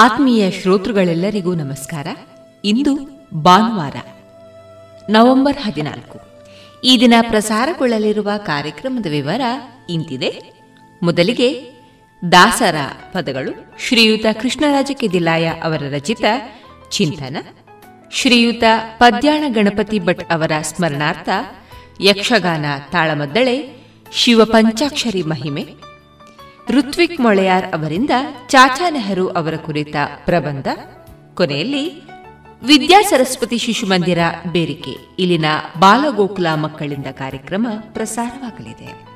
ಆತ್ಮೀಯ ಶ್ರೋತೃಗಳೆಲ್ಲರಿಗೂ ನಮಸ್ಕಾರ. ಇಂದು ಭಾನುವಾರ, ನವೆಂಬರ್ ಹದಿನಾಲ್ಕು. ಈ ದಿನ ಪ್ರಸಾರಗೊಳ್ಳಲಿರುವ ಕಾರ್ಯಕ್ರಮದ ವಿವರ ಇಂತಿದೆ. ಮೊದಲಿಗೆ ದಾಸರ ಪದಗಳು ಶ್ರೀಯುತ ಕೃಷ್ಣರಾಜ ಕೆದಿಲಾಯ ಅವರ ರಚಿತ ಚಿಂತನ, ಶ್ರೀಯುತ ಪದ್ಯಾಣ ಗಣಪತಿ ಭಟ್ ಅವರ ಸ್ಮರಣಾರ್ಥ ಯಕ್ಷಗಾನ ತಾಳಮದ್ದಳೆ ಶಿವ ಪಂಚಾಕ್ಷರಿ ಮಹಿಮೆ ಋತ್ವಿಕ್ ಮೊಳೆಯಾರ್ ಅವರಿಂದ ಚಾಚಾ ನೆಹರು ಅವರ ಕುರಿತ ಪ್ರಬಂಧ. ಕೊನೆಯಲ್ಲಿ ವಿದ್ಯಾ ಸರಸ್ವತಿ ಶಿಶು ಮಂದಿರ ಬೇರಿಕೆ. ಇಲ್ಲಿನ ಬಾಲಗೋಕುಲ ಮಕ್ಕಳಿಂದ ಕಾರ್ಯಕ್ರಮ ಪ್ರಸಾರವಾಗಲಿದೆ.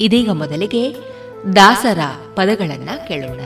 ಇದೀಗ ಮೊದಲಿಗೆ ದಾಸರ ಪದಗಳನ್ನು ಕೇಳೋಣ.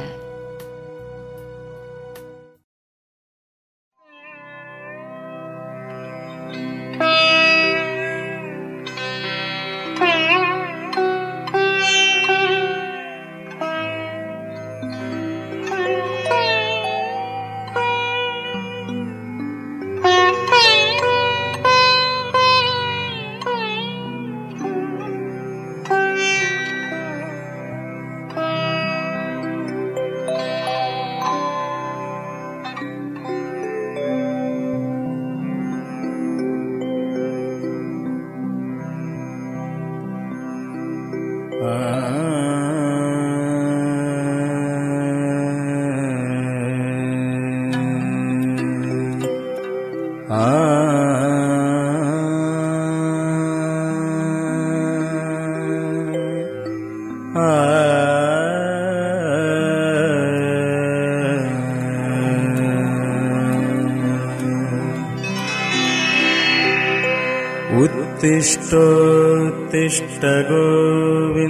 उत्तिष्ठोत्तिष्ठ गोविन्द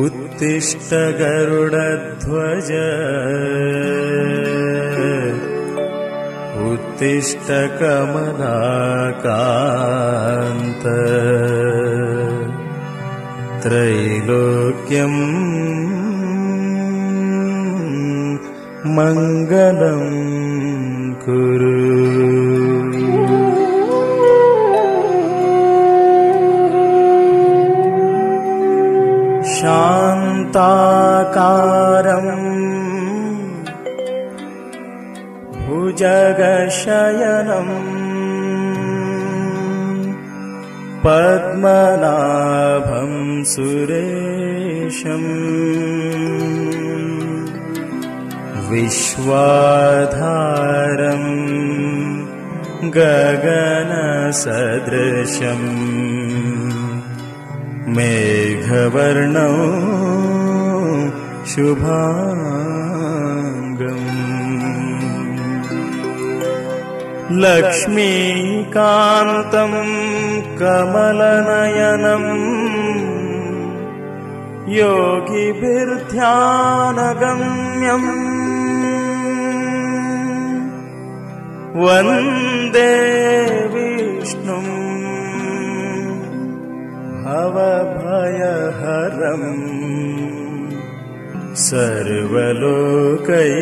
उत्तिष्ठ गरुडध्वज उत्तिष्ठ कमलाकान्त त्रैलोक्यम् मङ्गलम् भुजगशयनम् पद्मनाभं सुरेशम् विश्वाधारम् गगनसदृशम् मेघवर्णौ शुभाङ्गम्। लक्ष्मीकान्तम् कमलनयनम् योगिभिर्ध्यानगम्यम् वन्दे विष्णुम्। भवभयहरम् सर्वलोकै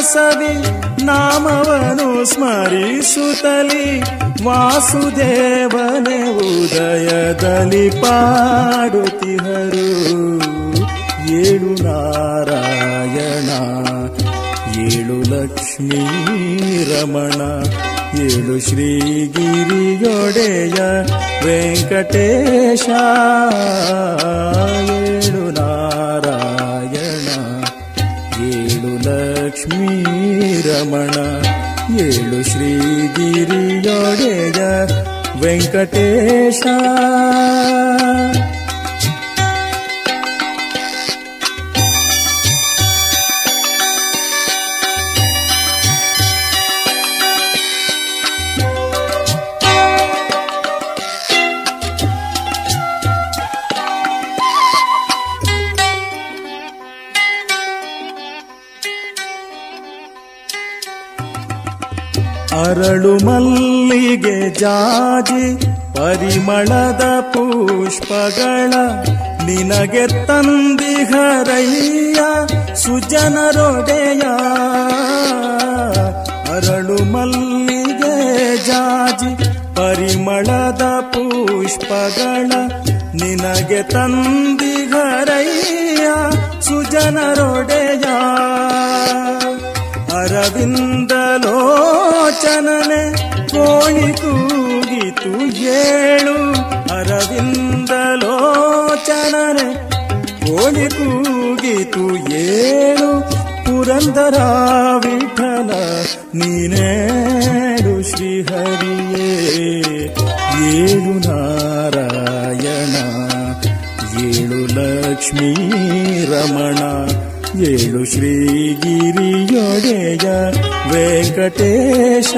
ಸವಿ ನಾಮವನು ಸ್ಮರಿಸುತ್ತಲಿ, ವಾಸುದೇವನೆ ಉದಯದಲ್ಲಿ ಪಾಡುತ್ತಿಹರು ಏಳು ನಾರಾಯಣ, ಏಳು ಲಕ್ಷ್ಮೀ ರಮಣ, ಏಳು ಶ್ರೀಗಿರಿಯೊಡೆಯ ವೆಂಕಟೇಶ, ಏಳು ನಾರಾಯಣ. ಲಕ್ಷ್ಮೀ ರಮಣ ಏಳು ಶ್ರೀಗಿರಿಯೊಡೆಯ ವೆಂಕಟೇಶ. ಜಾಜಿ ಪರಿಮಳದ ಪುಷ್ಪಗಳ ನಿನಗೆ ತಂದಿಹರಯ್ಯ ಸುಜನರೊಡೆಯ. ಅರಳು ಮಲ್ಲಿಗೆ ಜಾಜಿ ಪರಿಮಳದ ಪುಷ್ಪಗಳ ನಿನಗೆ ತಂದಿಹರಯ್ಯ ಸುಜನರೊಡೆಯ. ಅರವಿಂದಲೋಚನನೆ ಕೋಳಿ ಕೂಗಿತು ಏಳು ಅರವಿಂದಲೋಚನನೆ ಕೋಳಿ ಕೂಗಿತು ಏಳು ಪುರಂದರ ವಿಠಲ ನೀನೇಳು ಶ್ರೀಹರಿಯೇ ಏಳು ನಾರಾಯಣ ಏಳು ಲಕ್ಷ್ಮೀ ರಮಣ ಏಳು ಶ್ರೀಗಿರಿಯೊಡೆಯ ವೆಂಕಟೇಶ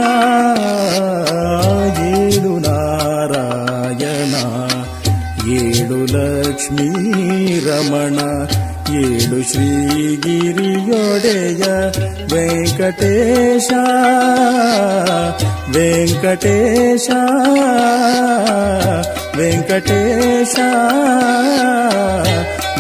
ಏಳು ನಾರಾಯಣ ಏಳು ಲಕ್ಷ್ಮೀ ರಮಣ ಏಳು ಶ್ರೀಗಿರಿಯೊಡೆಯ ವೆಂಕಟೇಶ ವೆಂಕಟೇಶ ವೆಂಕಟೇಶ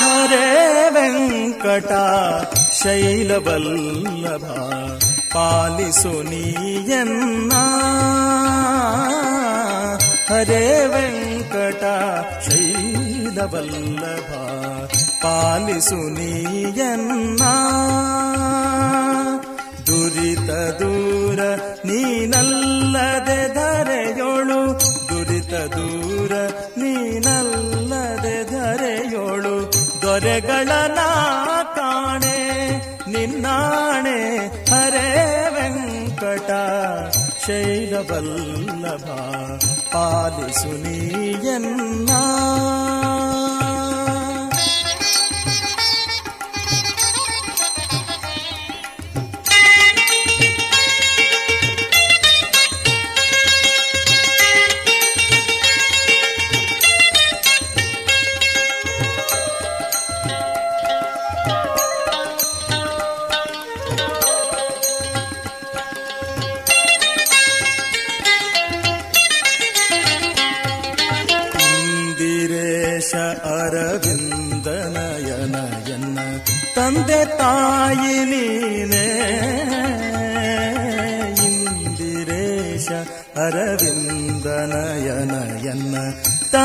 ಹರೇ ವೆಂಕಟ ಶೈಲವಲ್ಲಭ ಪಾಲಿಸು ನೀಯನ್ನ ಹರೇ ವೆಂಕಟ ಶೈಲವಲ್ಲಭ ಪಾಲಿಸು ನೀಯನ್ನ. ದುರಿತ ದೂರ ನೀನಲ್ಲದೆ ಧರೆಯೋಳು, ದುರಿತ ದೂರ ನೀನಲ್ಲದೆ ಧರೆಯೋಳು, ದೊರೆಗಳ ಕಾಣೆ, ನಿನ್ನಾಣೆ, ಹರೇ ವೆಂಕಟ. ಶೈಲವಲ್ಲಭ ಪಾಲಿಸು ನೀಯನ್ನ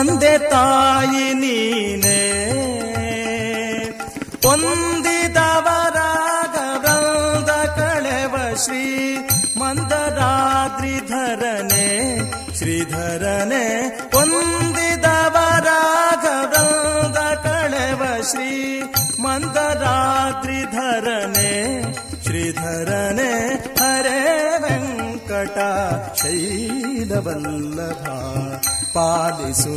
ತಂದೆ ತಾಯಿ ನೀನೇ ಹೊಂದಿದವರಾಗ ವೃಂದ ಕಳೆವ ಶ್ರೀ ಮಂದರಾದ್ರಿಧರನೆ ಶ್ರೀಧರನೆ ಹೊಂದಿದವರಾಗ ವೃಂದ ಕಳೆವ ಶ್ರೀ ಮಂದರಾದ್ರಿಧರನೆ ಶ್ರೀಧರನೆ ಹರೇ ವೆಂಕಟ ಶೈಲವಲ್ಲಭ ಪಾಲಿಸು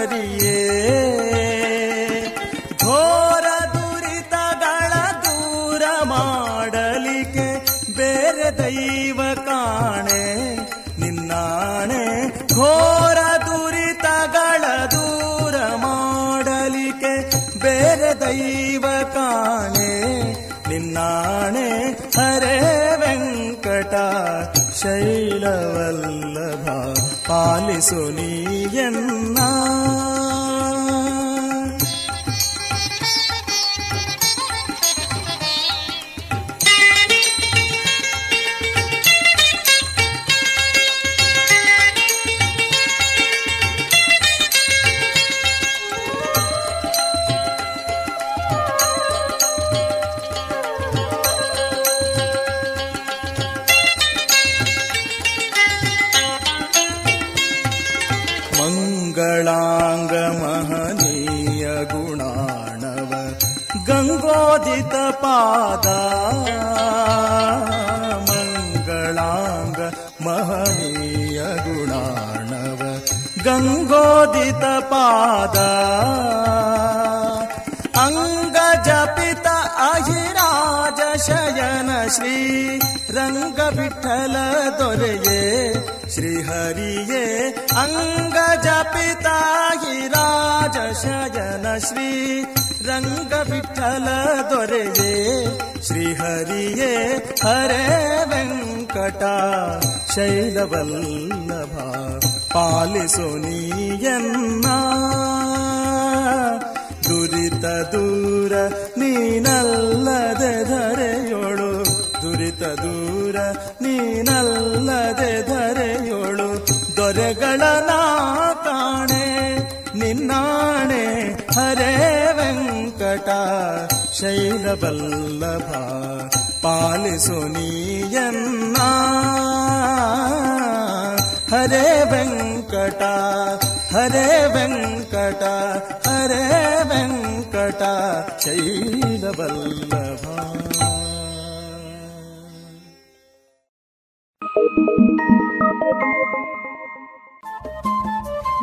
ಹರಿಯೇ ಘೋರ ದುರಿತಗಳ ದೂರ ಮಾಡಲಿಕ್ಕೆ ಬೇರೆ ದೈವ ಕಾಣೆ, ನಿನ್ನಾಣೆ. ಘೋರ ದುರಿತಗಳ ದೂರ ಮಾಡಲಿಕ್ಕೆ ಬೇರೆ ದೈವ ಕಾಣೆ, ನಿನ್ನಾಣೆ. ಹರೇ ವೆಂಕಟ ಶೈಲವಲ್ಲಭ. ಪಾಲಿಸು ನೀಯನ್ನ ರಂಗ ವಿಠಲ ದೊರೆಯೇ ಶ್ರೀಹರಿಯೇ ಅಂಗ ಜಪಿತ ಹಿರಾಜ ಶಯನ ಶ್ರೀ ರಂಗ ವಿಠಲ ದೊರೆಯೇ ಶ್ರೀಹರಿಯೇ ಹರೇ ವೆಂಕ ವೆಂಕಟ ಶೈಲವಲ್ಲಭ ಪಾಲಿಸು ನೀಯನ್ನ ದುರಿತ ದೂರ ನೀನಲ್ಲದೆ ಧರೆಯೋಳು ದುರಿತ ದೂರ ನೀನಲ್ಲದೆ ಧರೆಯೋಳು. ದೊರೆಗಳ ಕಾಣೆ ನಿನ್ನಾಣೆ ಹರೇ ವೆಂಕಟ. ಶೈಲವಲ್ಲಭ ಪಾಲಿಸು ನೀಯನ್ನ. ಹರೇ ವೆಂಕಟ ಹರೇ ವೆಂಕಟ ಹರೇ ವೆಂಕಟ. ಶೈಲವಲ್ಲಭ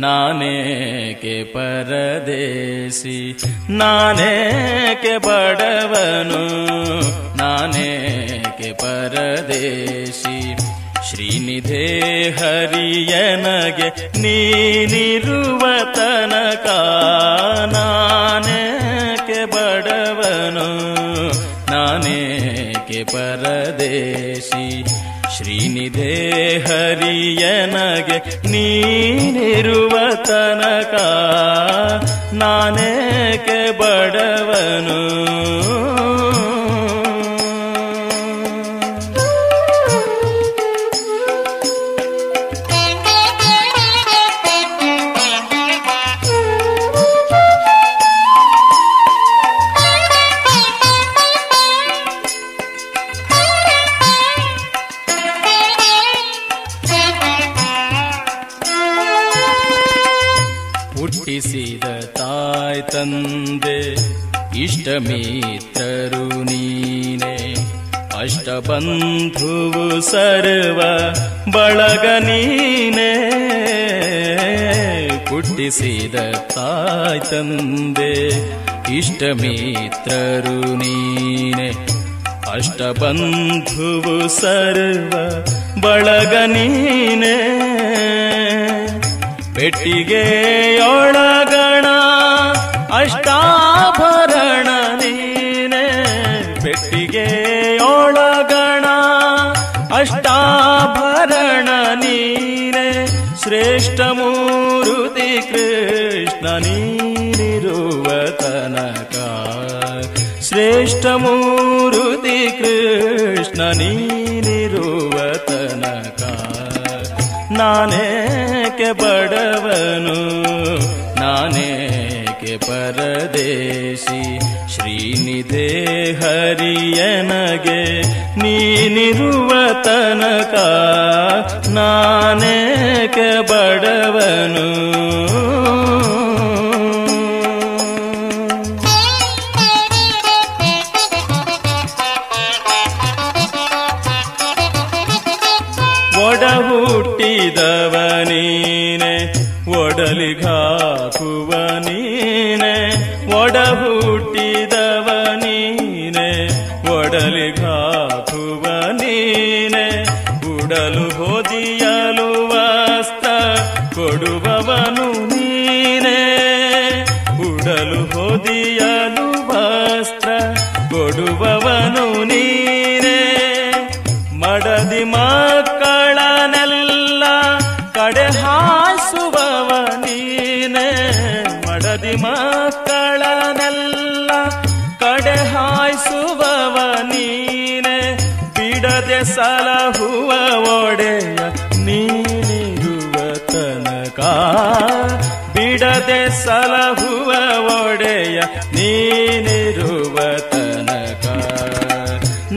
ನಾನೇಕೆ ಪರದೇಸಿ ನಾನೇಕೆ ಬಡವನು? ನಾನೇಕೆ ಪರದೇಶಿ? ಶ್ರೀನಿಧೇ ಹರಿಯನಗೆ ನೀನಿರುವ ತನಕ ನಾನೇಕೆ ಬಡವನು? ನಾನೇಕೆ ಪರದೇಶಿ? ಶ್ರೀನಿಧೇ ಹರಿಯನಗೆ ನೀನಿರುವ ತನಕ ನಾನೇಕೆ ತಾಯ್ ತಂದೆ ಇಷ್ಟಮಿತ್ರರು ನೀನೆ. ಅಷ್ಟಬಂಧುವು ಸರ್ವ ಬಳಗ ನೀನೆ. ಪೆಟ್ಟಿಗೆಯೊಳಗಣ ಶ್ರೇಷ್ಠ ಮೂರುತಿ ಕೃಷ್ಣ ನೀನಿರುವ ತನಕ ನಾನೇಕೆ ಬಡವನು, ನಾನೇಕೆ ಪರದೇಶಿ, ಶ್ರೀನಿಧೆ ಹರಿಯನಗೆ ನೀನಿರುವ ತನಕ ನಾನೇಕೆ ಬಡವನು ಕೊಡುವವನು ನೀನೆ ಉಡಲು ಹೊದಿಯಲು ವಸ್ತ್ರ ಕೊಡುವವನು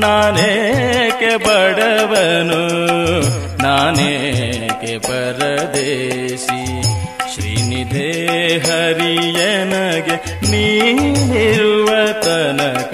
ನಾನೇಕೆ ಬಡವನು? ನಾನೇಕೆ ಪರದೇಶಿ? ಶ್ರೀನಿಧೇ ಹರಿಯನಗೆ ನೀರುವ ತನಕ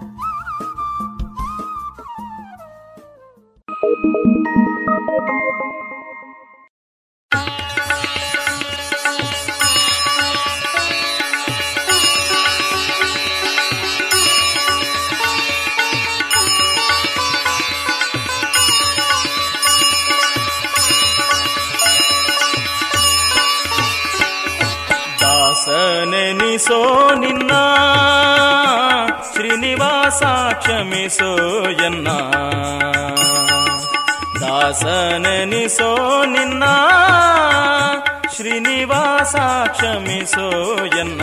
ಕ್ಷಮಿಸೋ ಎನ್ನ.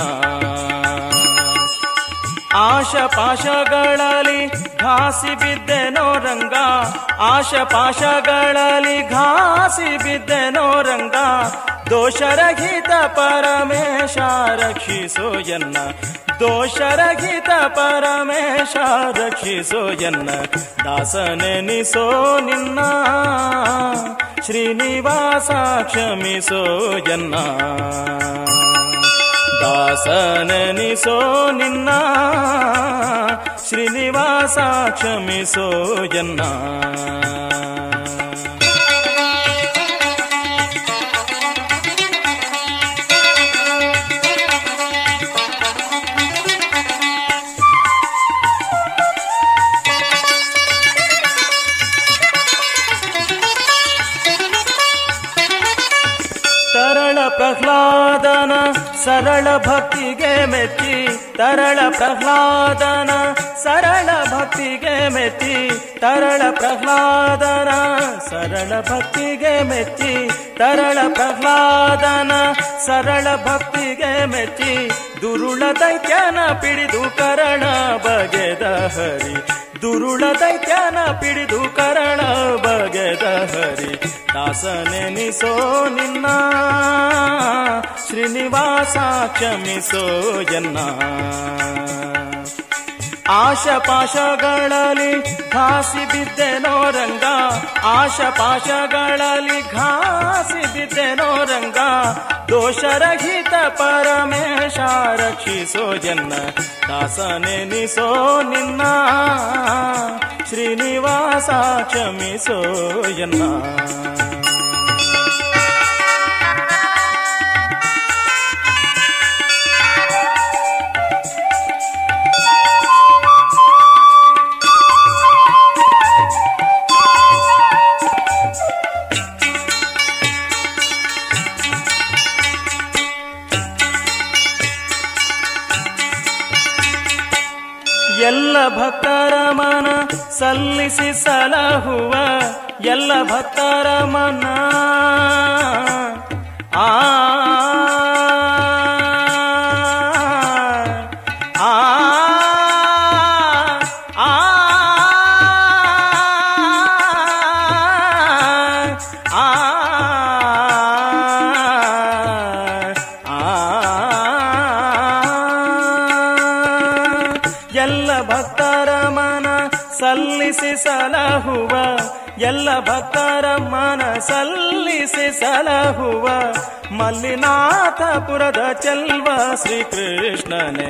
ಆಶ ಪಾಶಗಳಲ್ಲಿ ಘಾಸಿ ಬಿದ್ದೆನೋ ರಂಗ. ಆಶ ಪಾಶಗಳಲ್ಲಿ ಘಾಸಿ ಬಿದ್ದೆನೋ ರಂಗ. ದೋಷರಹಿತ ಪರಮೇಶ ರಕ್ಷಿಸೋ ದೋಷರಹಿತ ಪರಮೇಶ ರಕ್ಷಿಸೋ ದಾಸನೆನಿಸೋ ನಿನ್ನ. ಶ್ರೀನಿವಾಸ ಕ್ಷಮಿಸೋ ಎನ್ನ ದಾಸನೆನಿಸೋ ನಿನ್ನ ಶ್ರೀನಿವಾಸ ಕ್ಷಮಿಸೋ ಎನ್ನ ಸರಳ ಭಕ್ತಿಗೆ ಮೆತ್ತಿ ತರಳ ಪ್ರಹ್ಲಾದನ, ಸರಳ ಭಕ್ತಿಗೆ ಮೆತ್ತಿ ತರಳ ಪ್ರಹ್ಲಾದನ, ಸರಳ ಭಕ್ತಿಗೆ ಮೆಚ್ಚಿ, ತರಳ ಪ್ರಹ್ಲಾದನ, ಸರಳ ಭಕ್ತಿಗೆ ಮೆಚ್ಚಿ, ದುರುಳ ದೈತ್ಯನ ಪಿಡಿದು ಕರಣ ಬಗೆದ ಹರಿ. ದುರುಳ ದೈತ್ಯನ ಪಿಡಿದು ಕರಣ ಬಗೆದ ಹರಿ. ದಾಸನೆನಿಸೋ ನಿನ್ನ, ಶ್ರೀನಿವಾಸ ಕ್ಷಮಿಸೋ ಎನ್ನ. ಆಶ ಪಾಶಗಳಲ್ಲಿ ಘಾಸಿ ಬಿದ್ದೆನೋ ರಂಗ ಆಶ ಪಾಶಗಳಲ್ಲಿ ಘಾಸಿ ಬಿದ್ದೆನೋ ರಂಗ. ದೋಷರಹಿತ ಪರಮೇಶ ರಕ್ಷಿಸೋ ಜನ್ನ ದಾಸನೆನಿಸೋ ನಿನ್ನ ಶ್ರೀನಿವಾಸ ಕ್ಷಮಿಸೋ ಎನ್ನ ಸಲ್ಲಿಸಿ ಸಲಹುವ ಎಲ್ಲ ಭಕ್ತರ ಮನ. ಆ ಸಲಹುವ ಮಲ್ಲಿನಾಥಪುರದ ಚೆಲ್ವ ಶ್ರೀಕೃಷ್ಣನೆ.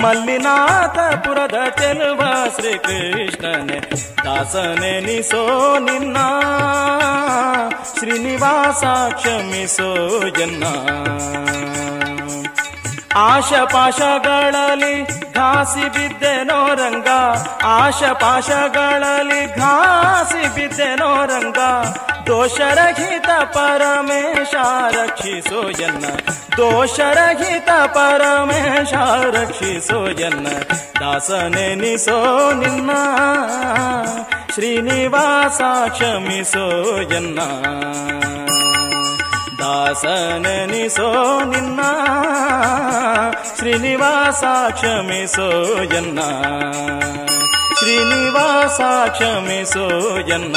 ಮಲ್ಲಿನಾಥಪುರದ ಚೆಲ್ವ ಶ್ರೀಕೃಷ್ಣನೆ. ದಾಸನೆ ನಿಸೋ ನಿನ್ನ, ಶ್ರೀನಿವಾಸ ಕ್ಷಮಿಸೋ ಜನ್ನ ಆಶಪಾಶಗಳಲ್ಲಿ ಘಾಸಿ ಬಿದ್ದೆನೋ ರಂಗ ಆಶಪಾಶಗಳಲ್ಲಿ ಘಾಸಿ ಬಿದ್ದೆನೋ ರಂಗ ದೋಷರಹಿತ ಪರಮೇಶ ರಕ್ಷಿಸೋ ಎನ್ನ ದೋಷರಹಿತ ಪರಮೇಶ ರಕ್ಷಿಸೋ ಎನ್ನ ದಾಸನೆ ನಿಸೋ ನಿನ್ನ ಶ್ರೀನಿವಾಸ ಕ್ಷಮಿಸೋ ಎನ್ನ ದಾಸನೆನಿಸೋ ನಿನ್ನ ಶ್ರೀನಿವಾಸ ಕ್ಷಮಿಸೋ ಎನ್ನ ಶ್ರೀನಿವಾಸ ಕ್ಷಮಿಸೋ ಎನ್ನ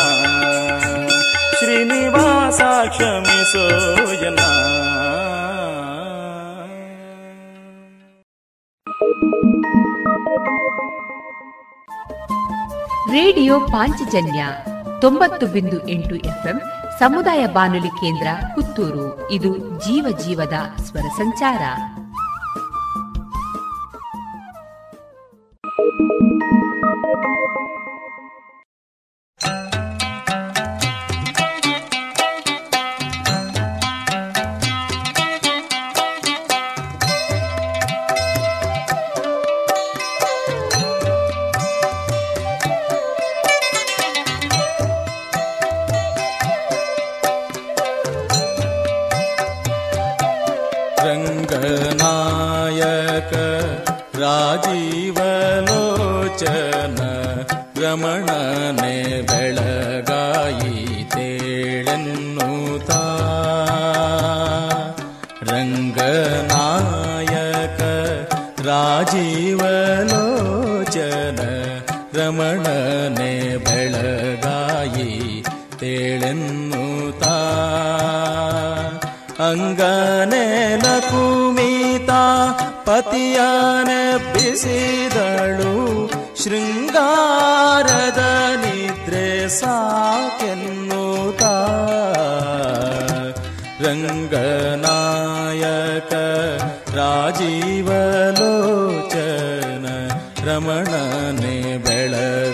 ಶ್ರೀನಿವಾಸ ಕ್ಷಮಿಸೋಯನ ರೇಡಿಯೋ ಪಾಂಚಜನ್ಯ ತೊಂಬತ್ತು ಬಿಂದು ಎಂಟು ಎಫ್ಎಂ ಸಮುದಾಯ ಬಾನುಲಿ ಕೇಂದ್ರ ಪುತ್ತೂರು. ಇದು ಜೀವ ಜೀವದ ಸ್ವರ ಸಂಚಾರ. ರಾಜೀವಲೋಚನ ರಮಣನೆ ಬೆಳಗಾಯಿ ತೇಳೆನ್ನುತ್ತ ರಂಗನಾಯಕ ರಾಜೀವಲೋಚನ ರಮಣನೆ ಬೆಳಗಾಯಿ ತೇಳೆನ್ನುತ್ತ ಅಂಗನೆಲ ಕುಮಿತ ಪತಿಯನೆಬ್ಬಿಸಿದಳು ಶೃಂಗಾರದ ನಿದ್ರೆ ಸಾಕೆನ್ನುತ್ತ ರಂಗನಾಯಕ ರಾಜೀವಲೋಚನ ರಮಣನೆ ಬೆಳಗಾಯಿ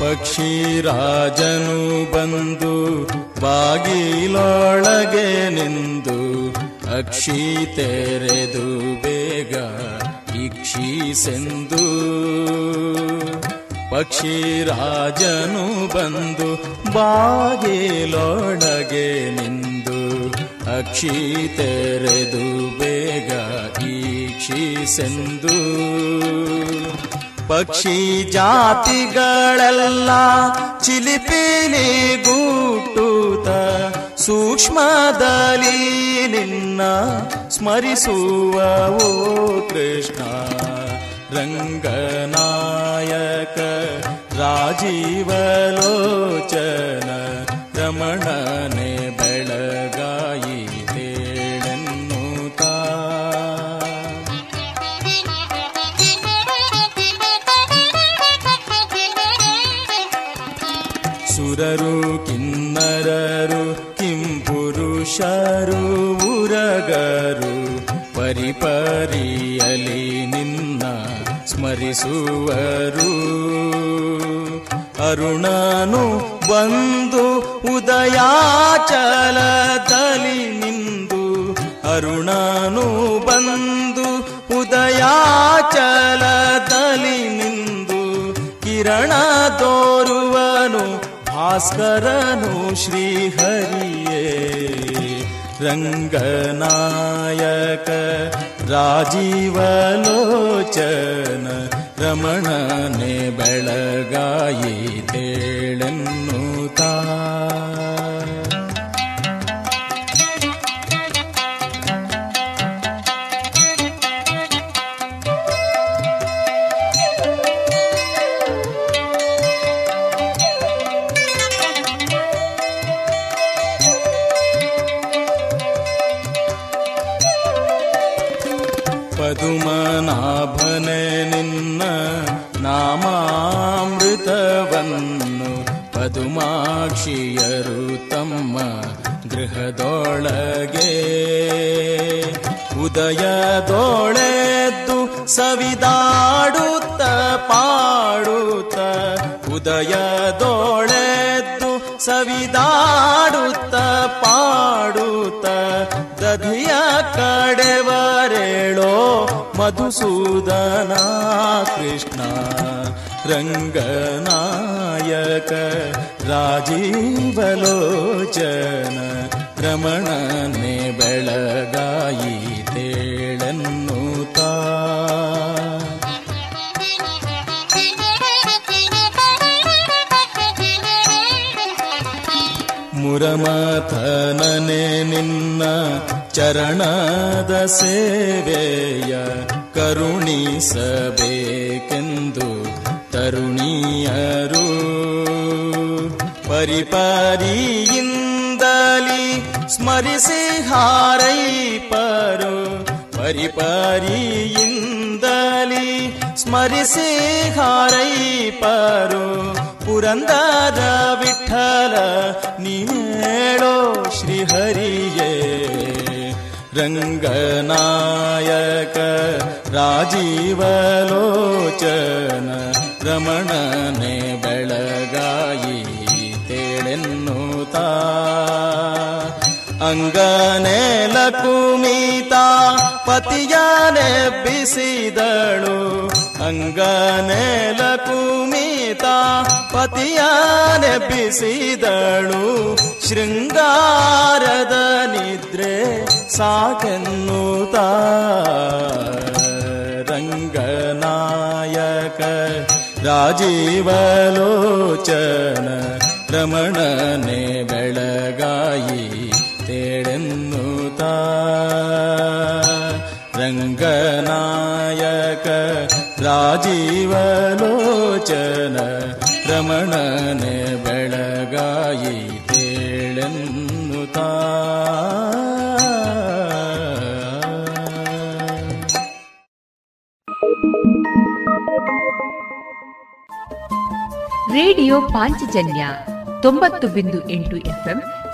ಪಕ್ಷಿರಾಜನು ಬಂದು ಬಾಗಿಲೊಳಗೆ ನಿಂದು ಅಕ್ಷಿ ತೆರೆದು ಬೇಗ ಇಕ್ಷಿಸೆಂದು ಪಕ್ಷಿರಾಜನು ಬಂದು ಬಾಗಿಲೊಳಗೆ ನಿಂದು ಅಕ್ಷಿ ತೆರೆದು ಬೇಗ ಈಕ್ಷಿಸೆಂದು ಪಕ್ಷಿ ಜಾತಿಗಳೆಲ್ಲ ಚಿಲಿಪಿಲಿ ಗೂಟುತ ಸೂಕ್ಷ್ಮದಲ್ಲಿ ನಿನ್ನ ಸ್ಮರಿಸುವ ಓ ಕೃಷ್ಣ ರಂಗನಾಯಕ ರಾಜೀವಲೋಚನ ರಮಣನೆ ಬೆಳಗಾಯಿ ಸುರರು ಕಿನ್ನರರು, ಕಿಂಪುರುಷರು, ಉರಗರು, ಪರಿಪರಿಯಲಿ ನಿನ್ನ ಸ್ಮರಿಸುವರು. ಅರುಣನು ಬಂದು ಉದಯಾಚಲದಲ್ಲಿ ನಿಂದು. ಅರುಣನು ಬಂದು ಉದಯಾಚಲದಲ್ಲಿ ನಿಂದು. ಕಿರಣ ತೋರುವನು भास्करनु श्रीहरिये। रङ्गनायक राजीवलोचन रमणने बेळगायि तेळन् ಗೃಹದೊಳಗೆ ಉದಯದೊಳೆದ್ದು ಸವಿದಾಡುತ್ತ ಪಾಡುತ್ತ. ಉದಯದೊಳೆದ್ದು ಸವಿದಾಡುತ್ತ ಪಾಡುತ್ತ. ದಧಿಯ ಕಡೆವರೇಳೋ ಮಧುಸೂದನ ಕೃಷ್ಣ. ರಂಗನಾಯಕ ರಾಜೀವಲೋಚನ. ರಮಣನೆ ಬೆಳಗಾಯಿ ತೇಳೆನ್ನುತ್ತಾ ಮುರಮಥನನೆ ನಿನ್ನ ಚರಣದ ಸೇವೆಯ ಕರುಣಿಸಬೇಕೆಂದು ತರುಣಿಯರು. ಪರಿಪರಿಯಿಂದಲಿ ಸ್ಮರಿಸಿ ಹಾರೈಪರು ಪರಿಪರಿಯಿಂದಲಿ ಸ್ಮರಿಸಿ ಹಾರೈಪರು ಪುರಂದರ ವಿಠಲ ನೀಳೋ ಶ್ರೀಹರಿಯೇ ರಂಗನಾಯಕ ರಾಜೀವಲೋಚನ ರಮಣನೆ ಬೆಳಗಾಯಿ ಅಂಗನೆಲ ಕುಮಿತ ಪತಿಯನೆಬ್ಬಿಸಿದಳು ಅಂಗನೆಲ ಕುಮಿತ ಪತಿಯನೆಬ್ಬಿಸಿದಳು ಶೃಂಗಾರದ ನಿದ್ರೆ ಸಾಕೆನ್ನುತ್ತಾ? ರಂಗನಾಯಕ ರಾಜೀವಲೋಚನ ರಮಣನೆ ಬೆಳಗಾಯಿ. ತೇಳೆನ್ನುತ್ತಾ ರಂಗನಾಯಕ ರಾಜೀವಲೋಚನ ರಮಣನೆ ಬೆಳಗಾಯಿ ತೇಳೆನ್ನುತ್ತಾ? ರೇಡಿಯೋ ಪಾಂಚಜನ್ಯ ತೊಂಬತ್ತು ಬಿಂದು ಎಂಟು ಎಫ್ಎಂ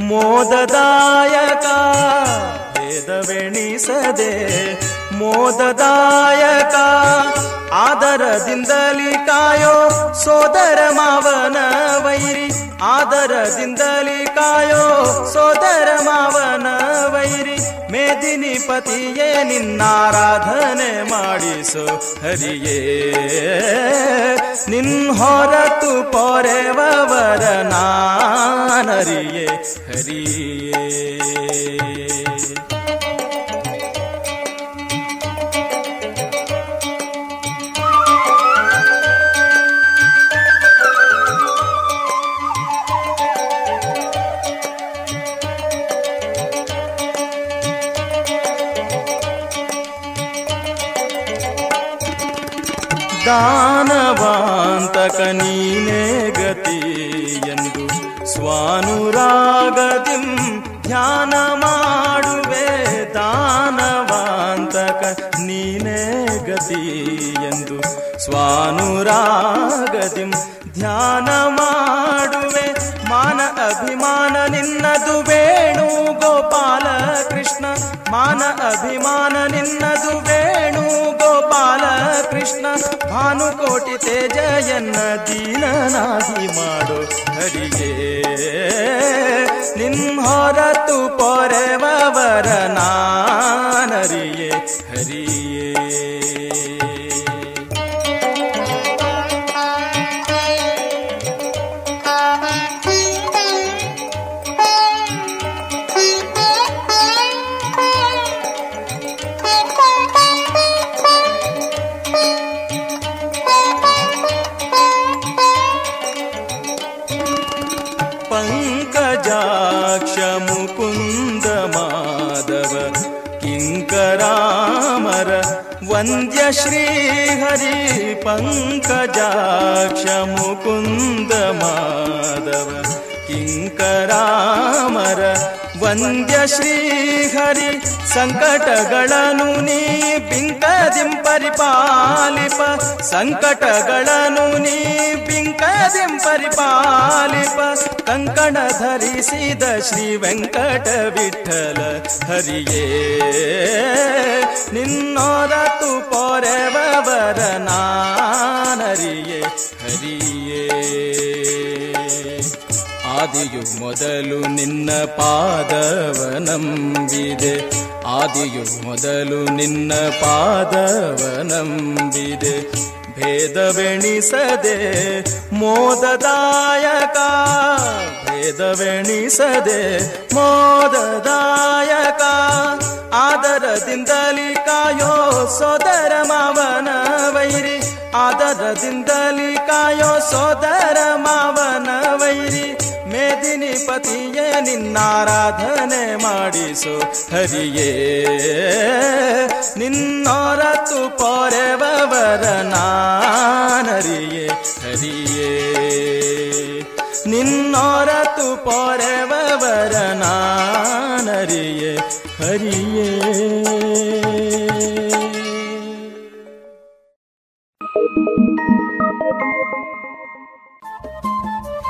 ಮೋದದಾಯಕ ವೇದವೆಣಿಸದೆ ಮೋದದಾಯಕ ಆದರದಿಂದಲಿ ಕಾಯೋ ಸೋದರ ಮಾವನ ವೈರಿ ಆದರದಿಂದಲಿ ಕಾಯೋ ವೈರಿ ಮೇದಿನಿ ಪತಿಯೇ ನಿನ್ನಾರಾಧನೆ ಮಾಡಿಸು. ಹರಿಯೇ ನಿನ್ ಹೊರತು ಪೊರೆವವರ ನಾನರಿಯೇ. ಹರಿಯೇ. ದಾನವಾಂತಕ ನೀನೇ ಗತಿ ಎಂದು ಸ್ವಾನುರಾಗದಿಂ ಧ್ಯಾನ ಮಾಡುವೆ ದಾನವಾಂತಕ ನೀನೇ ಗತಿ ಎಂದು ಸ್ವಾನುರಾಗದಿಂ ಧ್ಯಾನ ಮಾಡುವೆ ಮಾನ ಅಭಿಮಾನ ನಿನ್ನದು ವೇಣು ಗೋಪಾಲ ಕೃಷ್ಣ ಮಾನ ಅಭಿಮಾನ ನಿನ್ನದು ವೇಣು ಗೋಪಾಲ ಕೃಷ್ಣ ಭಾನುಕೋಟಿ ತೇಜಯನ್ನ ದೀನ ದೀನನಾಗಿ ಮಾಡು. ಹರಿಗೆ ನಿನ್ ಹೊರತು ಪೊರೆವರ ನಾನರಿಯೇ. ಹರಿಯೇ. वन्द्यश्रीहरिपङ्कजाक्ष मुकुन्द माधव किङ्करामर ವಂದ್ಯ ಶ್ರೀಹರಿ ಸಂಕಟಗಳನು ನೀ ಬಿಂಕದಿಂ ಪರಿಪಾಲಿಪ. ಸಂಕಟಗಳನು ನೀ ಬಿಂಕದಿಂ ಪರಿಪಾಲಿಪ. ಕಂಕಣ ಧರಿಸಿದ ಶ್ರೀ ವೆಂಕಟ ವಿಠಲ ಹರಿಯೇ. ನಿನ್ನೋರತು ಪೊರೆವರ ನಾನರಿಯೇ, ಹರಿಯೇ. ಆದಿಯು ಮೊದಲು ನಿನ್ನ ಪಾದವ ನಂಬಿದೆ ಆದಿಯು ಮೊದಲು ನಿನ್ನ ಪಾದವ ನಂಬಿದೆ ಭೇದವೆಣಿಸದೆ ಮೋದದಾಯಕ ಭೇದವೆಣಿಸದೆ ಮೋದದಾಯಕ, ಆದರದಿಂದಲಿ ಕಾಯೋ ಸೋದರ ಮಾವನ ವೈರಿ, ಆದರದಿಂದಲಿ ಕಾಯೋ ಸೋದರ ಮಾವನ ವೈರಿ. ಮೇದಿನಿ ಪತಿಯೇ ನಿನ್ನಾರಾಧನೆ ಮಾಡಿಸು. ಹರಿಯೇ ನಿನ್ನೊರತು ಪೊರೆವರ ನಾನರಿಯೇ. ಹರಿಯೇ ನಿನ್ನೊರತು ಪೊರೆವರ ನಾನರಿಯೇ. ಹರಿಯೇ.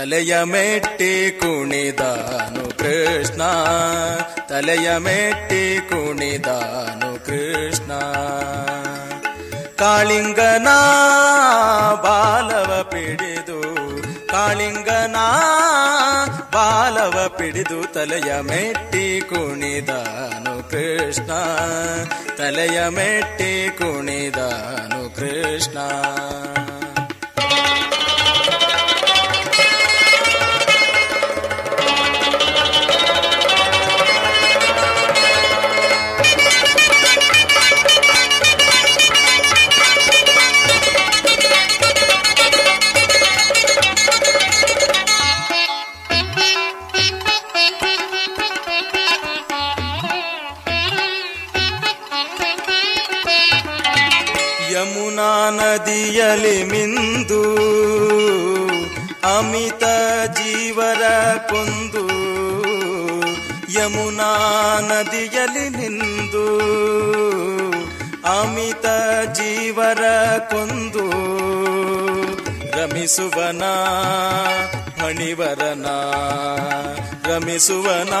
ತಲೆಯ ಮೆಟ್ಟಿ ಕುಣಿದಾನು ಕೃಷ್ಣ. ತಲೆಯ ಮೆಟ್ಟಿ ಕುಣಿದಾನು ಕೃಷ್ಣ. ಕಾಳಿಂಗನ ಬಾಲವ ಪಿಡಿದು, ಕಾಳಿಂಗನ ಬಾಲವ ಪಿಡಿದು ತಲೆಯ ಮೆಟ್ಟಿ ಕುಣಿದಾನು ಕೃಷ್ಣ. ತಲೆಯ ಮೆಟ್ಟಿ ಕುಣಿದಾನು ಕೃಷ್ಣ. ನದಿಯಲಿ ಮಿಂದು ಅಮಿತ ಜೀವರ ಕೊಂದು ಯಮುನಾ ನದಿಯಲಿ ನಿಂದು ಅಮಿತ ಜೀವರ ಕೊಂದು ರಮಿಸುವನ ಪಣಿವರನ ರಮಿಸುವನ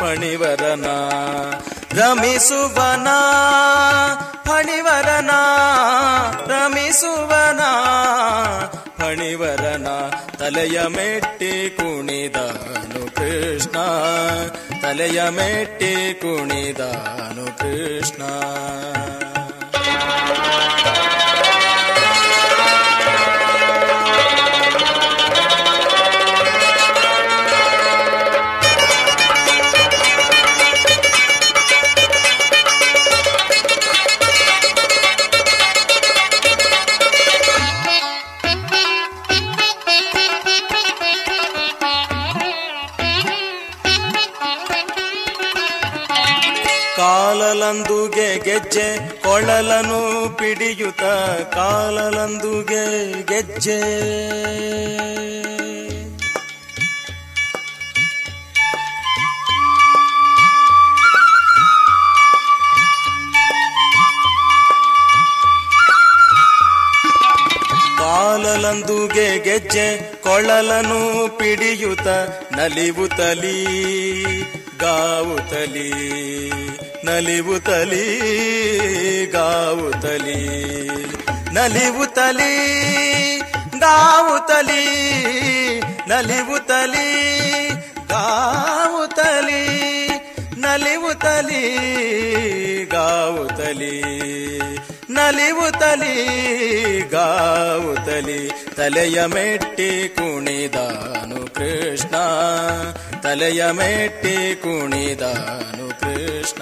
ಫಣಿವರನ ರಮಿಸುವನ ಫಣಿವರನ ರಮಿಸುವನ ಫಣಿವರನ ತಲೆಯ ಮೆಟ್ಟಿ ಕುಣಿದಾನು ಕೃಷ್ಣ ತಲೆಯ ಮೆಟ್ಟಿ ಕುಣಿದಾನು ಕೃಷ್ಣ ಕಾಲಲಂದುಗೆ ಗೆಜ್ಜೆ ಕೊಳಲನು ಪಿಡಿಯುತ ಕಾಲಲಂದುಗೆ ಗೆಜ್ಜೆ. ಕಾಲಲಂದುಗೆ ಗೆಜ್ಜೆ ಕೊಳಲನು ಪಿಡಿಯುತ್ತ ನಲಿವುತಲಿ ಗಾವುತಲಿ ನಲಿವು ತಲಿ, ಗಾವು ತಲಿ. ನಲಿವು ತಲಿ, ಗಾವು ತಲಿ. ನಲಿವು ತಲಿ, ಗಾವು ತಲಿ. ನಲಿವು ತಲಿ, ಗಾವು ತಲಿ. ನಲಿವು ತಲಿ, ಗಾವು ತಲಿ. ತಲೆಯ ಮೆಟ್ಟಿ ಕುಣಿದಾನು ಕೃಷ್ಣ. ತಲೆಯ ಮೆಟ್ಟಿ ಕುಣಿದಾನು ಕೃಷ್ಣ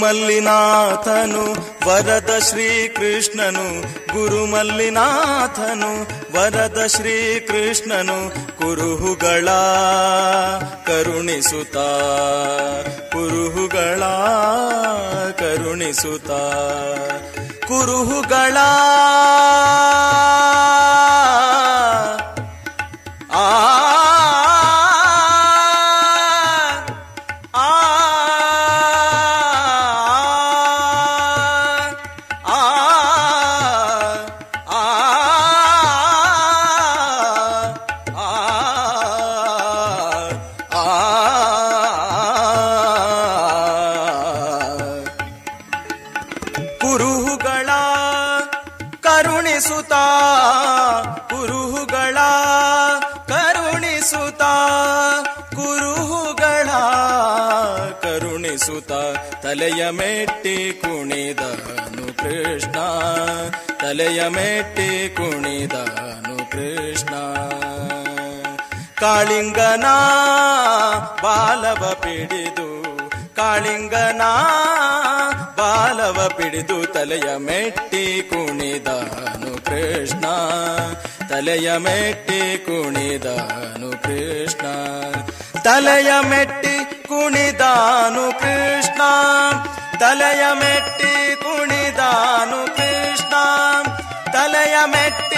ಗುರುಮಲ್ಲಿನಾಥನು ವರದ ಶ್ರೀಕೃಷ್ಣನು ಗುರುಮಲ್ಲಿನಾಥನು ವರದ ಶ್ರೀಕೃಷ್ಣನು ಕುರುಹುಗಳ ಕರುಣಿಸುತ್ತ ಕುರುಹುಗಳ ಕರುಣಿಸುತ್ತ ಕುರುಹುಗಳ ತಲೆಯ ಮೆಟ್ಟಿ ಕುಣಿದನು ಕೃಷ್ಣ. ತಲೆಯ ಮೆಟ್ಟಿ ಕುಣಿದನು ಕೃಷ್ಣ. ಕಾಳಿಂಗನ ಬಾಲವ ಪಿಡಿದು, ಕಾಳಿಂಗನ ಬಾಲವ ಪಿಡಿದು ತಲೆಯ ಮೆಟ್ಟಿ ಕುಣಿದನು ಕೃಷ್ಣ. ತಲೆಯ ಮೆಟ್ಟಿ ಕುಣಿದನು ಕೃಷ್ಣ. ತಲೆಯ ಮೆಟ್ಟಿ ಕುಣಿದಾನು ಕೃಷ್ಣ ತಲೆಯ ಮೆಟ್ಟಿ ಕುಣಿದಾನು ಕೃಷ್ಣ ತಲೆಯ ಮೆಟ್ಟಿ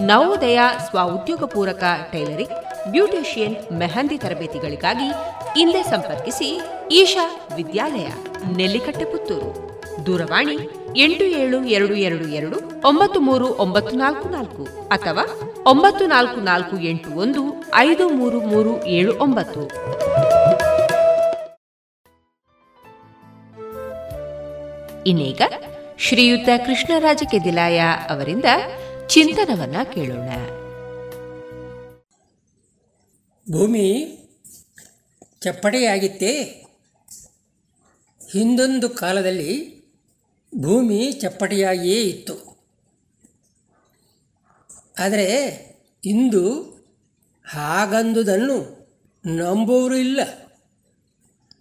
ನವೋದಯ ಸ್ವಉದ್ಯೋಗ ಪೂರಕ ಟೈಲರಿಂಗ್, ಬ್ಯೂಟಿಷಿಯನ್, ಮೆಹಂದಿ ತರಬೇತಿಗಳಿಗಾಗಿ ಹಿಂದೆ ಸಂಪರ್ಕಿಸಿ ಈಶಾ ವಿದ್ಯಾಲಯ, ನೆಲ್ಲಿಕಟ್ಟೆ ಪುತ್ತೂರು. ದೂರವಾಣಿ ಎಂಟು ಏಳು ಎರಡು ಎರಡು ಎರಡು ಒಂಬತ್ತು ಮೂರು ಒಂಬತ್ತು ನಾಲ್ಕು ನಾಲ್ಕು ಅಥವಾ ಒಂಬತ್ತು ನಾಲ್ಕು ನಾಲ್ಕು ಎಂಟು ಒಂದು ಐದು ಮೂರು ಮೂರು ಏಳು ಒಂಬತ್ತು. ಇನ್ನೀಗ ಶ್ರೀಯುತ ಕೃಷ್ಣರಾಜ ಕೆದಿಲಾಯ ಅವರಿಂದ ಚಿಂತನವನ್ನ ಕೇಳೋಣ. ಭೂಮಿ ಚಪ್ಪಟೆಯಾಗಿತ್ತೇ ಹಿಂದೊಂದು ಕಾಲದಲ್ಲಿ ಭೂಮಿ ಚಪ್ಪಟೆಯಾಗಿಯೇ ಇತ್ತು. ಆದರೆ ಇಂದು ಹಾಗಂದುದನ್ನು ನಂಬುವರು ಇಲ್ಲ.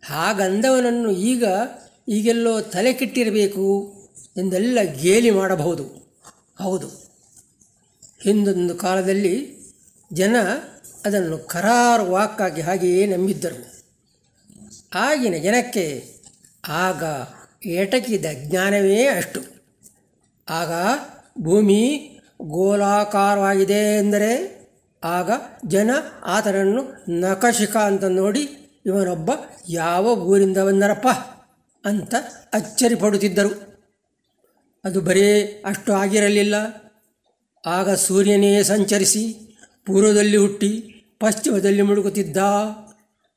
ಹಾಗಂದವನನ್ನು ಈಗ ಈಗೆಲ್ಲೋ ತಲೆ ಕೆಟ್ಟಿರಬೇಕು ಎಂದೆಲ್ಲ ಗೇಲಿ ಮಾಡಬಹುದು. ಹೌದು. ಹಿಂದೊಂದು ಕಾಲದಲ್ಲಿ ಜನ ಅದನ್ನು ಕರಾರು ವಾಕ್ಕಾಗಿ ಹಾಗೆಯೇ ನಂಬಿದ್ದರು. ಆಗಿನ ಜನಕ್ಕೆ ಆಗ ಎಟಕಿದ ಜ್ಞಾನವೇ ಅಷ್ಟು. ಆಗ ಭೂಮಿ ಗೋಲಾಕಾರವಾಗಿದೆ ಎಂದರೆ ಆಗ ಜನ ಆತನನ್ನು ನಕಶಿಕ ಅಂತ ನೋಡಿ ಇವನೊಬ್ಬ ಯಾವ ಊರಿಂದ ಬಂದರಪ್ಪ ಅಂತ ಅಚ್ಚರಿಪಡುತ್ತಿದ್ದರು ಅದು ಬರೀ ಅಷ್ಟು ಆಗಿರಲಿಲ್ಲ. ಆಗ ಸೂರ್ಯನೇ ಸಂಚರಿಸಿ ಪೂರ್ವದಲ್ಲಿ ಹುಟ್ಟಿ ಪಶ್ಚಿಮದಲ್ಲಿ ಮುಳುಗುತ್ತಿದ್ದ.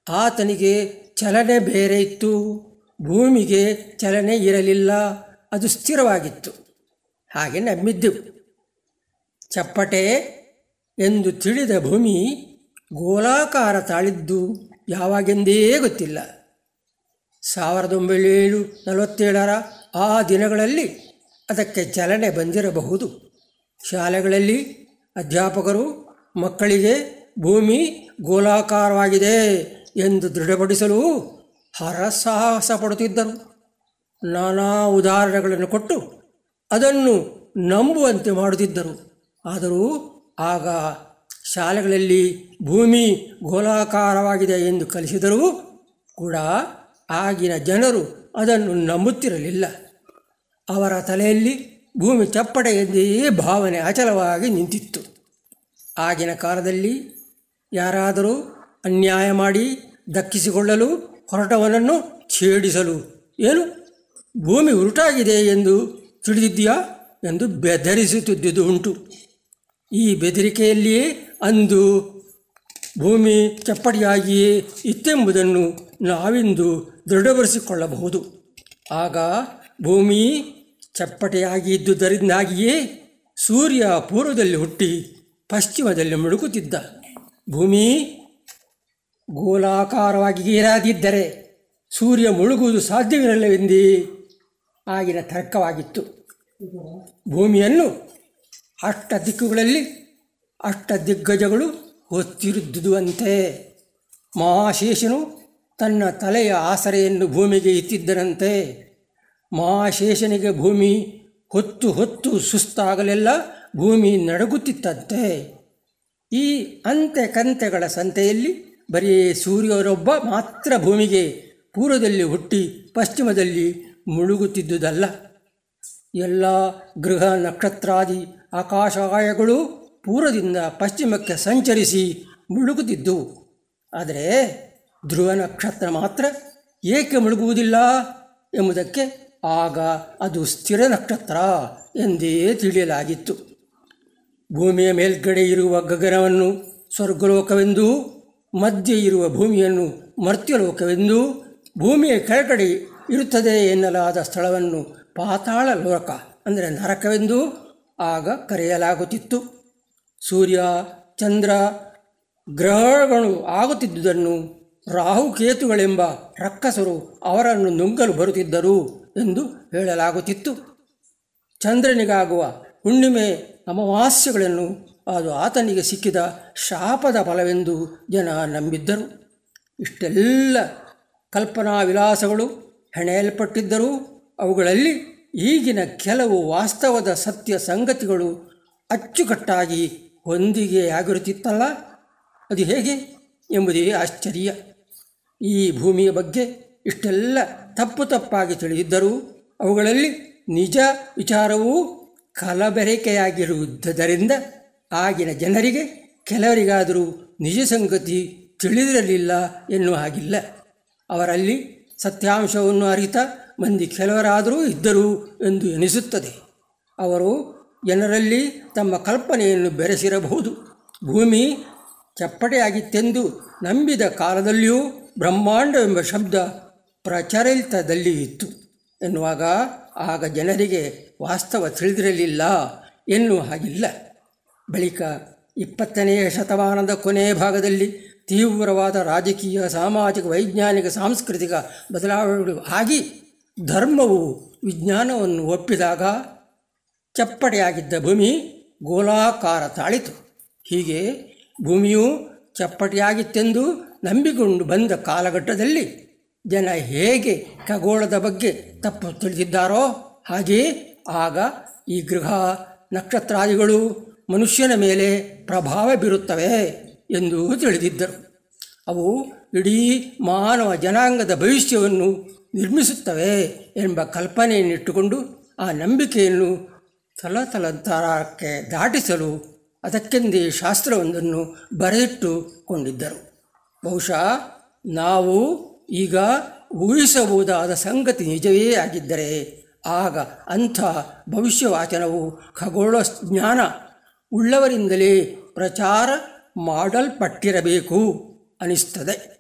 ಆತನಿಗೆ ಚಲನೆ ಬೇರೆ ಇತ್ತು. ಭೂಮಿಗೆ ಚಲನೆ ಇರಲಿಲ್ಲ. ಅದು ಸ್ಥಿರವಾಗಿತ್ತು. ಹಾಗೆ ನಂಬಿದ್ದೆವು ಚಪ್ಪಟೆ ಎಂದು ತಿಳಿದ ಭೂಮಿ ಗೋಲಾಕಾರ ತಾಳಿದ್ದು ಯಾವಾಗೆಂದೇ ಗೊತ್ತಿಲ್ಲ. ಸಾವಿರದ ಒಂಬೈನೂರ ನಲವತ್ತೇಳರ ಆ ದಿನಗಳಲ್ಲಿ ಅದಕ್ಕೆ ಚಲನೆ ಬಂದಿರಬಹುದು. ಶಾಲೆಗಳಲ್ಲಿ ಅಧ್ಯಾಪಕರು ಮಕ್ಕಳಿಗೆ ಭೂಮಿ ಗೋಲಾಕಾರವಾಗಿದೆ ಎಂದು ದೃಢಪಡಿಸಲು ಹರಸಾಹಸ ಪಡುತ್ತಿದ್ದರು. ನಾನಾ ಉದಾಹರಣೆಗಳನ್ನು ಕೊಟ್ಟು ಅದನ್ನು ನಂಬುವಂತೆ ಮಾಡುತ್ತಿದ್ದರು. ಆದರೂ ಆಗ ಶಾಲೆಗಳಲ್ಲಿ ಭೂಮಿ ಗೋಲಾಕಾರವಾಗಿದೆ ಎಂದು ಕಲಿಸಿದರೂ ಕೂಡ ಆಗಿನ ಜನರು ಅದನ್ನು ನಂಬುತ್ತಿರಲಿಲ್ಲ. ಅವರ ತಲೆಯಲ್ಲಿ ಭೂಮಿ ಚಪ್ಪಡೆ ಭಾವನೆ ಅಚಲವಾಗಿ ನಿಂತಿತ್ತು. ಆಗಿನ ಕಾಲದಲ್ಲಿ ಯಾರಾದರೂ ಅನ್ಯಾಯ ಮಾಡಿ ದಕ್ಕಿಸಿಕೊಳ್ಳಲು ಹೊರಟವನನ್ನು ಛೇಡಿಸಲು ಏನು? ಭೂಮಿ ಉರುಟಾಗಿದೆ ಎಂದು ತಿಳಿದಿದ್ದೀಯಾ? ಎಂದು ಬೆದರಿಸುತ್ತಿದ್ದುದು ಉಂಟು. ಈ ಬೆದರಿಕೆಯಲ್ಲಿಯೇ ಅಂದು ಭೂಮಿ ಚಪ್ಪಡಿಯಾಗಿಯೇ ಇತ್ತೆಂಬುದನ್ನು ನಾವಿಂದು ದೃಢಪಡಿಸಿಕೊಳ್ಳಬಹುದು. ಆಗ ಭೂಮಿ ಚಪ್ಪಟೆಯಾಗಿ ಇದ್ದುದರಿಂದಾಗಿಯೇ ಸೂರ್ಯ ಪೂರ್ವದಲ್ಲಿ ಹುಟ್ಟಿ ಪಶ್ಚಿಮದಲ್ಲಿ ಮುಳುಗುತ್ತಿದ್ದ. ಭೂಮಿ ಗೋಲಾಕಾರವಾಗಿ ಏರಾದಿದ್ದರೆ ಸೂರ್ಯ ಮುಳುಗುವುದು ಸಾಧ್ಯವಿರಲಿಲ್ಲವೆಂದೇ ಆಗಿನ ತರ್ಕವಾಗಿತ್ತು. ಭೂಮಿಯನ್ನು ಅಷ್ಟ ದಿಕ್ಕುಗಳಲ್ಲಿ ಅಷ್ಟ ದಿಗ್ಗಜಗಳು ಹೊತ್ತಿರುದ್ದುವಂತೆ ಮಹಾಶೇಷನು ತನ್ನ ತಲೆಯ ಆಸರೆಯನ್ನು ಭೂಮಿಗೆ ಇತ್ತಿದ್ದನಂತೆ ಮಹಾಶೇಷನಿಗೆ ಭೂಮಿ ಹೊತ್ತು ಹೊತ್ತು ಸುಸ್ತಾಗಲೆಲ್ಲ ಭೂಮಿ ನಡಗುತ್ತಿತ್ತಂತೆ. ಈ ಅಂತೆ ಕಂತೆಗಳ ಸಂತೆಯಲ್ಲಿ ಬರೀ ಸೂರ್ಯರೊಬ್ಬ ಮಾತ್ರ ಭೂಮಿಗೆ ಪೂರ್ವದಲ್ಲಿ ಹುಟ್ಟಿ ಪಶ್ಚಿಮದಲ್ಲಿ ಮುಳುಗುತ್ತಿದ್ದುದಲ್ಲ. ಎಲ್ಲ ಗೃಹ ನಕ್ಷತ್ರಾದಿ ಆಕಾಶಾಯಗಳು ಪೂರ್ವದಿಂದ ಪಶ್ಚಿಮಕ್ಕೆ ಸಂಚರಿಸಿ ಮುಳುಗುತ್ತಿದ್ದು. ಆದರೆ ಧ್ರುವ ನಕ್ಷತ್ರ ಮಾತ್ರ ಏಕೆ ಮುಳುಗುವುದಿಲ್ಲ ಎಂಬುದಕ್ಕೆ ಆಗ ಅದು ಸ್ಥಿರ ನಕ್ಷತ್ರ ಎಂದೇ ತಿಳಿಯಲಾಗಿತ್ತು. ಭೂಮಿಯ ಮೇಲ್ಗಡೆ ಇರುವ ಗಗನವನ್ನು ಸ್ವರ್ಗಲೋಕವೆಂದೂ, ಮಧ್ಯೆ ಇರುವ ಭೂಮಿಯನ್ನು ಮರ್ತ್ಯಲೋಕವೆಂದೂ, ಭೂಮಿಯ ಕೆಳಗಡೆ ಇರುತ್ತದೆ ಎನ್ನಲಾದ ಸ್ಥಳವನ್ನು ಪಾತಾಳ ಲೋಕ ಅಂದರೆ ನರಕವೆಂದು ಆಗ ಕರೆಯಲಾಗುತ್ತಿತ್ತು. ಸೂರ್ಯ, ಚಂದ್ರ, ಗ್ರಹಗಳು ಆಗುತ್ತಿದ್ದುದನ್ನು ರಾಹುಕೇತುಗಳೆಂಬ ರಕ್ಕಸರು ಅವರನ್ನು ನುಂಗಲು ಬರುತ್ತಿದ್ದರು ಎಂದು ಹೇಳಲಾಗುತ್ತಿತ್ತು. ಚಂದ್ರನಿಗಾಗುವ ಹುಣ್ಣಿಮೆ ಅಮಾವಾಸ್ಯಗಳನ್ನು ಅದು ಆತನಿಗೆ ಸಿಕ್ಕಿದ ಶಾಪದ ಫಲವೆಂದು ಜನ ನಂಬಿದ್ದರು. ಇಷ್ಟೆಲ್ಲ ಕಲ್ಪನಾ ವಿಲಾಸಗಳು ಹೆಣೆಯಲ್ಪಟ್ಟಿದ್ದರೂ ಅವುಗಳಲ್ಲಿ ಈಗಿನ ಕೆಲವು ವಾಸ್ತವದ ಸತ್ಯ ಸಂಗತಿಗಳು ಅಚ್ಚುಕಟ್ಟಾಗಿ ಹೊಂದಿಗೆಯಾಗಿರುತ್ತಿತ್ತಲ್ಲ. ಅದು ಹೇಗೆ ಎಂಬುದೇ ಆಶ್ಚರ್ಯ. ಈ ಭೂಮಿಯ ಬಗ್ಗೆ ಇಷ್ಟೆಲ್ಲ ತಪ್ಪು ತಪ್ಪಾಗಿ ತಿಳಿದಿದ್ದರೂ ಅವುಗಳಲ್ಲಿ ನಿಜ ವಿಚಾರವೂ ಕಲಬೆರಕೆಯಾಗಿರುವುದರಿಂದ ಆಗಿನ ಜನರಿಗೆ ಕೆಲವರಿಗಾದರೂ ನಿಜ ಸಂಗತಿ ತಿಳಿದಿರಲಿಲ್ಲ ಎನ್ನುವ ಹಾಗಿಲ್ಲ. ಅವರಲ್ಲಿ ಸತ್ಯಾಂಶವನ್ನು ಅರಿತ ಮಂದಿ ಕೆಲವರಾದರೂ ಇದ್ದರು ಎಂದು ಎನಿಸುತ್ತದೆ. ಅವರು ಜನರಲ್ಲಿ ತಮ್ಮ ಕಲ್ಪನೆಯನ್ನು ಬೆರೆಸಿರಬಹುದು. ಭೂಮಿ ಚಪ್ಪಟೆಯಾಗಿತ್ತೆಂದು ನಂಬಿದ ಕಾಲದಲ್ಲಿಯೂ ಬ್ರಹ್ಮಾಂಡವೆಂಬ ಶಬ್ದ ಪ್ರಚಲಿತದಲ್ಲಿ ಇತ್ತು. ಎನ್ನುವಾಗ ಆಗ ಜನರಿಗೆ ವಾಸ್ತವ ತಿಳಿದಿರಲಿಲ್ಲ. ಎನ್ನುವ ಹಾಗಿಲ್ಲ. ಬಳಿಕ ಇಪ್ಪತ್ತನೆಯ ಶತಮಾನದ ಕೊನೆಯ ಭಾಗದಲ್ಲಿ ತೀವ್ರವಾದ ರಾಜಕೀಯ, ಸಾಮಾಜಿಕ, ವೈಜ್ಞಾನಿಕ, ಸಾಂಸ್ಕೃತಿಕ ಬದಲಾವಣೆಗಳು ಆಗಿ ಧರ್ಮವು ವಿಜ್ಞಾನವನ್ನು ಒಪ್ಪಿದಾಗ ಚಪ್ಪಟೆಯಾಗಿದ್ದ ಭೂಮಿ ಗೋಲಾಕಾರ ತಾಳಿತು. ಹೀಗೆ ಭೂಮಿಯು ಚಪ್ಪಟೆಯಾಗಿತ್ತೆಂದು ನಂಬಿಕೊಂಡು ಬಂದ ಕಾಲಘಟ್ಟದಲ್ಲಿ ಜನ ಹೇಗೆ ಖಗೋಳದ ಬಗ್ಗೆ ತಪ್ಪು ತಿಳಿದಿದ್ದಾರೋ ಹಾಗೆಯೇ ಆಗ ಈ ಗೃಹ ನಕ್ಷತ್ರಾದಿಗಳು ಮನುಷ್ಯನ ಮೇಲೆ ಪ್ರಭಾವ ಬೀರುತ್ತವೆ ಎಂದು ತಿಳಿದಿದ್ದರು. ಅವು ಇಡೀ ಮಾನವ ಜನಾಂಗದ ಭವಿಷ್ಯವನ್ನು ನಿರ್ಮಿಸುತ್ತವೆ ಎಂಬ ಕಲ್ಪನೆಯನ್ನಿಟ್ಟುಕೊಂಡು ಆ ನಂಬಿಕೆಯನ್ನು ತಲತಲಂತರಕ್ಕೆ ದಾಟಿಸಲು ಅದಕ್ಕೆಂದೇ ಶಾಸ್ತ್ರವೊಂದನ್ನು ಬರೆದಿಟ್ಟುಕೊಂಡಿದ್ದರು. ಬಹುಶಃ ನಾವು ಈಗ ಊಹಿಸಬಹುದಾದ ಸಂಗತಿ ನಿಜವೇ ಆಗಿದ್ದರೆ ಆಗ ಅಂಥ ಭವಿಷ್ಯವಾಚನವು ಖಗೋಳ ಜ್ಞಾನ ಉಳ್ಳವರಿಂದಲೇ ಪ್ರಚಾರ ಮಾಡಲ್ಪಟ್ಟಿರಬೇಕು ಅನಿಸ್ತದೆ.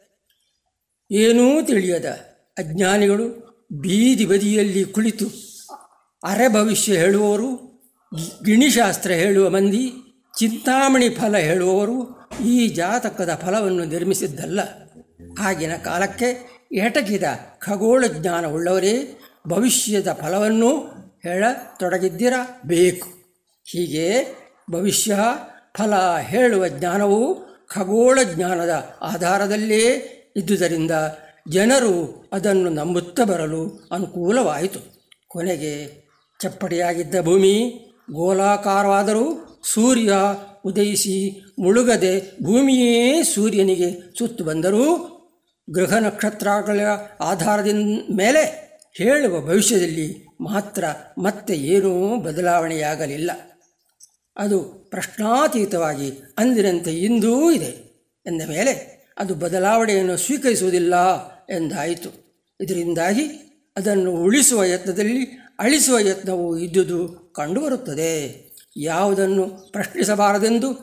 ಏನೂ ತಿಳಿಯದ ಅಜ್ಞಾನಿಗಳು ಬೀದಿ ಬದಿಯಲ್ಲಿ ಕುಳಿತು ಅರೆ ಭವಿಷ್ಯ ಹೇಳುವವರು, ಗಿಣಿಶಾಸ್ತ್ರ ಹೇಳುವ ಮಂದಿ ಚಿಂತಾಮಣಿ ಫಲ ಹೇಳುವವರು ಈ ಜಾತಕದ ಫಲವನ್ನು ನಿರ್ಮಿಸಿದ್ದಲ್ಲ. ಆಗಿನ ಕಾಲಕ್ಕೆ ಎಟಕಿದ ಖಗೋಳ ಜ್ಞಾನವುಳ್ಳವರೇ, ಭವಿಷ್ಯದ ಫಲವನ್ನು ಹೇಳತೊಡಗಿದ್ದಿರಬೇಕು ಹೀಗೆ ಭವಿಷ್ಯ ಫಲ ಹೇಳುವ ಜ್ಞಾನವು ಖಗೋಳ ಜ್ಞಾನದ ಆಧಾರದಲ್ಲೇ ಇದ್ದುದರಿಂದ ಜನರು ಅದನ್ನು ನಂಬುತ್ತಾ ಬರಲು ಅನುಕೂಲವಾಯಿತು. ಕೊನೆಗೆ ಚಪ್ಪಡಿಯಾಗಿದ್ದ ಭೂಮಿ ಗೋಲಾಕಾರವಾದರೂ ಸೂರ್ಯ ಉದಯಿಸಿ ಮುಳುಗದೆ ಭೂಮಿಯೇ ಸೂರ್ಯನಿಗೆ ಸುತ್ತು ಬಂದರೂ ಗೃಹ ನಕ್ಷತ್ರಗಳ ಆಧಾರದಿಂದ ಮೇಲೆ ಹೇಳುವ ಭವಿಷ್ಯದಲ್ಲಿ ಮಾತ್ರ ಮತ್ತೆ ಏನೂ ಬದಲಾವಣೆಯಾಗಲಿಲ್ಲ. ಅದು ಪ್ರಶ್ನಾತೀತವಾಗಿ ಅಂದಿನಂತೆ ಇಂದೂ ಇದೆ ಎಂದ ಮೇಲೆ ಅದು ಬದಲಾವಣೆಯನ್ನು ಸ್ವೀಕರಿಸುವುದಿಲ್ಲ ಎಂದಾಯಿತು. ಇದರಿಂದಾಗಿ ಅದನ್ನು ಉಳಿಸುವ ಯತ್ನದಲ್ಲಿ ಅಳಿಸುವ ಯತ್ನವು ಇದ್ದುದು ಕಂಡುಬರುತ್ತದೆ. ಯಾವುದನ್ನು ಪ್ರಶ್ನಿಸಬಾರದೆಂದು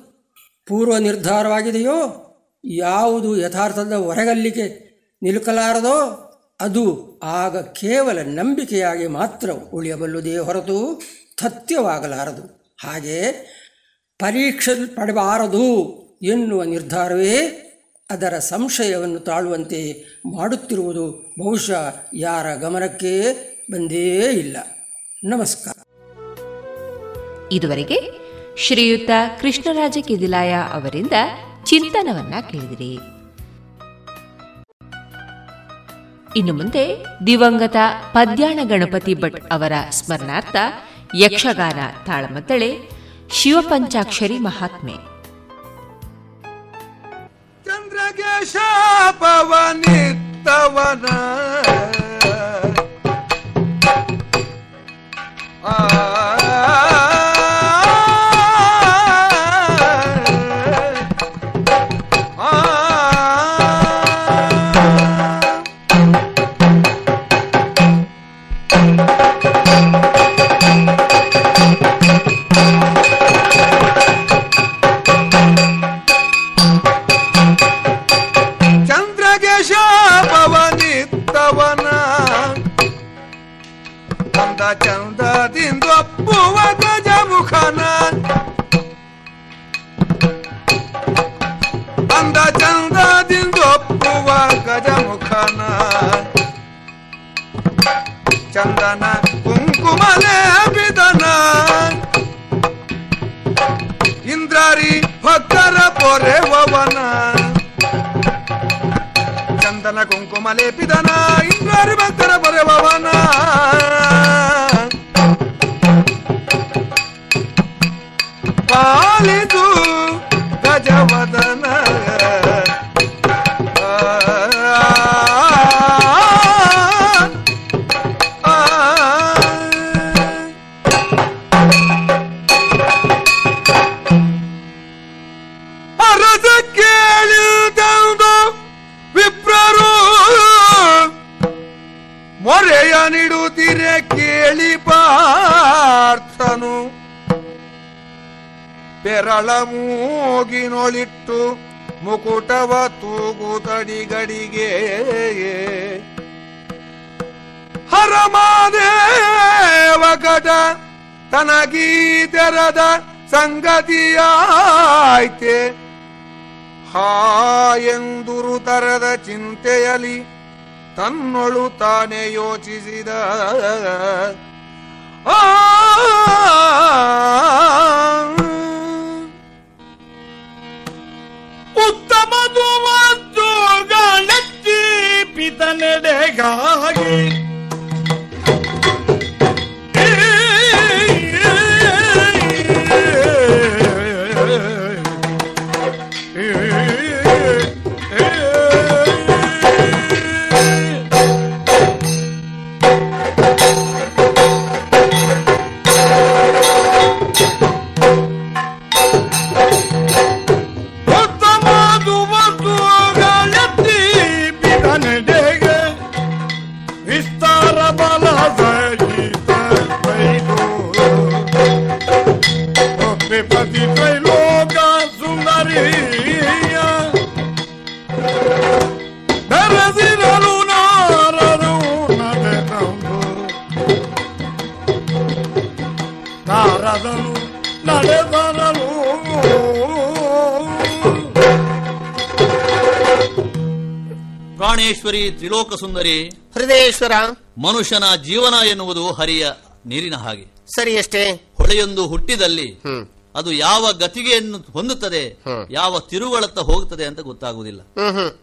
ಪೂರ್ವ ನಿರ್ಧಾರವಾಗಿದೆಯೋ, ಯಾವುದು ಯಥಾರ್ಥದ ಹೊರಗಲ್ಲಿಗೆ ನಿಲುಕಲಾರದೋ, ಅದು ಆಗ ಕೇವಲ ನಂಬಿಕೆಯಾಗಿ ಮಾತ್ರ ಉಳಿಯಬಲ್ಲುದೇ ಹೊರತು ಸತ್ಯವಾಗಲಾರದು. ಹಾಗೆ ಪರೀಕ್ಷಲ್ಪಡಬಾರದು ಎನ್ನುವ ನಿರ್ಧಾರವೇ ಅದರ ಸಂಶಯವನ್ನು ತಾಳುವಂತೆ ಮಾಡುತ್ತಿರುವುದು ಬಹುಶಃ ಯಾರ ಗಮನಕ್ಕೆ ಬಂದೇ ಇಲ್ಲ. ನಮಸ್ಕಾರ. ಇದುವರೆಗೆ ಶ್ರೀಯುತ ಕೃಷ್ಣರಾಜ ಕಿದಿಲಾಯ ಅವರಿಂದ ಚಿಂತನವನ್ನ ಕೇಳಿದಿರಿ. ಇನ್ನು ಮುಂದೆ ದಿವಂಗತ ಪದ್ಯಾಣ ಗಣಪತಿ ಭಟ್ ಅವರ ಸ್ಮರಣಾರ್ಥ ಯಕ್ಷಗಾನ ತಾಳಮದ್ದಳೆ ಶಿವಪಂಚಾಕ್ಷರಿ ಮಹಾತ್ಮೆ. ಚಂದ್ರಗೇಶ ಶಾಪವನಿತ್ತವನ ಸಂಗತಿಯಾಯ್ತೆ ಹಾ ಎಂದುರು ತರದ ಚಿಂತೆಯಲಿ ತನ್ನೊಳು ತಾನೇ ಯೋಚಿಸಿದ. ಆ ತ್ರಿಲೋಕ ಸುಂದರಿ ಹೃದಯೇಶ್ವರ. ಮನುಷ್ಯನ ಜೀವನ ಎನ್ನುವುದು ಹರಿಯ ನೀರಿನ ಹಾಗೆ. ಸರಿಯಷ್ಟೇ ಹೊಳೆಯೊಂದು ಹುಟ್ಟಿದಲ್ಲಿ ಅದು ಯಾವ ಗತಿಗೆಯನ್ನು ಹೊಂದುತ್ತದೆ ಯಾವ ತಿರುಗಳತ್ತ ಹೋಗುತ್ತದೆ ಅಂತ ಗೊತ್ತಾಗುವುದಿಲ್ಲ.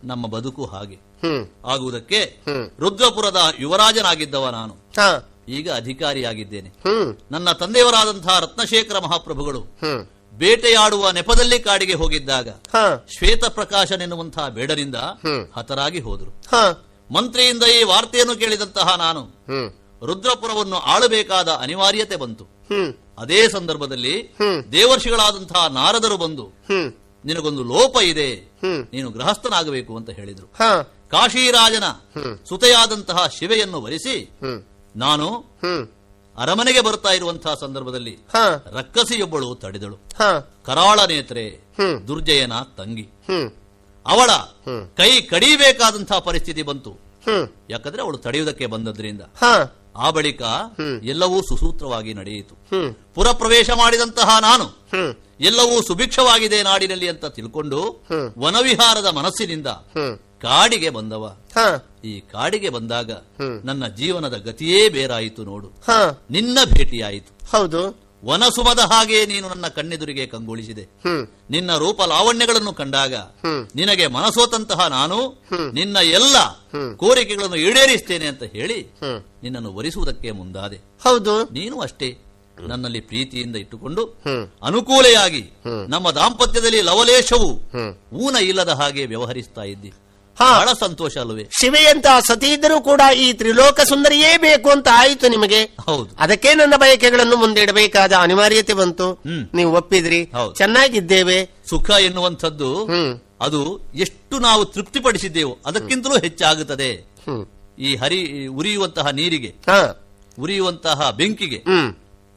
ನಮ್ಮ ಬದುಕು ಹಾಗೆ. ಆಗುವುದಕ್ಕೆ ರುದ್ರಪುರದ ಯುವರಾಜನಾಗಿದ್ದವ ನಾನು. ಈಗ ಅಧಿಕಾರಿಯಾಗಿದ್ದೇನೆ. ನನ್ನ ತಂದೆಯವರಾದಂತಹ ರತ್ನಶೇಖರ ಮಹಾಪ್ರಭುಗಳು ಬೇಟೆಯಾಡುವ ನೆಪದಲ್ಲಿ ಕಾಡಿಗೆ ಹೋಗಿದ್ದಾಗ ಶ್ವೇತ ಪ್ರಕಾಶನೆನ್ನುವಂತಹ ಬೇಡರಿಂದ ಹತರಾಗಿ ಹೋದರು. ಮಂತ್ರಿಯಿಂದ ಈ ವಾರ್ತೆಯನ್ನು ಕೇಳಿದಂತಹ ನಾನು ರುದ್ರಪುರವನ್ನು ಆಳಬೇಕಾದ ಅನಿವಾರ್ಯತೆ ಬಂತು. ಅದೇ ಸಂದರ್ಭದಲ್ಲಿ. ದೇವರ್ಷಿಗಳಾದಂತಹ ನಾರದರು ಬಂದು ನಿನಗೊಂದು ಲೋಪ ಇದೆ. ನೀನು ಗೃಹಸ್ಥನಾಗಬೇಕು ಅಂತ ಹೇಳಿದ್ರು. ಕಾಶಿರಾಜನ. ಸುತೆಯಾದಂತಹ ಶಿವೆಯನ್ನು ವರಿಸಿ ನಾನು ಅರಮನೆಗೆ ಬರುತ್ತಾ ಇರುವಂತಹ ಸಂದರ್ಭದಲ್ಲಿ ರಕ್ಕಸಿಯೊಬ್ಬಳು ತಡೆದಳು. ಕರಾಳ ನೇತ್ರೆ ದುರ್ಜಯನ ತಂಗಿ. ಅವಳ ಕೈ ಕಡಿಬೇಕಾದಂತಹ ಪರಿಸ್ಥಿತಿ ಬಂತು. ಯಾಕಂದ್ರೆ ಅವಳು ತಡೆಯುವುದಕ್ಕೆ ಬಂದದ್ರಿಂದ. ಆ ಬಳಿಕ ಎಲ್ಲವೂ ಸುಸೂತ್ರವಾಗಿ ನಡೆಯಿತು. ಪುರ ಪುರಪ್ರವೇಶ ಮಾಡಿದಂತಹ ನಾನು ಎಲ್ಲವೂ ಸುಭಿಕ್ಷವಾಗಿದೆ ನಾಡಿನಲ್ಲಿ ಅಂತ ತಿಳ್ಕೊಂಡು ವನವಿಹಾರದ ಮನಸ್ಸಿನಿಂದ ಕಾಡಿಗೆ ಬಂದವ. ಈ ಕಾಡಿಗೆ ಬಂದಾಗ ನನ್ನ ಜೀವನದ ಗತಿಯೇ ಬೇರಾಯಿತು ನೋಡು. ನಿನ್ನ ಭೇಟಿಯಾಯಿತು. ಹೌದು. ವನಸುಮದ ಹಾಗೆ ನೀನು ನನ್ನ ಕಣ್ಣೆದುರಿಗೆ ಕಂಗೊಳಿಸಿದೆ ನಿನ್ನ ರೂಪ ಲಾವಣ್ಯಗಳನ್ನು ಕಂಡಾಗ. ನಿನಗೆ ಮನಸೋತಂತಹ ನಾನು. ನಿನ್ನ ಎಲ್ಲ. ಕೋರಿಕೆಗಳನ್ನು ಈಡೇರಿಸ್ತೇನೆ ಅಂತ ಹೇಳಿ ನಿನ್ನನ್ನು ವರಿಸುವುದಕ್ಕೆ ಮುಂದಾದೆ ಹೌದು ನೀನು ಅಷ್ಟೇ ನನ್ನಲ್ಲಿ ಪ್ರೀತಿಯಿಂದ ಇಟ್ಟುಕೊಂಡು ಅನುಕೂಲೆಯಾಗಿ. ನಮ್ಮ ದಾಂಪತ್ಯದಲ್ಲಿ ಲವಲೇಶವು ಊನ ಇಲ್ಲದ ಹಾಗೆ ವ್ಯವಹರಿಸ್ತಾ ಇದ್ದಿ. ಬಹಳ ಸಂತೋಷ ಅಲ್ವೇ? ಶಿವೆಯಂತ ಸತಿ ಇದ್ದರೂ ಕೂಡ ಈ ತ್ರಿಲೋಕ ಸುಂದರಿಯೇ ಬೇಕು ಅಂತ ಆಯಿತು ನಿಮಗೆ. ಹೌದು. ಅದಕ್ಕೆ ನನ್ನ ಬಯಕೆಗಳನ್ನು ಮುಂದೆ ಇಡಬೇಕಾದ ಅನಿವಾರ್ಯತೆ ಬಂತು. ನೀವು ಒಪ್ಪಿದ್ರಿ. ಚೆನ್ನಾಗಿದ್ದೇವೆ. ಸುಖ ಎನ್ನುವಂಥದ್ದು ಅದು ಎಷ್ಟು ನಾವು ತೃಪ್ತಿಪಡಿಸಿದ್ದೇವೋ ಅದಕ್ಕಿಂತಲೂ ಹೆಚ್ಚಾಗುತ್ತದೆ. ಈ ಹರಿ ಉರಿಯುವಂತಹ ನೀರಿಗೆ ಹಾ. ಉರಿಯುವಂತಹ ಬೆಂಕಿಗೆ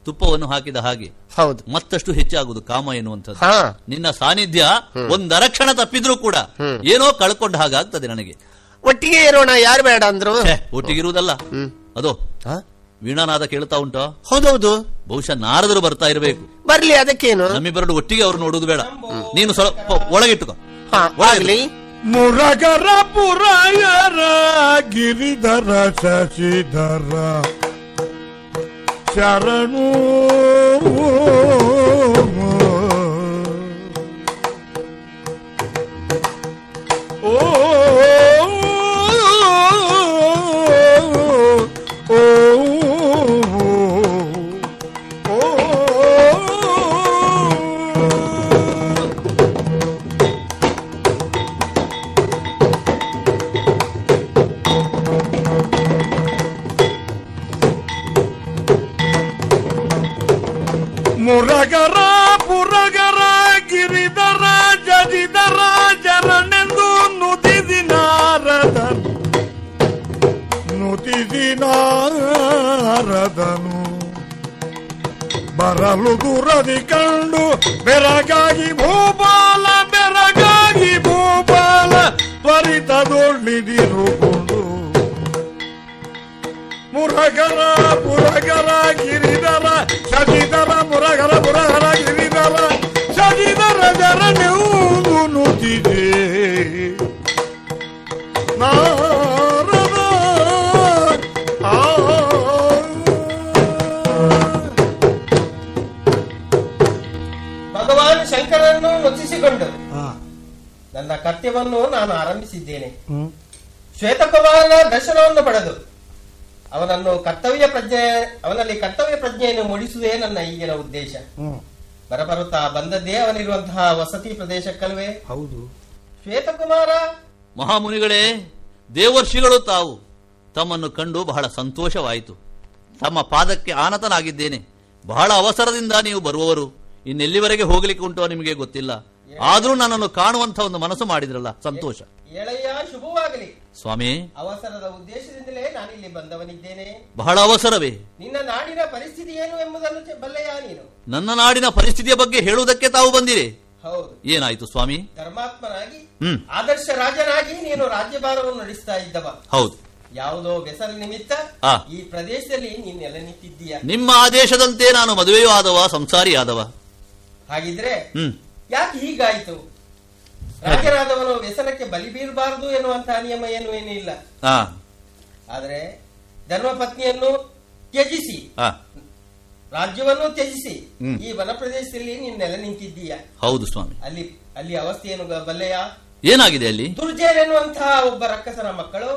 ತುಪ್ಪವನ್ನು ಹಾಕಿದ ಹಾಗೆ. ಹೌದು. ಮತ್ತಷ್ಟು ಹೆಚ್ಚಾಗುವುದು ಕಾಮ ಎನ್ನುವಂಥದ್ದು. ಹಾ. ನಿನ್ನ ಸಾನ್ನಿಧ್ಯ ಒಂದರಕ್ಷಣ ತಪ್ಪಿದ್ರೂ ಕೂಡ ಏನೋ ಕಳ್ಕೊಂಡ ಹಾಗಾಗ್ತದೆ ನನಗೆ. ಒಟ್ಟಿಗೆ ಇರೋಣ ಯಾರು ಬೇಡ ಅಂದ್ರು? ಒಟ್ಟಿಗೆ ಇರುವುದಲ್ಲ ಅದು? ವೀಣಾನಾದ ಕೇಳ್ತಾ ಉಂಟಾ? ಹೌದೌದು. ಬಹುಶಃ ನಾರದರು ಬರ್ತಾ ಇರಬೇಕು. ಬರ್ಲಿ ಅದಕ್ಕೇನು? ನಮ್ಮಿಬ್ಬರಡು ಒಟ್ಟಿಗೆ ಅವ್ರು ನೋಡುದು ಬೇಡ. ನೀನು ಸ್ವಲ್ಪ ಒಳಗಿಟ್ಟುಕೋ. ಹಾ ಆಗ್ಲಿ. ಮುರಗರ ಪುರಾಯರ ಗಿರಿಧರ ಶಶಿಧರ. ಶರಣು ಮುರಗರ ಪುರಗರ ಗಿರಿಧರ ಜಡಿದರ ಜರನೆಂದು ನುತಿದಿ ನಾರದ ನುತಿದಿ ನಾರದನು ಬರಲು ದೂರದಿ ಕಂಡು ಬೆರಗಾಗಿ ಭೂಪಾಲ ಬೆರಗಾಗಿ ಭೂಪಾಲ ತ್ವರಿತದೊಳ್ಳಿದಿರುಕೊಂಡು ಮುರಗರ ಪುರಗರ ಗಿರಿಧರ ಶಶಿಧರ ಮುರಗರ ಪುರಗರ ಗಿರಿಧರ ಶಶಿಧರ ಜರನೆವುದು ನುತಿದೆ ನಾರದ ಆ ಭಗವಾನ್ ಶಂಕರನ್ನು ರಚಿಸಿಕೊಂಡರು. ನನ್ನ ಕರ್ತವ್ಯವನ್ನು ನಾನು ಆರಂಭಿಸಿದ್ದೇನೆ. ಶ್ವೇತಕುಮಾರನ ದರ್ಶನವನ್ನು ಪಡೆದು. ಅವನನ್ನು ಕರ್ತವ್ಯ ಪ್ರಜ್ಞೆ ಅವನಲ್ಲಿ ಕರ್ತವ್ಯ ಪ್ರಜ್ಞೆಯನ್ನು ಮೂಡಿಸುವುದೇ ನನ್ನ ಈಗಿನ ಉದ್ದೇಶ. ಬರಬರುತ್ತಾ ಬಂದದ್ದೇ ಅವನಿರುವಂತಹ ವಸತಿ ಪ್ರದೇಶಕ್ಕಲ್ವೇ? ಹೌದು. ಶ್ವೇತಕುಮಾರ! ಮಹಾಮುನಿಗಳೇ ದೇವರ್ಷಿಗಳು ತಾವು ತಮ್ಮನ್ನು ಕಂಡು ಬಹಳ ಸಂತೋಷವಾಯಿತು. ತಮ್ಮ ಪಾದಕ್ಕೆ ಆನತನಾಗಿದ್ದೇನೆ. ಬಹಳ ಅವಸರದಿಂದ ನೀವು ಬರುವವರು. ಇನ್ನೆಲ್ಲಿವರೆಗೆ ಹೋಗಲಿಕ್ಕೆ ಉಂಟೋ ನಿಮಗೆ ಗೊತ್ತಿಲ್ಲ. ಆದ್ರೂ ನನ್ನನ್ನು ಕಾಣುವಂತ ಒಂದು ಮನಸ್ಸು ಮಾಡಿದ್ರಲ್ಲ ಸಂತೋಷ. ಎಳೆಯ ಶುಭವಾಗಲಿ. ಸ್ವಾಮಿ. ಅವಸರದ ಉದ್ದೇಶದಿಂದಲೇ ನಾನಿಲ್ಲಿ ಬಂದವನಿದ್ದೇನೆ. ಬಹಳ ಅವಸರವೇ. ನಿನ್ನ ನಾಡಿನ ಪರಿಸ್ಥಿತಿ ಏನು ಎಂಬುದನ್ನು ಬಲ್ಲೆಯ ನೀನು? ನನ್ನ ನಾಡಿನ ಪರಿಸ್ಥಿತಿಯ ಬಗ್ಗೆ ಹೇಳುವುದಕ್ಕೆ ತಾವು ಬಂದಿರಿ. ಹೌದು. ಏನಾಯ್ತು ಸ್ವಾಮಿ? ಧರ್ಮಾತ್ಮನಾಗಿ ಹ್ಮ್. ಆದರ್ಶ ರಾಜನಾಗಿ ನೀನು ರಾಜ್ಯಭಾರವನ್ನು ನಡೆಸ್ತಾ ಇದ್ದವ. ಹೌದು. ಯಾವುದೋ ವ್ಯಸನ ನಿಮಿತ್ತ ಈ ಪ್ರದೇಶದಲ್ಲಿ ನೀನ್ ನೆಲೆ ನಿಂತಿದ್ದೀಯ. ನಿಮ್ಮ ಆದೇಶದಂತೆ ನಾನು ಮದುವೆಯೂ ಆದವ ಸಂಸಾರಿ ಆದವ ಹಾಗಿದ್ರೆ ಯಾಕೆ ಹೀಗಾಯಿತು? ರಾಜರಾದವನು ವ್ಯಸನಕ್ಕೆ ಬಲಿ ಬೀರಬಾರದು ಎನ್ನುವಂತಹ ನಿಯಮ ಏನು ಏನೂ ಇಲ್ಲ. ಆ ಆದ್ರೆ ಧರ್ಮಪತ್ನಿಯನ್ನು ತ್ಯಜಿಸಿ. ರಾಜ್ಯವನ್ನು ತ್ಯಜಿಸಿ. ಈ ವನ ಪ್ರದೇಶದಲ್ಲಿ ನೀನು ನೆಲೆ ನಿಂತಿದ್ದೀಯ? ಹೌದು ಸ್ವಾಮಿ. ಅಲ್ಲಿ ಅಲ್ಲಿ ಅವಸ್ಥೆ ಏನು ಬಲ್ಲೆಯ? ಏನಾಗಿದೆ ಅಲ್ಲಿ? ದುರ್ಜಯನೆನ್ನುವಂತಹ ಒಬ್ಬ ರಕ್ಕಸನ ಮಕ್ಕಳು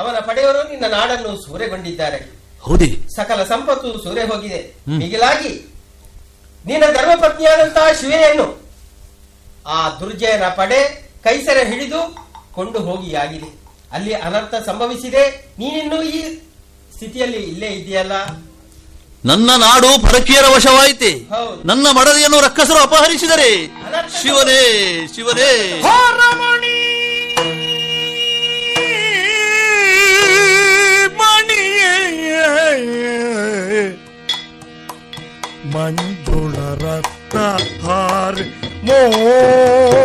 ಅವನ ಪಡೆಯವರು ನಿನ್ನ ನಾಡನ್ನು ಸೂರೆಗೊಂಡಿದ್ದಾರೆ. ಹೌದೇ? ಸಕಲ ಸಂಪತ್ತು ಸೂರೆ ಹೋಗಿದೆ. ಮಿಗಿಲಾಗಿ ನಿನ್ನ ಧರ್ಮಪತ್ನಿಯಾದಂತಹ ಶಿವೆಯನ್ನು ಆ ದುರ್ಜಯನ ಪಡೆ ಕೈಸರ ಹಿಡಿದು ಕೊಂಡು ಹೋಗಿಯಾಗಿದೆ. ಆಗಿದೆ ಅಲ್ಲಿ ಅನರ್ಥ ಸಂಭವಿಸಿದೆ. ನೀನಿನ್ನೂ ಈ ಸ್ಥಿತಿಯಲ್ಲಿ ಇಲ್ಲೇ ಇದೆಯಲ್ಲ? ನನ್ನ ನಾಡು ಪರಕೀಯರ ವಶವಾಯಿತೆ. ಹೌದು. ನನ್ನ ಮಡದಿಯನ್ನು ರಕ್ಕಸರು ಅಪಹರಿಸಿದರೆ. ಶಿವನೇ ಶಿವನೇ. ಮಣಿಯೇ ಮಂಜುಳ ರಕ್ತ ಹಾರಿ ಮೋಗದ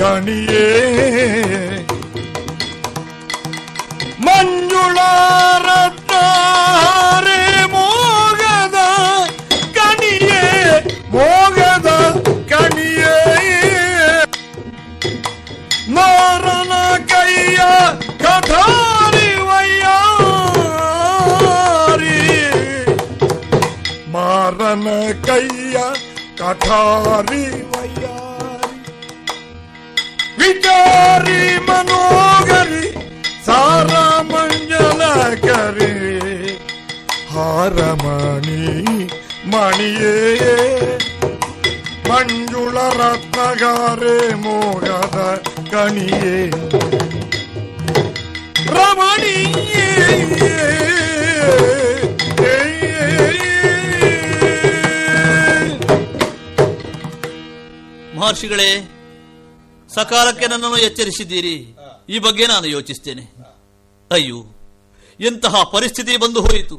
ಕಣಿಯೇ ಮಂಜುಳ ರತ್ನ ಹಾರಿ ಮೋಗದ ಕಣಿಯೇ ಮೋಗದ ಕಣಿಯೇ ನಾರನ ಕೈಯ ಕಠಾರಿ ವಯ್ಯಾರಿ ಮಾರನ ಕೈಯ பட்டாரி விட்டாரி மனோகரி சாரா மஞ்சளகரி ஹாரமணி மணியே மஞ்சுள ரத்னகாரே மோகத கனியே. ரமணியே ಮಹರ್ಷಿಗಳೇ, ಸಕಾಲಕ್ಕೆ ನನ್ನನ್ನು ಎಚ್ಚರಿಸಿದ್ದೀರಿ. ಈ ಬಗ್ಗೆ ನಾನು ಯೋಚಿಸ್ತೇನೆ. ಅಯ್ಯೋ, ಎಂತಹ ಪರಿಸ್ಥಿತಿ ಬಂದು ಹೋಯಿತು.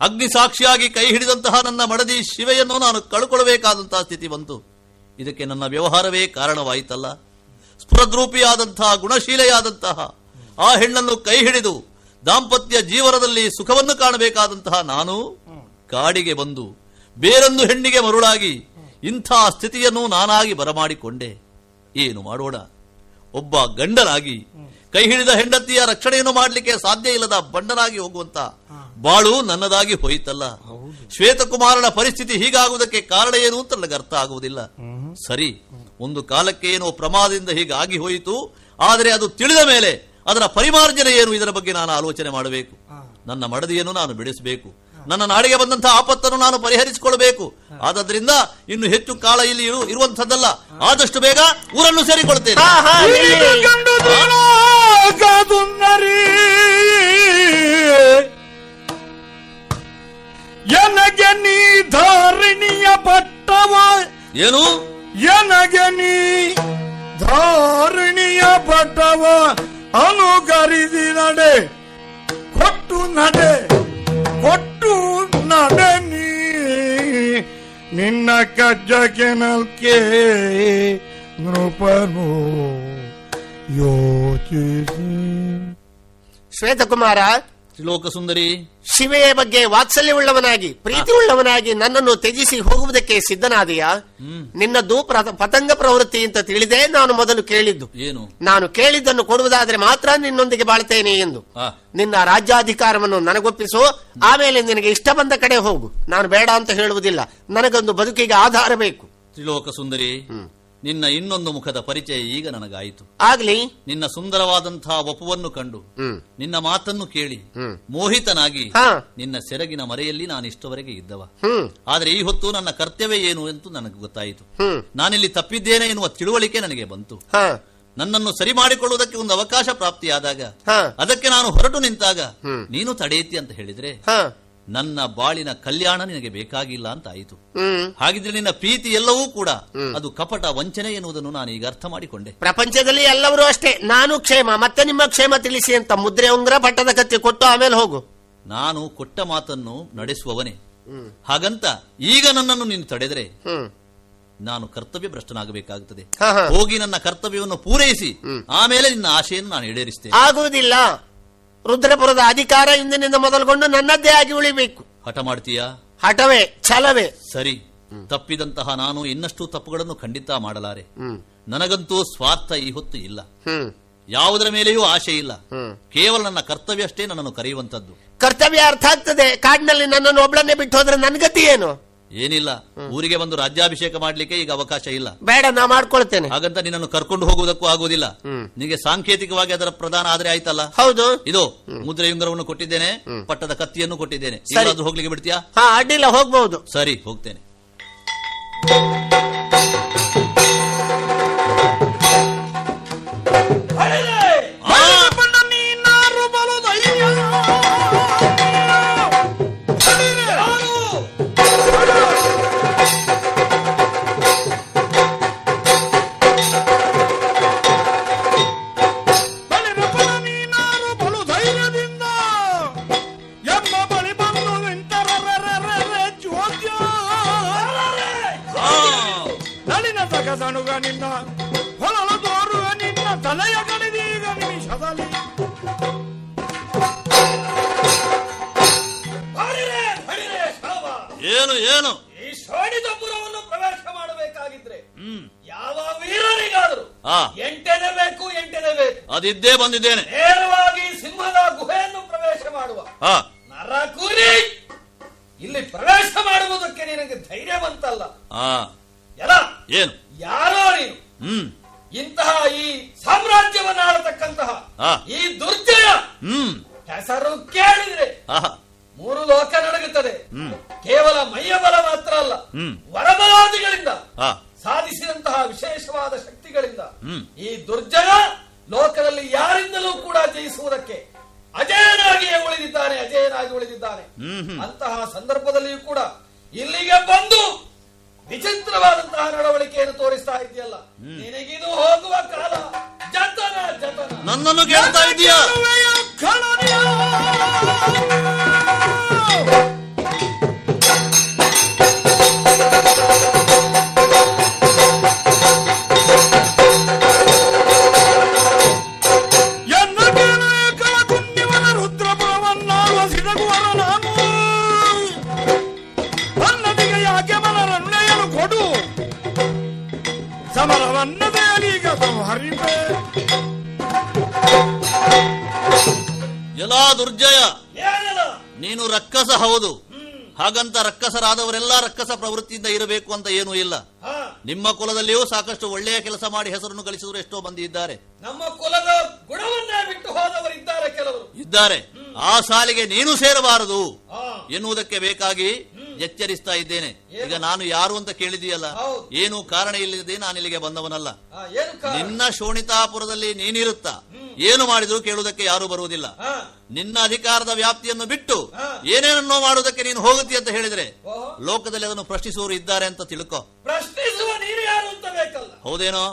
ಅಗ್ನಿ ಸಾಕ್ಷಿಯಾಗಿ ಕೈ ಹಿಡಿದಂತಹ ನನ್ನ ಮಡದಿ ಶಿವೆಯನ್ನು ನಾನು ಕಳ್ಕೊಳ್ಳಬೇಕಾದಂತಹ ಸ್ಥಿತಿ ಬಂತು. ಇದಕ್ಕೆ ನನ್ನ ವ್ಯವಹಾರವೇ ಕಾರಣವಾಯಿತಲ್ಲ. ಸ್ಫುರದ್ರೂಪಿಯಾದಂತಹ, ಗುಣಶೀಲೆಯಾದಂತಹ, ಆ ಹೆಣ್ಣನ್ನು ಕೈ ಹಿಡಿದು ದಾಂಪತ್ಯ ಜೀವನದಲ್ಲಿ ಸುಖವನ್ನು ಕಾಣಬೇಕಾದಂತಹ ನಾನು ಕಾಡಿಗೆ ಬಂದು ಬೇರೊಂದು ಹೆಣ್ಣಿಗೆ ಮರುಳಾಗಿ ಇಂಥ ಸ್ಥಿತಿಯನ್ನು ನಾನಾಗಿ ಬರಮಾಡಿಕೊಂಡೆ. ಏನು ಮಾಡೋಣ? ಒಬ್ಬ ಗಂಡನಾಗಿ, ಕೈ ಹಿಡಿದ ಹೆಂಡತಿಯ ರಕ್ಷಣೆಯನ್ನು ಮಾಡಲಿಕ್ಕೆ ಸಾಧ್ಯ ಇಲ್ಲದ ಬಂಡನಾಗಿ ಹೋಗುವಂತ ಬಾಳು ನನ್ನದಾಗಿ ಹೋಯಿತಲ್ಲ. ಶ್ವೇತಕುಮಾರನ ಪರಿಸ್ಥಿತಿ ಹೀಗಾಗುವುದಕ್ಕೆ ಕಾರಣ ಏನು ಅಂತ ನನಗೆ ಅರ್ಥ ಆಗುವುದಿಲ್ಲ. ಸರಿ, ಒಂದು ಕಾಲಕ್ಕೆ ಏನೋ ಪ್ರಮಾದದಿಂದ ಹೀಗಾಗಿ ಹೋಯಿತು, ಆದರೆ ಅದು ತಿಳಿದ ಮೇಲೆ ಅದರ ಪರಿಮಾರ್ಜನೆ ಏನು ಇದರ ಬಗ್ಗೆ ನಾನು ಆಲೋಚನೆ ಮಾಡಬೇಕು. ನನ್ನ ಮಡದಿಯನ್ನು ನಾನು ಬಿಡಿಸಬೇಕು. ನನ್ನ ನಾಡಿಗೆ ಬಂದಂತಹ ಆಪತ್ತನ್ನು ನಾನು ಪರಿಹರಿಸಿಕೊಳ್ಳಬೇಕು. ಆದ್ದರಿಂದ ಇನ್ನು ಹೆಚ್ಚು ಕಾಲ ಇಲ್ಲಿ ಇರು- ಇರುವಂತದ್ದಲ್ಲ ಆದಷ್ಟು ಬೇಗ ಊರನ್ನು ಸೇರಿಕೊಳ್ತೇನೆ. ಎನಗೆ ನೀ ಧಾರಣಿಯ ಪಟ್ಟವ? ಏನು? ಎನಗೆ ನೀ ಧಾರಣಿಯ ಪಟ್ಟವ? ಅನುಕರಿಸಿ ನಡೆ ಕೊಟ್ಟು ನಡೆ. ಕೊಟ್ಟು ನಡನಿ ನಿನ್ನ ಕಜ್ಜಕ್ಕೆ ನಲ್ಕೆ ನೃಪನು ಯೋಚಿಸಿ. ಶ್ವೇತಕುಮಾರ ತ್ರಿಲೋಕ ಸುಂದರಿ ಶಿವೆಯ ಬಗ್ಗೆ ವಾತ್ಸಲ್ಯವುಳ್ಳವನಾಗಿ ಪ್ರೀತಿ ಉಳ್ಳವನಾಗಿ ನನ್ನನ್ನು ತ್ಯಜಿಸಿ ಹೋಗುವುದಕ್ಕೆ ಸಿದ್ಧನಾದೆಯಾ? ನಿನ್ನದು ಪತಂಗ ಪ್ರವೃತ್ತಿ ಅಂತ ತಿಳಿದೇ ನಾನು ಮೊದಲು ಕೇಳಿದ್ದು. ಏನು? ನಾನು ಕೇಳಿದ್ದನ್ನು ಕೊಡುವುದಾದ್ರೆ ಮಾತ್ರ ನಿನ್ನೊಂದಿಗೆ ಬಾಳ್ತೇನೆ ಎಂದು. ನಿನ್ನ ರಾಜ್ಯಾಧಿಕಾರವನ್ನು ನನಗೊಪ್ಪಿಸು ಆಮೇಲೆ ನಿನಗೆ ಇಷ್ಟ ಬಂದ ಕಡೆ ಹೋಗು. ನಾನು ಬೇಡ ಅಂತ ಹೇಳುವುದಿಲ್ಲ. ನನಗೊಂದು ಬದುಕಿಗೆ ಆಧಾರ ಬೇಕು. ತ್ರಿಲೋಕ ಸುಂದರಿ ನಿನ್ನ ಇನ್ನೊಂದು ಮುಖದ ಪರಿಚಯ ಈಗ ನನಗಾಯಿತು. ಆಗ್ಲಿ. ನಿನ್ನ ಸುಂದರವಾದಂತಹ ಒಪವನ್ನು ಕಂಡು. ನಿನ್ನ ಮಾತನ್ನು ಕೇಳಿ. ಮೋಹಿತನಾಗಿ. ನಿನ್ನ ಸೆರಗಿನ ಮರೆಯಲ್ಲಿ ನಾನು ಇಷ್ಟವರೆಗೆ ಇದ್ದವ. ಆದರೆ ಈ ಹೊತ್ತು ನನ್ನ ಕರ್ತವ್ಯ ಏನು ಎಂದು ನನಗೆ ಗೊತ್ತಾಯಿತು. ನಾನಿಲ್ಲಿ ತಪ್ಪಿದ್ದೇನೆ ಎನ್ನುವ ತಿಳುವಳಿಕೆ ನನಗೆ ಬಂತು. ನನ್ನನ್ನು ಸರಿ ಮಾಡಿಕೊಳ್ಳುವುದಕ್ಕೆ ಒಂದು ಅವಕಾಶ ಪ್ರಾಪ್ತಿಯಾದಾಗ. ಅದಕ್ಕೆ ನಾನು ಹೊರಟು ನಿಂತಾಗ. ನೀನು ತಡೆಯಿತಿ ಅಂತ ಹೇಳಿದ್ರೆ. ನನ್ನ ಬಾಳಿನ ಕಲ್ಯಾಣ ನಿನಗೆ ಬೇಕಾಗಿಲ್ಲ ಅಂತ ಆಯಿತು ಹಾಗಿದ್ರೆ ನಿನ್ನ ಪ್ರೀತಿ ಎಲ್ಲವೂ ಕೂಡ ಅದು ಕಪಟ ವಂಚನೆ ಎನ್ನುವುದನ್ನು ನಾನು ಈಗ ಅರ್ಥ ಮಾಡಿಕೊಂಡೆ. ಪ್ರಪಂಚದಲ್ಲಿ ಎಲ್ಲವರೂ ಅಷ್ಟೇ. ನಾನು ಕ್ಷೇಮ ಮತ್ತೆ ನಿಮ್ಮ ಕ್ಷೇಮ ತಿಳಿಸಿ ಅಂತ ಮುದ್ರೆ ಉಂಗ್ರ ಪಟ್ಟದ ಕತ್ತಿ ಕೊಟ್ಟು ಆಮೇಲೆ ಹೋಗು. ನಾನು ಕೊಟ್ಟ ಮಾತನ್ನು ನಡೆಸುವವನೇ. ಹಾಗಂತ ಈಗ ನನ್ನನ್ನು ನೀನು ತಡೆದರೆ ನಾನು ಕರ್ತವ್ಯ ಭ್ರಷ್ಟನಾಗಬೇಕಾಗುತ್ತದೆ. ಹೋಗಿ ನನ್ನ ಕರ್ತವ್ಯವನ್ನು ಪೂರೈಸಿ ಆಮೇಲೆ ನಿನ್ನ ಆಶೆಯನ್ನು ನಾನು ಈಡೇರಿಸ್ತೇನೆ. ಆಗುವುದಿಲ್ಲ. ರುದ್ರಪುರದ ಅಧಿಕಾರ ಇಂದಿನಿಂದ ಮೊದಲುಗೊಂಡು ನನ್ನದ್ದೇ ಆಗಿ ಉಳಿಬೇಕು. ಹಠ ಮಾಡ್ತೀಯಾ? ಹಠವೇ ಛಲವೇ. ಸರಿ ತಪ್ಪಿದಂತಹ ನಾನು ಇನ್ನಷ್ಟು ತಪ್ಪುಗಳನ್ನು ಖಂಡಿತ ಮಾಡಲಾರೆ. ನನಗಂತೂ ಸ್ವಾರ್ಥ ಈ ಹೊತ್ತು ಇಲ್ಲ. ಯಾವುದರ ಮೇಲೆಯೂ ಆಶೆ ಇಲ್ಲ. ಕೇವಲ ನನ್ನ ಕರ್ತವ್ಯ ಅಷ್ಟೇ ನನ್ನನ್ನು ಕರೆಯುವಂತದ್ದು ಕರ್ತವ್ಯ ಅರ್ಥ ಆಗ್ತದೆ. ಕಾಡಿನಲ್ಲಿ ನನ್ನನ್ನು ಒಬ್ಳನ್ನೇ ಬಿಟ್ಟು ಹೋದ್ರೆ ನನ್ಗತಿ ಏನು? ಏನಿಲ್ಲ. ಊರಿಗೆ ಬಂದು ರಾಜ್ಯಾಭಿಷೇಕ ಮಾಡ್ಲಿಕ್ಕೆ ಈಗ ಅವಕಾಶ ಇಲ್ಲ. ಬೇಡ ನಾ ಮಾಡ್ಕೊಳ್ತೇನೆ. ಹಾಗಂತ ನಿನ್ನನ್ನು ಕರ್ಕೊಂಡು ಹೋಗುವುದಕ್ಕೂ ಆಗುವುದಿಲ್ಲ. ನಿಮಗೆ ಸಾಂಕೇತಿಕವಾಗಿ ಅದರ ಪ್ರಧಾನ ಆದ್ರೆ ಆಯ್ತಲ್ಲ? ಹೌದು. ಇದು ಮುದ್ರೆಯುಂಗರವನ್ನು ಕೊಟ್ಟಿದ್ದೇನೆ ಪಟ್ಟದ ಕತ್ತಿಯನ್ನು ಕೊಟ್ಟಿದ್ದೇನೆ. ಹೋಗ್ಲಿಕ್ಕೆ ಬಿಡ್ತೀಯಾ? ಹಾ ಅಡ್ಡಿಲ್ಲ ಹೋಗ್ಬಹುದು ಸರಿ ಹೋಗ್ತೇನೆ. ಅದಿದ್ದೇ ಬಂದಿದ್ದೇನೆ. ಪ್ರವೃತ್ತಿಯಿಂದ ಇರಬೇಕು ಅಂತ ಏನೂ ಇಲ್ಲ. ನಿಮ್ಮ ಕುಲದಲ್ಲಿಯೂ ಸಾಕಷ್ಟು ಒಳ್ಳೆಯ ಕೆಲಸ ಮಾಡಿ ಹೆಸರನ್ನು ಗಳಿಸಿದ್ರು ಎಷ್ಟೋ ಮಂದಿ ಇದ್ದಾರೆ. ನಮ್ಮ ಕುಲದ ಗುಣವನ್ನೇ ಬಿಟ್ಟು ಹೋದವರಿದ್ದಾರೆ ಕೆಲವರು. ಇದ್ದಾರೆ. ಆ ಸಾಲಿಗೆ ನೀನು ಸೇರಬಾರದು ಎನ್ನುವುದಕ್ಕೆ ಬೇಕಾಗಿ ಎಚ್ಚರಿಸ್ತಾ ಇದ್ದೇನೆ. ಈಗ ನಾನು ಯಾರು ಅಂತ ಕೇಳಿದೀಯಲ್ಲ. ಏನು ಕಾರಣ ಇಲ್ಲದೆ ನಾನು ಇಲ್ಲಿಗೆ ಬಂದವನಲ್ಲ? ನಿನ್ನ ಶೋಣಿತಾಪುರದಲ್ಲಿ ನೀನಿರುತ್ತ. ಏನು ಮಾಡಿದ್ರು ಕೇಳುವುದಕ್ಕೆ ಯಾರು ಬರುವುದಿಲ್ಲ. ನಿನ್ನ ಅಧಿಕಾರದ ವ್ಯಾಪ್ತಿಯನ್ನು ಬಿಟ್ಟು ಏನೇನನ್ನೋ ಮಾಡುವುದಕ್ಕೆ ನೀನು ಹೋಗುತ್ತೀಯ ಅಂತ ಹೇಳಿದ್ರೆ. ಲೋಕದಲ್ಲಿ ಅದನ್ನು ಪ್ರಶ್ನಿಸುವವರು ಇದ್ದಾರೆ ಅಂತ ತಿಳ್ಕೊ. ಪ್ರಶ್ನಿಸುವ ನೀರು ಯಾರು ಅಂತ ಬೇಕಲ್ಲ. ಹೌದೇನೋ?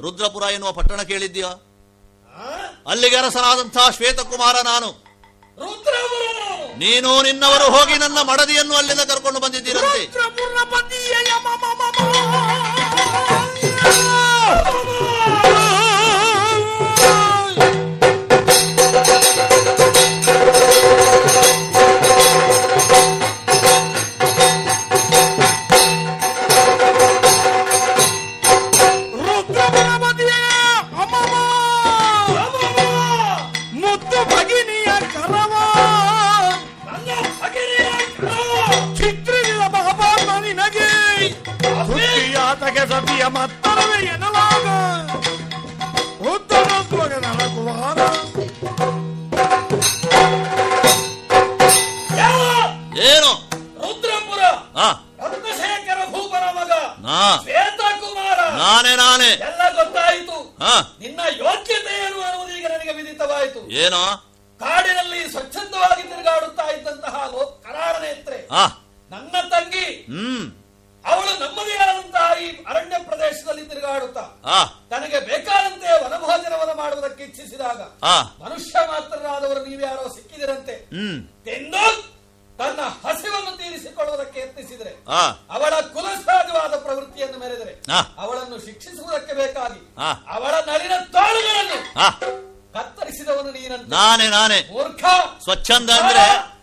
ರುದ್ರಪುರ ಎನ್ನುವ ಪಟ್ಟಣ ಕೇಳಿದ್ಯೋ ಹಾ? ಅಲ್ಲಿಗೆ ಅರಸನಾದಂತಹ ಶ್ವೇತಕುಮಾರ ನಾನು. ನೀನು ನಿನ್ನವರು ಹೋಗಿ ನನ್ನ ಮಡದಿಯನ್ನು ಅಲ್ಲಿಂದ ಕರ್ಕೊಂಡು ಬಂದಿದ್ದೀರಂತೆ. Mama ಅವಳ ಕುಲಸಹಜವಾದ ಪ್ರವೃತ್ತಿಯನ್ನು ಮೆರೆದರೆ. ಅವಳನ್ನು ಶಿಕ್ಷಿಸುವುದಕ್ಕೆ ಬೇಕಾಗಿ. ಅವಳ ನಳಿನ ತೋಳುಗಳನ್ನು ಕತ್ತರಿಸಿದವನು ನೀನಂತ ನಾನೇ ನಾನೇ ಮೂರ್ಖ ಸ್ವಚ್ಛಂದ ಅಂದ್ರೆ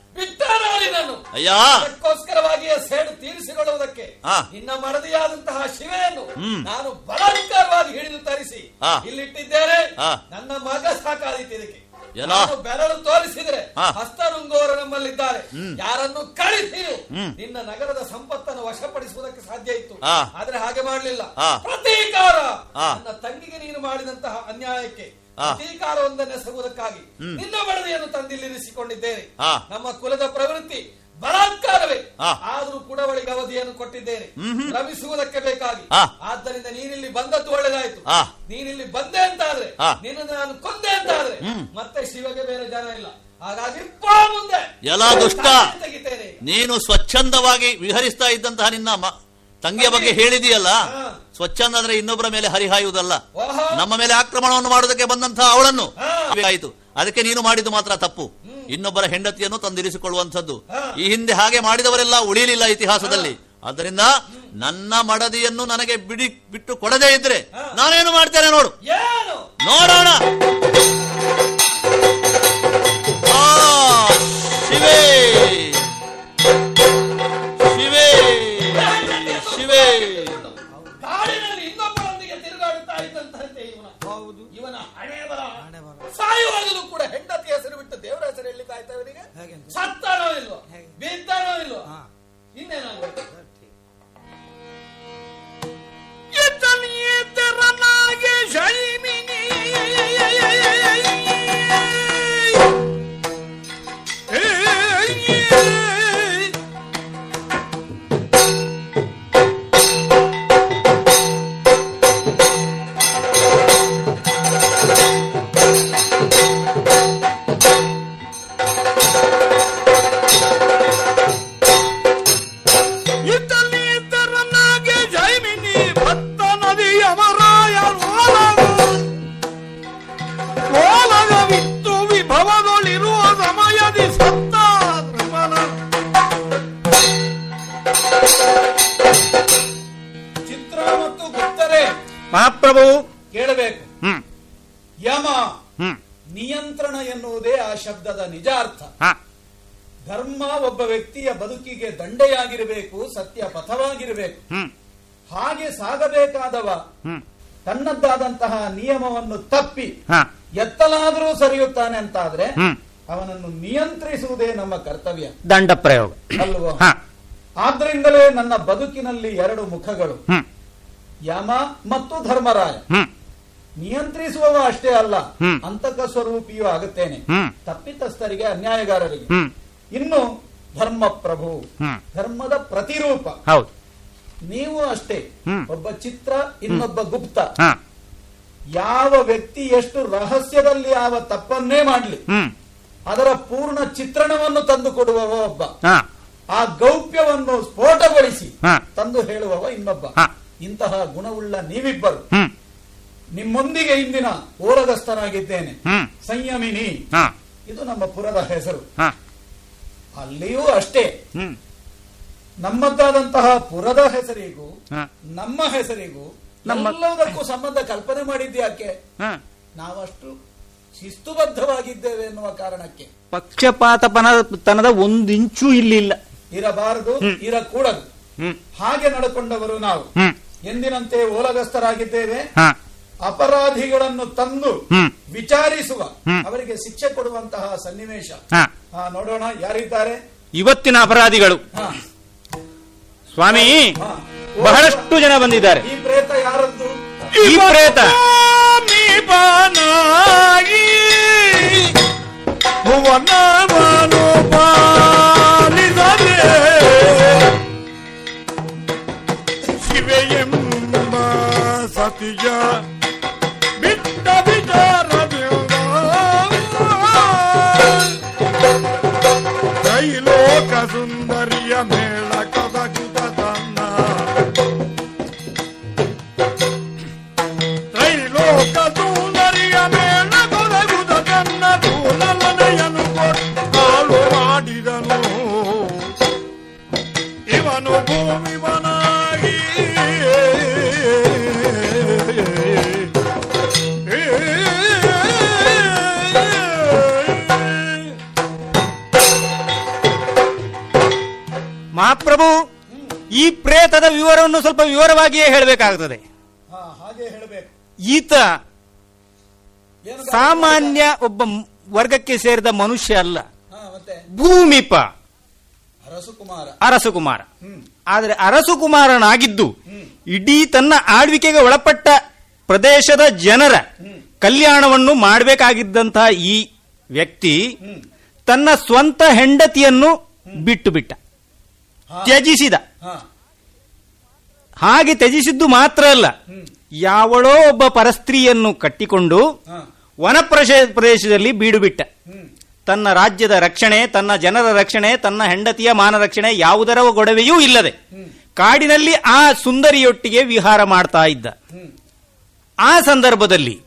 ಅದಕ್ಕೋಸ್ಕರವಾಗಿಯೇ ಸೇಡು ತೀರಿಸಿಕೊಳ್ಳುವುದಕ್ಕೆ. ನಿನ್ನ ಮರದಿಯಾದಂತಹ ಶಿವೆಯನ್ನು. ನಾನು ಬಲಾತ್ಕಾರವಾಗಿ ಹಿಡಿದು ತರಿಸಿ. ಇಲ್ಲಿಟ್ಟಿದ್ದೇನೆ. ನನ್ನ ಮಗ ಸಾಕಾದೀತು ಇದಕ್ಕೆ? ನಾನು ಬೆರಳು ತೋರಿಸಿದ್ರೆ ಹಸ್ತರುಂಗೋರು ನಮ್ಮಲ್ಲಿದ್ದಾರೆ. ಯಾರನ್ನು ಕಳಿಸಿ. ನಿನ್ನ ನಗರದ ಸಂಪತ್ತನ್ನು ವಶಪಡಿಸುವುದಕ್ಕೆ ಸಾಧ್ಯ ಇತ್ತು. ಆದ್ರೆ ಹಾಗೆ ಮಾಡಲಿಲ್ಲ. ಪ್ರತೀಕಾರ. ನನ್ನ ತಂಗಿಗೆ ನೀನು ಮಾಡಿದಂತಹ ಅನ್ಯಾಯಕ್ಕೆ ಪ್ರತೀಕಾರವೊಂದನ್ನು ಎಸಗುವುದಕ್ಕಾಗಿ. ನಿನ್ನ ಬಡದಿಯನ್ನು ತಂದಿಲ್ಲಿರಿಸಿಕೊಂಡಿದ್ದೇನೆ. ನಮ್ಮ ಕುಲದ ಪ್ರವೃತ್ತಿ ಬಲಾತ್ಕಾರವೇ. ಆದರೂ ಕೂಡ ಅವಳಿಗೆ ಅವಧಿಯನ್ನು ಕೊಟ್ಟಿದ್ದೇನೆ. ರಮಿಸುವುದಕ್ಕೆ ಬೇಕಾಗಿ. ಆದ್ದರಿಂದ ನೀನಿಲ್ಲಿ ಬಂದದ್ದು ಒಳ್ಳೆದಾಯ್ತು. ನೀನಿಲ್ಲಿ ಬಂದೆ ಅಂತ ಆದ್ರೆ. ನಿನ್ನ ನಾನು ಕೊಂದೆ ಅಂತ ಆದ್ರೆ ಮತ್ತೆ ಶಿವಗೆ ಬೇರೆ ಜನ ಇಲ್ಲ. ಹಾಗಾಗಿ ಮುಂದೆ. ಎಲ್ಲ ದುಷ್ಟ. ನೀನು ಸ್ವಚ್ಛಂದವಾಗಿ ವಿಹರಿಸ್ತಾ ಇದ್ದಂತಹ ನಿನ್ನ ತಂಗಿಯ ಬಗ್ಗೆ ಹೇಳಿದೀಯಲ್ಲ? ಸ್ವಚ್ಛಂದ ಅಂದ್ರೆ ಇನ್ನೊಬ್ಬರ ಮೇಲೆ ಹರಿಹಾಯುವುದಲ್ಲ. ನಮ್ಮ ಮೇಲೆ ಆಕ್ರಮಣವನ್ನು ಮಾಡೋದಕ್ಕೆ ಬಂದಂತಹ ಅವಳನ್ನು. ಆಯಿತು. ಅದಕ್ಕೆ ನೀನು ಮಾಡಿದ್ದು ಮಾತ್ರ ತಪ್ಪು. ಇನ್ನೊಬ್ಬರ ಹೆಂಡತಿಯನ್ನು ತಂದಿರಿಸಿಕೊಳ್ಳುವಂಥದ್ದು. ಈ ಹಿಂದೆ ಹಾಗೆ ಮಾಡಿದವರೆಲ್ಲ ಉಳಿಯಲಿಲ್ಲ ಇತಿಹಾಸದಲ್ಲಿ. ಆದ್ದರಿಂದ ನನ್ನ ಮಡದಿಯನ್ನು ನನಗೆ ಬಿಡಿ ಬಿಟ್ಟು ಕೊಡದೇ ಇದ್ರೆ. ನಾನೇನು ಮಾಡ್ತೇನೆ ನೋಡು. ನೋಡೋಣ. ಹಣೆ ಬರ ಸಾಯುವಾಗಲೂ ಕೂಡ ಹೆಂಡತಿ ಹೆಸರು ಬಿಟ್ಟು ದೇವರ ಹೆಸರು ಹೇಳಲಿಕ್ಕೆ ಆಯ್ತಾ ಇವನಿಗೆ ಸತ್ತಾನೋ ಇಲ್ವೋ? ಬಿದ್ದಾನೋ ಇಲ್ವೋ? ಇನ್ನೇನಾಗುತ್ತೆ ಶೈಮಿನಿ ಎನ್ನುವುದೇ ಆ ಶಬ್ದದ ನಿಜ ಅರ್ಥ ಹಾ. ಧರ್ಮ ಒಬ್ಬ ವ್ಯಕ್ತಿಯ ಬದುಕಿಗೆ ದಂಡೆಯಾಗಿರಬೇಕು ಸತ್ಯ ಪಥವಾಗಿರಬೇಕು ಹಾಗೆ ಸಾಗಬೇಕಾದವ ತನ್ನದ್ದಾದಂತಹ ನಿಯಮವನ್ನು ತಪ್ಪಿ ಹಾ. ಎತ್ತಲಾದರೂ ಸರಿಯುತ್ತಾನೆ ಅಂತಾದ್ರೆ ಅವನನ್ನು ನಿಯಂತ್ರಿಸುವುದೇ ನಮ್ಮ ಕರ್ತವ್ಯ. ದಂಡ ಪ್ರಯೋಗ. ಅಲ್ವೋ? ಹಾ. ಆದ್ರಿಂದಲೇ ನನ್ನ ಬದುಕಿನಲ್ಲಿ ಎರಡು ಮುಖಗಳು. ಯಮ ಮತ್ತು ಧರ್ಮರಾಯ. ನಿಯಂತ್ರಿಸುವವ ಅಷ್ಟೇ ಅಲ್ಲ. ಅಂತಕ ಸ್ವರೂಪಿಯೂ ಆಗುತ್ತೇನೆ. ತಪ್ಪಿತಸ್ಥರಿಗೆ ಅನ್ಯಾಯಗಾರರಿಗೆ. ಇನ್ನು ಧರ್ಮ ಪ್ರಭು ಧರ್ಮದ ಪ್ರತಿರೂಪ. ನೀವು ಅಷ್ಟೇ. ಒಬ್ಬ ಚಿತ್ರ ಇನ್ನೊಬ್ಬ ಗುಪ್ತ. ಯಾವ ವ್ಯಕ್ತಿ ಎಷ್ಟು ರಹಸ್ಯದಲ್ಲಿ ಯಾವ ತಪ್ಪನ್ನೇ ಮಾಡಲಿ ಅದರ ಪೂರ್ಣ ಚಿತ್ರಣವನ್ನು ತಂದು ಕೊಡುವವ ಒಬ್ಬ ಆ ಗೌಪ್ಯವನ್ನು ಸ್ಫೋಟಗೊಳಿಸಿ ತಂದು ಹೇಳುವವ ಇನ್ನೊಬ್ಬ. ಇಂತಹ ಗುಣವುಳ್ಳ ನೀವಿಬ್ಬರು. ನಿಮ್ಮೊಂದಿಗೆ ಇಂದಿನ ಓರಗಸ್ಥನಾಗಿದ್ದೇನೆ ಸಂಯಮಿನಿ. ಇದು ನಮ್ಮ ಪುರದ ಹೆಸರು. ಅಲ್ಲಿಯೂ ಅಷ್ಟೇ. ನಮ್ಮದ್ದಾದಂತಹ ಪುರದ ಹೆಸರಿಗೂ ನಮ್ಮ ಹೆಸರಿಗೂ ನಮ್ಮೆಲ್ಲದಕ್ಕೂ ಸಂಬಂಧ ಕಲ್ಪನೆ ಮಾಡಿದ್ಯಾಕೆ ನಾವಷ್ಟು ಶಿಸ್ತುಬದ್ಧವಾಗಿದ್ದೇವೆ ಎನ್ನುವ ಕಾರಣಕ್ಕೆ. ಪಕ್ಷಪಾತಪನ ತನದ ಒಂದು ಇಂಚು ಇಲ್ಲಿ ಇಲ್ಲ ಇರಬಾರದು ಇರಕೂಡದು ಹಾಗೆ ನಡ್ಕೊಂಡವರು ನಾವು. ಎಂದಿನಂತೆ ಓಲಗಸ್ಥರಾಗಿದ್ದೇವೆ. ಹಾ. ಅಪರಾಧಿಗಳನ್ನು ತಂದು ವಿಚಾರಿಸುವ ಅವರಿಗೆ ಶಿಕ್ಷೆ ಕೊಡುವಂತಹ ಸನ್ನಿವೇಶ. ನೋಡೋಣ ಯಾರಿದ್ದಾರೆ? ಇವತ್ತಿನ ಅಪರಾಧಿಗಳು. ಸ್ವಾಮಿ ಬಹಳಷ್ಟು ಜನ ಬಂದಿದ್ದಾರೆ. ಈ ಪ್ರೇತ ಯಾರದ್ದು? ಈ ಪ್ರೇತ. Yeah. ಶಿವೆಯೆಂಬ ಸತಿಯ ಮಹಾಪ್ರಭು ಈ ಪ್ರೇತದ ವಿವರವನ್ನು ಸ್ವಲ್ಪ ವಿವರವಾಗಿಯೇ ಹೇಳಬೇಕಾಗುತ್ತದೆ ಈತ ಸಾಮಾನ್ಯ ಒಬ್ಬ ವರ್ಗಕ್ಕೆ ಸೇರಿದ ಮನುಷ್ಯ ಅಲ್ಲ. ಭೂಮಿಪ. ಅರಸುಕುಮಾರ. ಅರಸುಕುಮಾರ. ಆದರೆ ಅರಸುಕುಮಾರನಾಗಿದ್ದು ಇಡೀ ತನ್ನ ಆಳ್ವಿಕೆಗೆ ಒಳಪಟ್ಟ ಪ್ರದೇಶದ ಜನರ ಕಲ್ಯಾಣವನ್ನು ಮಾಡಬೇಕಾಗಿದ್ದಂತಹ ಈ ವ್ಯಕ್ತಿ ತನ್ನ ಸ್ವಂತ ಹೆಂಡತಿಯನ್ನು ಬಿಟ್ಟು ಬಿಟ್ಟ. ತ್ಯಜಿಸಿದ. ಹಾಗೆ ತ್ಯಜಿಸಿದ್ದು ಮಾತ್ರ ಅಲ್ಲ. ಯಾವಳೋ ಒಬ್ಬ ಪರಸ್ತ್ರೀಯನ್ನು ಕಟ್ಟಿಕೊಂಡು ವನ ಪ್ರಶೇ- ಪ್ರದೇಶದಲ್ಲಿ ಬೀಡು ಬಿಟ್ಟ. ತನ್ನ ರಾಜ್ಯದ ರಕ್ಷಣೆ ತನ್ನ ಜನರ ರಕ್ಷಣೆ ತನ್ನ ಹೆಂಡತಿಯ ಮಾನ ರಕ್ಷಣೆ ಯಾವುದರ ಗೊಡವೆಯೂ ಇಲ್ಲದೆ ಕಾಡಿನಲ್ಲಿ ಆ ಸುಂದರಿಯೊಟ್ಟಿಗೆ ವಿಹಾರ ಮಾಡ್ತಾ ಇದ್ದ. ಆ ಸಂದರ್ಭದಲ್ಲಿ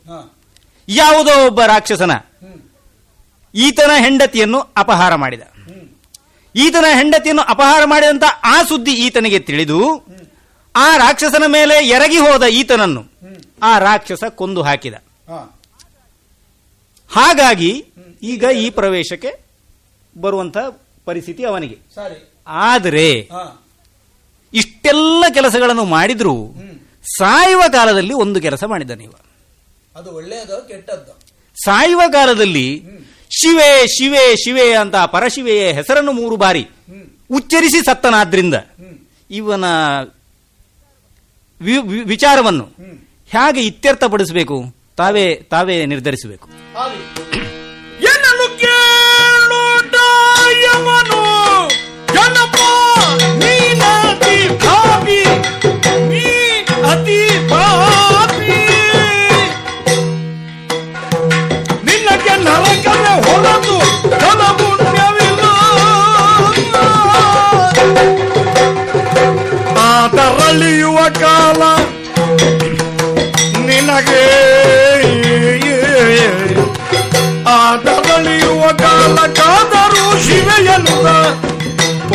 ಯಾವುದೋ ಒಬ್ಬ ರಾಕ್ಷಸನ ಈತನ ಹೆಂಡತಿಯನ್ನು ಅಪಹಾರ ಮಾಡಿದ. ಈತನ ಹೆಂಡತಿಯನ್ನು ಅಪಹಾರ ಮಾಡಿದಂತ ಆ ಸುದ್ದಿ ಈತನಿಗೆ ತಿಳಿದು ಆ ರಾಕ್ಷಸನ ಮೇಲೆ ಎರಗಿ ಹೋದ ಈತನನ್ನು ಆ ರಾಕ್ಷಸ ಕೊಂದು ಹಾಕಿದ. ಹಾಗಾಗಿ ಈಗ ಈ ಪ್ರವೇಶಕ್ಕೆ ಬರುವಂತ ಪರಿಸ್ಥಿತಿ ಅವನಿಗೆ. ಆದರೆ ಇಷ್ಟೆಲ್ಲ ಕೆಲಸಗಳನ್ನು ಮಾಡಿದ್ರು ಸಾಯುವ ಕಾಲದಲ್ಲಿ ಒಂದು ಕೆಲಸ ಮಾಡಿದ್ದಾನೆ ಇವ. ಅದು ಒಳ್ಳೆಯದೋ ಕೆಟ್ಟದ್ದು? ಸಾಯುವ ಕಾಲದಲ್ಲಿ ಶಿವೆ ಶಿವೆ ಶಿವೆ ಅಂತ ಪರಶಿವೆಯ ಹೆಸರನ್ನು ಮೂರು ಬಾರಿ ಉಚ್ಚರಿಸಿ ಸತ್ತನಾದ್ರಿಂದ ಇವನ ವಿಚಾರವನ್ನು ಹೇಗೆ ಇತ್ಯರ್ಥಪಡಿಸಬೇಕು? ತಾವೇ ತಾವೇ ನಿರ್ಧರಿಸಬೇಕು. ತರಳಿಯುವ ಕಾಲ ನಿನಗೆ ಆ ತರಳಿಯುವ ಕಾಲ ಕಾದರೂ ಶಿವೆಯನುದ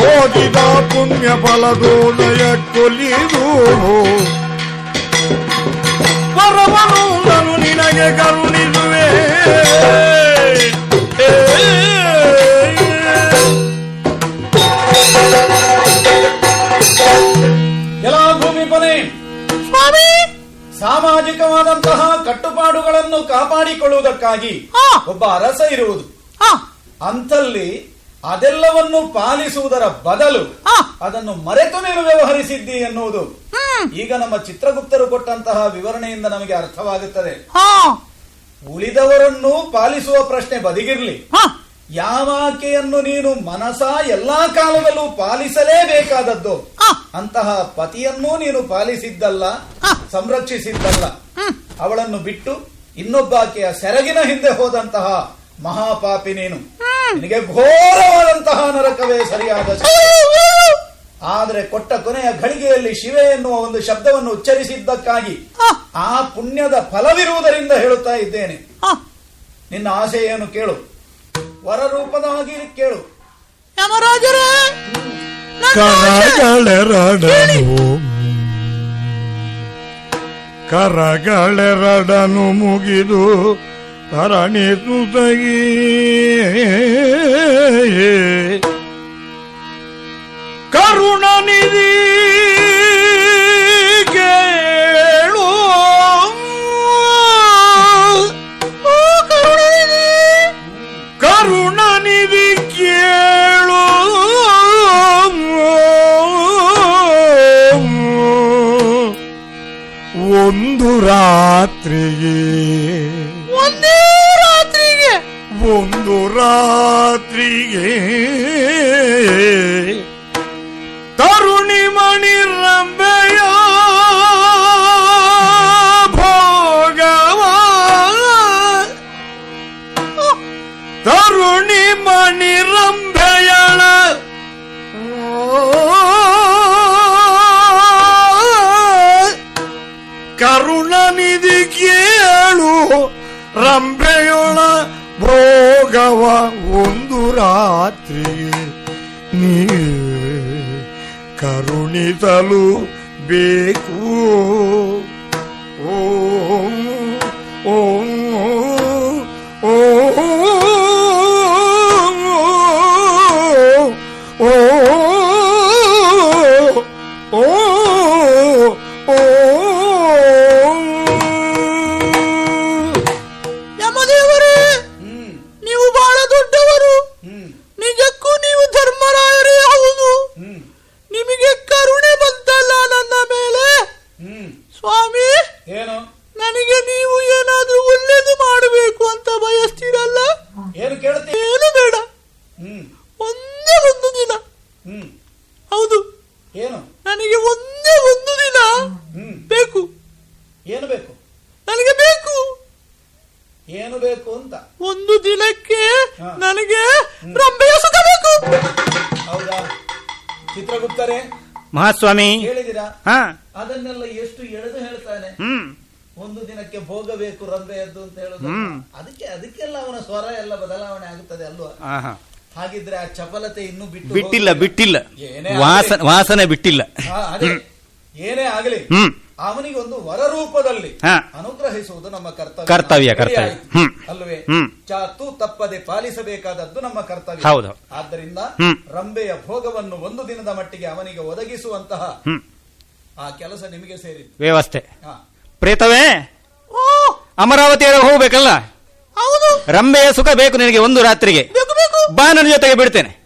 ಓದಿದ ಪುಣ್ಯ ಫಲದೋದಯ ಕೊಲಿದು. ವರವನು ನಾನು ನಿನಗೆ ಕರುಣಿಸುವೆ. ಸಾಮಾಜಿಕವಾದಂತಹ ಕಟ್ಟುಪಾಡುಗಳನ್ನು ಕಾಪಾಡಿಕೊಳ್ಳುವುದಕ್ಕಾಗಿ ಒಬ್ಬ ಅರಸ ಇರುವುದು. ಅಂತಲ್ಲಿ ಅದೆಲ್ಲವನ್ನು ಪಾಲಿಸುವುದರ ಬದಲು ಅದನ್ನು ಮರೆತು ನೀನು ವ್ಯವಹರಿಸಿದ್ದಿ ಎನ್ನುವುದು ಈಗ ನಮ್ಮ ಚಿತ್ರಗುಪ್ತರು ಕೊಟ್ಟಂತಹ ವಿವರಣೆಯಿಂದ ನಮಗೆ ಅರ್ಥವಾಗುತ್ತದೆ. ಉಳಿದವರನ್ನು ಪಾಲಿಸುವ ಪ್ರಶ್ನೆ ಬದಿಗಿರ್ಲಿ. ಯಾವಾಕೆಯನ್ನು ನೀನು ಮನಸ ಎಲ್ಲಾ ಕಾಲದಲ್ಲೂ ಪಾಲಿಸಲೇಬೇಕಾದದ್ದು? ಅಂತಹ ಪತಿಯನ್ನೂ ನೀನು ಪಾಲಿಸಿದ್ದಲ್ಲ ಸಂರಕ್ಷಿಸಿದ್ದಲ್ಲ. ಅವಳನ್ನು ಬಿಟ್ಟು ಇನ್ನೊಬ್ಬಾಕೆಯ ಸೆರಗಿನ ಹಿಂದೆ ಹೋದಂತಹ ಮಹಾಪಾಪಿ ನೀನು. ನಿನಗೆ ಘೋರವಾದಂತಹ ನರಕವೇ ಸರಿಯಾದ. ಆದರೆ ಕೊಟ್ಟ ಕೊನೆಯ ಘಳಿಗೆಯಲ್ಲಿ ಶಿವೆ ಎನ್ನುವ ಒಂದು ಶಬ್ದವನ್ನು ಉಚ್ಚರಿಸಿದ್ದಕ್ಕಾಗಿ ಆ ಪುಣ್ಯದ ಫಲವಿರುವುದರಿಂದ ಹೇಳುತ್ತಾ ಇದ್ದೇನೆ. ನಿನ್ನ ಆಸೆ ಏನು ಕೇಳು. ವರರೂಪದವಾಗಿ ಕೇಳು. ಕರಗಳೆರಡನು. ಕರಗಳೆರಡನು ಮುಗಿದು ಧರಣಿ ತುತಗಿ ಕರುಣನಿಧಿ ಒಂದು ರಾತ್ರಿಗೆ ಒಂದೇ ರಾತ್ರಿಗೆ? ಒಂದು ರಾತ್ರಿಗೆ. ತರುಣಿ ಮಣಿ ರಂಬೆಯ ಭೋಗವ. ತರುಣಿ ಮಣಿ ರಂಬೆಯಳ ರಂಬೆಯೊಳ ಭೋಗವ ಒಂದು ರಾತ್ರಿ. ನೀ ಕರುಣಿಸಲು ಬೇಕು. ಓ ಮಹಾಸ್ವಾಮಿ. ಹಾ. ಅದನ್ನೆಲ್ಲ ಎಷ್ಟು ಎಳೆದು ಹೇಳ್ತಾನೆ. ಹ್ಮ್. ಒಂದು ದಿನಕ್ಕೆ ಭೋಗ ಬೇಕು ರಂಬೆಯದ್ದು ಅಂತ ಹೇಳುದು ಹ್ಮ್. ಅದಕ್ಕೆ ಅದಕ್ಕೆಲ್ಲ ಅವನ ಸ್ವರ ಎಲ್ಲ ಬದಲಾವಣೆ ಆಗುತ್ತದೆ ಅಲ್ವಾ. ಹಾಗಿದ್ರೆ ಆ ಚಪಲತೆ ಇನ್ನು ಬಿಟ್ಟು ಬಿಟ್ಟಿಲ್ಲ. ಬಿಟ್ಟಿಲ್ಲ. ವಾಸನೆ ಬಿಟ್ಟಿಲ್ಲ. ಏನೇ ಆಗಲಿ. ಹ್ಮ್. ಅವನಿಗೆ ಒಂದು ವರ ರೂಪದಲ್ಲಿ ಅನುಗ್ರಹಿಸುವುದು ನಮ್ಮ ಕರ್ತವ್ಯ. ಕರ್ತವ್ಯ, ಕರ್ತವ್ಯ. ಹ್ಮ್. ಅಲ್ವೇ? ಚಾತು ತಪ್ಪದೆ ಪಾಲಿಸಬೇಕಾದದ್ದು ನಮ್ಮ ಕರ್ತವ್ಯ. ಹೌದು. ಆದ್ದರಿಂದ. ರಂಬೆಯ ಭೋಗವನ್ನು ಒಂದು ದಿನದ ಮಟ್ಟಿಗೆ ಅವನಿಗೆ ಒದಗಿಸುವಂತಹ ಆ ಕೆಲಸ ನಿಮಗೆ ಸೇರಿತ್ತು. ವ್ಯವಸ್ಥೆ. ಹಾ. ಪ್ರೇತವೇ ಅಮರಾವತಿ ಹೋಗ್ಬೇಕಲ್ಲ? ಹೌದು. ರಂಬೆಯ ಸುಖ ಬೇಕು ನಿನಗೆ ಒಂದು ರಾತ್ರಿಗೆ. ಬಾ ನನ್ನ ಜೊತೆಗೆ ಬಿಡ್ತೇನೆ.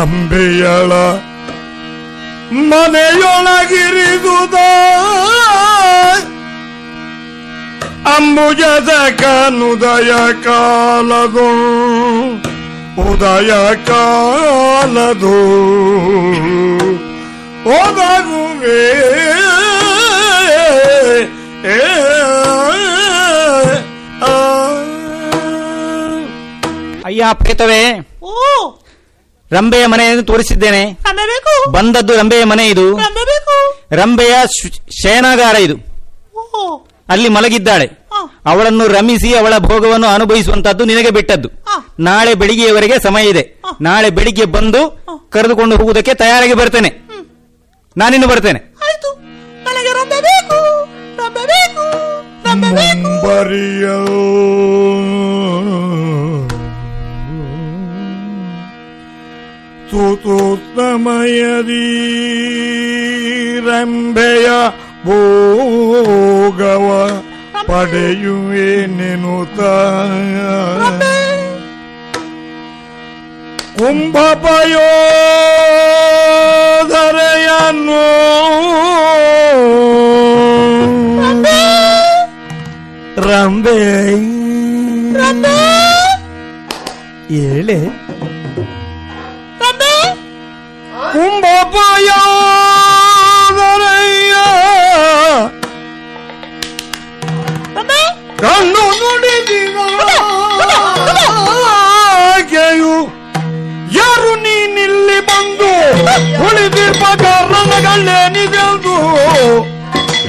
ರಂಬೆಯಳ ಮನೆಯೊಳಗಿರಿದುದ ಅಂಬುಜದ ಕನುದಯ ಕಾಲದು ಉದಯ ಕಾಲದು. ಒದಗುವೆ ಅಯ್ಯ ಪ್ರೇತವೇ ರಂಬೆಯ ಮನೆಯನ್ನು ತೋರಿಸಿದ್ದೇನೆ. ಬಂದದ್ದು ರಂಬೆಯ ಮನೆ ಇದು. ರಂಬೆ ರಂಬೆಯ ಶಯನಾಗಾರ ಇದು. ಅಲ್ಲಿ ಮಲಗಿದ್ದಾಳೆ. ಅವಳನ್ನು ರಮಿಸಿ ಅವಳ ಭೋಗವನ್ನು ಅನುಭವಿಸುವಂತದ್ದು ನಿನಗೆ ಬಿಟ್ಟದ್ದು. ನಾಳೆ ಬೆಳಿಗ್ಗೆಯವರೆಗೆ ಸಮಯ ಇದೆ. ನಾಳೆ ಬೆಳಿಗ್ಗೆ ಬಂದು ಕರೆದುಕೊಂಡು ಹೋಗುವುದಕ್ಕೆ ತಯಾರಾಗಿ ಬರ್ತೇನೆ. ನಾನಿನ್ನು ಬರ್ತೇನೆ. ಆಯ್ತು. ನನಗೆ ರಂಬೆ ಬೇಕು ರಂಭೆಯ ಭೋಗವ ಪಡೆಯುವೆ ನೆನುತ. ಕುಂಭಪಯೋಧರೆಯನ್ನು ರಂಬೆ ಏಳೆ. ಕುಂಭಪಯೋಧರೆಯ ಕಣ್ಣು ನುಡಿದಿಗೆಯು ಯಾರು ನೀನಿಲ್ಲಿ ಬಂದು ಉಳಿದಿರ್ಬ ಕಾರಣಗಳೇನಿದೆಂದು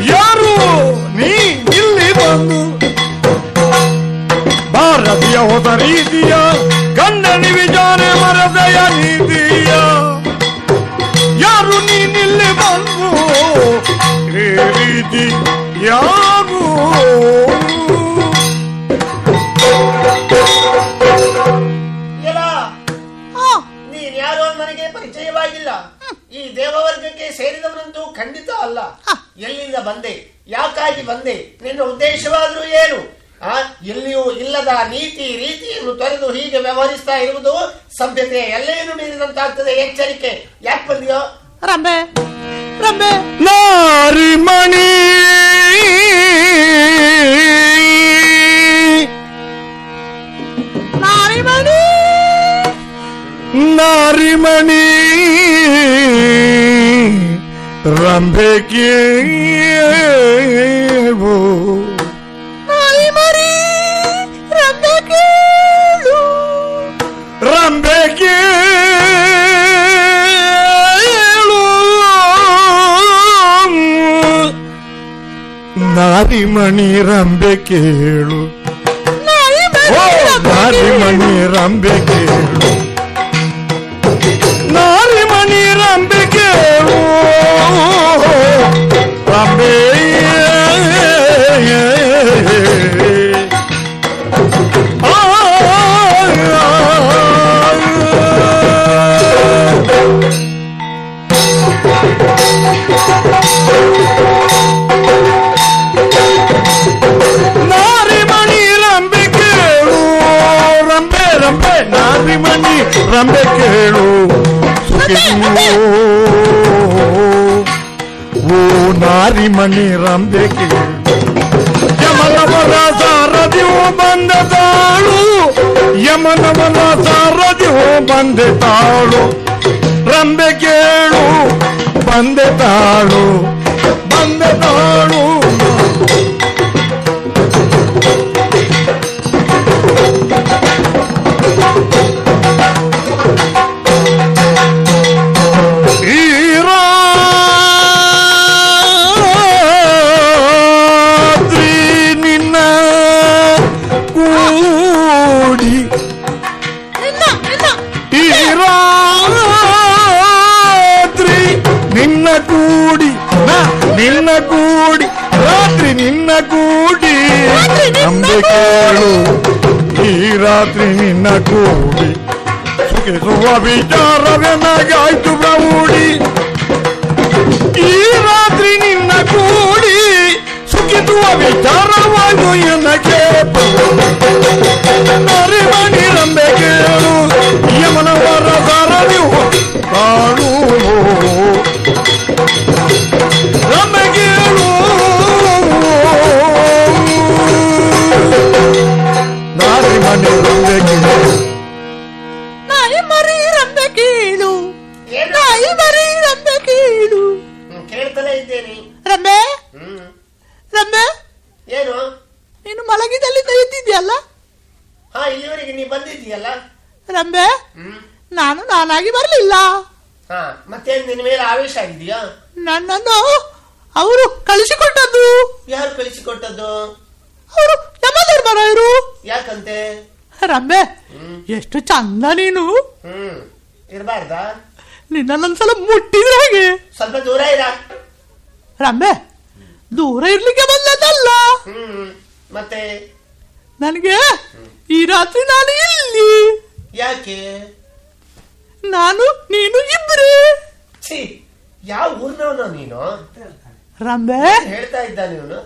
ಯಾರು ನೀ ಇಲ್ಲಿ ಬಂದು? ಭಾರತೀಯ ಹೊಸ ರೀತಿಯ ಗಂಡನಿ ವಿಚಾರ ಮರದಯ ನೀತಿಯ ಇಲ್ಲಿ ಬಂದು ಈ ರೀತಿ ಯಾರು? ಯಾರು ನನಗೆ ಪರಿಚಯವಾಗಿಲ್ಲ. ಈ ದೇವವರ್ಗಕ್ಕೆ ಸೇರಿದವರಂತೂ ಖಂಡಿತ ಅಲ್ಲ. ಎಲ್ಲಿಂದ ಬಂದೆ? ಯಾಕಾಗಿ ಬಂದೆ? ನಿನ್ನ ಉದ್ದೇಶವಾದ್ರೂ ಏನು? ಆ ಎಲ್ಲಿಯೂ ಇಲ್ಲದ ನೀತಿ ರೀತಿಯನ್ನು ತೊರೆದು ಹೀಗೆ ವ್ಯವಹರಿಸ್ತಾ ಇರುವುದು ಸಭ್ಯತೆ ಎಲ್ಲೆಯನ್ನು ಮೀರಿದಂತಾಗ್ತದೆ ಎಚ್ಚರಿಕೆ. ಯಾಕೆ ಬಂದಿಯೋ? ರಂಬೆ ರಂಬೆ ನಾರಿಮಣಿ ನಾರಿಮಣಿ ನಾರಿಮಣಿ ರಂಬೆ ಕೇಳು ನಾರಿಮರಿ ನಾರಿಮಣಿ ರಂಬೆ ಕೇಳು. ನಾರಿ ನಾರಿಮಣಿ ರಂಬೆ ಕೇಳು. ನಾರಿಮಣಿ ರಂಬೆ ಕೇಳು. ರಂಬೆ ನಾರಿಮಣಿ ರಂಬೆ ಕೇಳು ಸುಖಿಯೋ ಓ ನಾರಿಮಣಿ ರಂಬೆ ಕೇಳು ಯಮನವರ ಸಾರದಿಯು ಬಂದ ತಾಳು ಯಮನವರ ಸಾರದಿಯು ಬಂದೆ ತಾಳು ರಂಬೆ ಕೇಳು ಬಂದೆ ತಾಳು ಬಂದೆ ತಾಳು ಕೇಳು. ಈ ರಾತ್ರಿ ನಿನ್ನ ಕೂಡಿ. ಸುಖಿಸುವ ವಿಚಾರವೆನಗಾಯ್ತು ಪ್ರೌಢಿ ಈ ರಾತ್ರಿ ನಿನ್ನ ಕೂಡಿ ಸುಖಿಸುವ ವಿಚಾರವಾಯ್ತು ಎನ್ನಕ್ಕೆ ಮಣಿ ರಂಬೆ ಕೇಳು. ಯಮನವರ ಸಾರದಿ ಕಾಣು ನನ್ನನ್ನು ಅವರು ಕಳಿಸಿಕೊಟ್ಟದ್ದು. ಯಾರು ಕಳಿಸಿಕೊಟ್ಟದ್ದು? ಅವರು ಇರು ಯಾಕಂತೆ? ರಂಬೆ ಎಷ್ಟು ಚಂದ ನೀನು. ಇರಬಾರ್ದ? ನಿನ್ನ ನಿನ್ನೊಂದ್ಸಲ ಮುಟ್ಟಿದ್ರೆ ಹಾಗೆ? ಸ್ವಲ್ಪ ದೂರ ಇರ. ರಂಬೆ ದೂರ ಇರ್ಲಿಕ್ಕೆ ಬಂದದ್ದಲ್ಲ. ಹ್ಮ್. ಮತ್ತೆ? ನನಗೆ ಈ ರಾತ್ರಿ ನಾನು ಇಲ್ಲಿ. ಯಾಕೆ? ನಾನು ನೀನು ಇಬ್ರು. ಛೀ. ಯಾವ ಊರ್ನವನು ನೀನು? ರಂಬೆ? ಹೇಳ್ತಾ ಇದ್ದ ನೀನು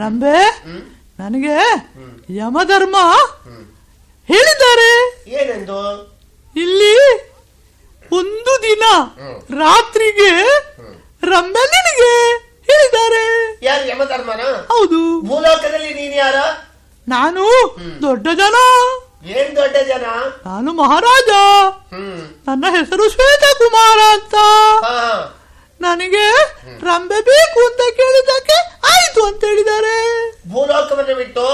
ರಂಬೆ? ನನಗೆ ಯಮಧರ್ಮ ಹೇಳಿದ್ದಾರೆ. ಏನೆಂದು? ಇಲ್ಲಿ ಒಂದು ದಿನ ರಾತ್ರಿಗೆ ರಂಬೆ ನಿನಗೆ ಹೇಳಿದ್ದಾರೆ. ಯಾರು ಯಮಧರ್ಮನ? ಹೌದು. ಭೂಲೋಕದಲ್ಲಿ ನೀನ್ ಯಾರ? ನಾನು ದೊಡ್ಡ ಜನ. ಏನ್ ದೊಡ್ಡ ಜನ? ನಾನು ಮಹಾರಾಜ. ನನ್ನ ಹೆಸರು ಶ್ವೇತಕುಮಾರ ಅಂತ. ಹಾ. ನನಗೆ ರಂಬೆ ಬೇಕು ಅಂತ ಕೇಳಿದ್ದಕ್ಕೆ ಆಯ್ತು ಅಂತ ಹೇಳಿದ್ದಾರೆ. ಭೂಲೋಕವನ್ನು ಬಿಟ್ಟು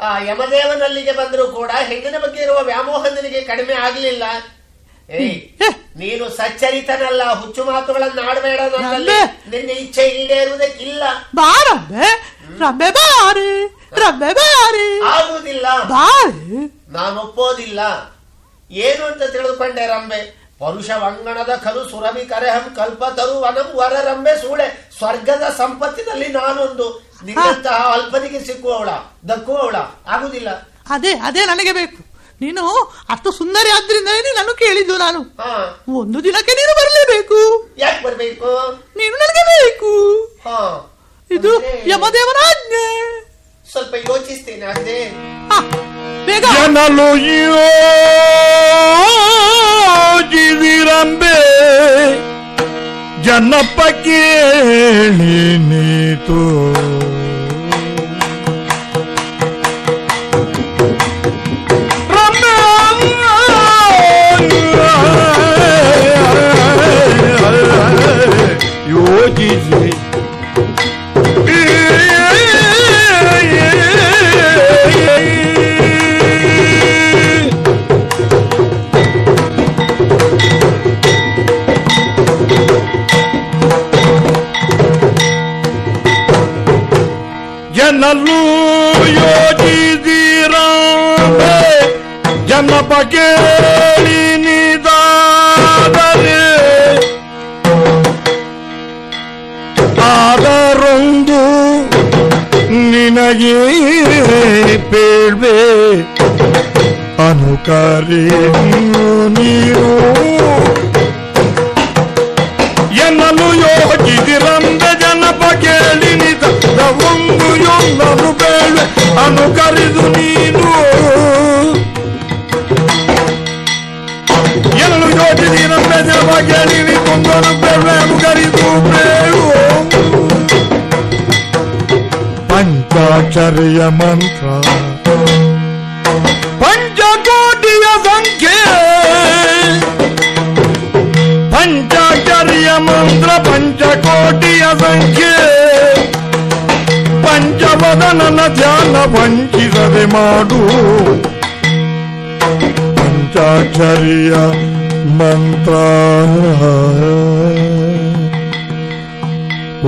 ಆ ಯಮದೇವನಲ್ಲಿಗೆ ಬಂದರೂ ಕೂಡ ಹೆಣ್ಣಿನ ಬಗ್ಗೆ ಇರುವ ವ್ಯಾಮೋಹ ನಿನಗೆ ಕಡಿಮೆ ಆಗ್ಲಿಲ್ಲ. ಏಯ್ ನೀನು ಸಚ್ಚರಿತನಲ್ಲ ಹುಚ್ಚು ಮಾತುಗಳನ್ನ ಆಡಬೇಡ ನನ್ನಲ್ಲಿ. ನಿನ್ನ ಇಚ್ಛೆ ಈಡೇರುವುದಕ್ಕಿಲ್ಲ. ಬಾ ರಂಬೆ. ರಂಬೆ ಬಾರಿ ರಂಬೆ ಬಾರಿ ಆಗುವುದಿಲ್ಲ. ಬಾರಿ ನಾನು ಒಪ್ಪೋದಿಲ್ಲ ಏನು ಅಂತ ತಿಳಿದುಕೊಂಡೆ ರಂಬೆ? ಪರುಷ ವಂಗಣದ ಕರು ಸುರಭಿ ಕರೆಹಂ ಕಲ್ಪ ತರು ವನಂ ವರ ರಂಬೆ ಸೂಳೆ. ಸ್ವರ್ಗದ ಸಂಪತ್ತಿನಲ್ಲಿ ನಾನೊಂದು. ನಿನ್ನಂತಹ ಅಲ್ಪನಿಗೆ ಸಿಕ್ಕುವವಳ ದಕ್ಕುವವಳ ಆಗುದಿಲ್ಲ. ಅದೇ ಅದೇ ನನಗೆ ಬೇಕು. ನೀನು ಅಷ್ಟು ಸುಂದರಿ ಆದ್ರಿಂದ ನಾನು ಕೇಳಿದ್ದು ನಾನು. ಒಂದು ದಿನಕ್ಕೆ ನೀನು ಬರಲೇಬೇಕು. ಯಾಕೆ ಬರಬೇಕು? ನೀನು ನನಗೆ ಬೇಕು. ಹಾ. ಇದು ಯಮದೇವನ ಆಜ್ಞೆ ಸ್ವಲ್ಪ ಯೋಚಿಸ್ತೇನೆ ಅದೇ ಜನಲು ಯೋಜಿದಿರಂಬೆ ಜನಪ ಕೇಳಿ ನೀತು. ಜನಲು ಯೋಜಿಸಿರಾಮೆ ಜನಪ ಕೇಳಿ ನಿದಾದರೆ ಆದರೊಂದು ನಿನಗೆ ಬೇಡ್ವೆ ಅನುಕಾರಿ ನೀರು ಎನ್ನಲು ಯೋಜಿದಿರಂದ ಜನಪ ಕೇಳಿ ನಿದ ಒಂದು ಯೊಂದನು ಬೇಡ್ವೆ ಅನುಕರಿದು ನೀನು ಎನ್ನಲು ಯೋಜಿಸಿರಂದ ಜನಪ ಕೇಳಿ ನಿದೊಂದನು ಬೇಡ್ವೆ ಅನುಕರಿದು ಬೇಡು ಪಂಚಾಕ್ಷರಿಯ ಮಂತ್ರ ಪಂಚಕೋಟಿಯ ಸಂಖ್ಯೆ ಪಂಚಾಕ್ಷರಿಯ ಮಂತ್ರ ಪಂಚಕೋಟಿಯ ಸಂಖ್ಯೆ ಪಂಚವದನನ ಧ್ಯಾನ ವಂಚಿಸದೆ ಮಾಡು ಪಂಚಾಕ್ಷರಿಯ ಮಂತ್ರ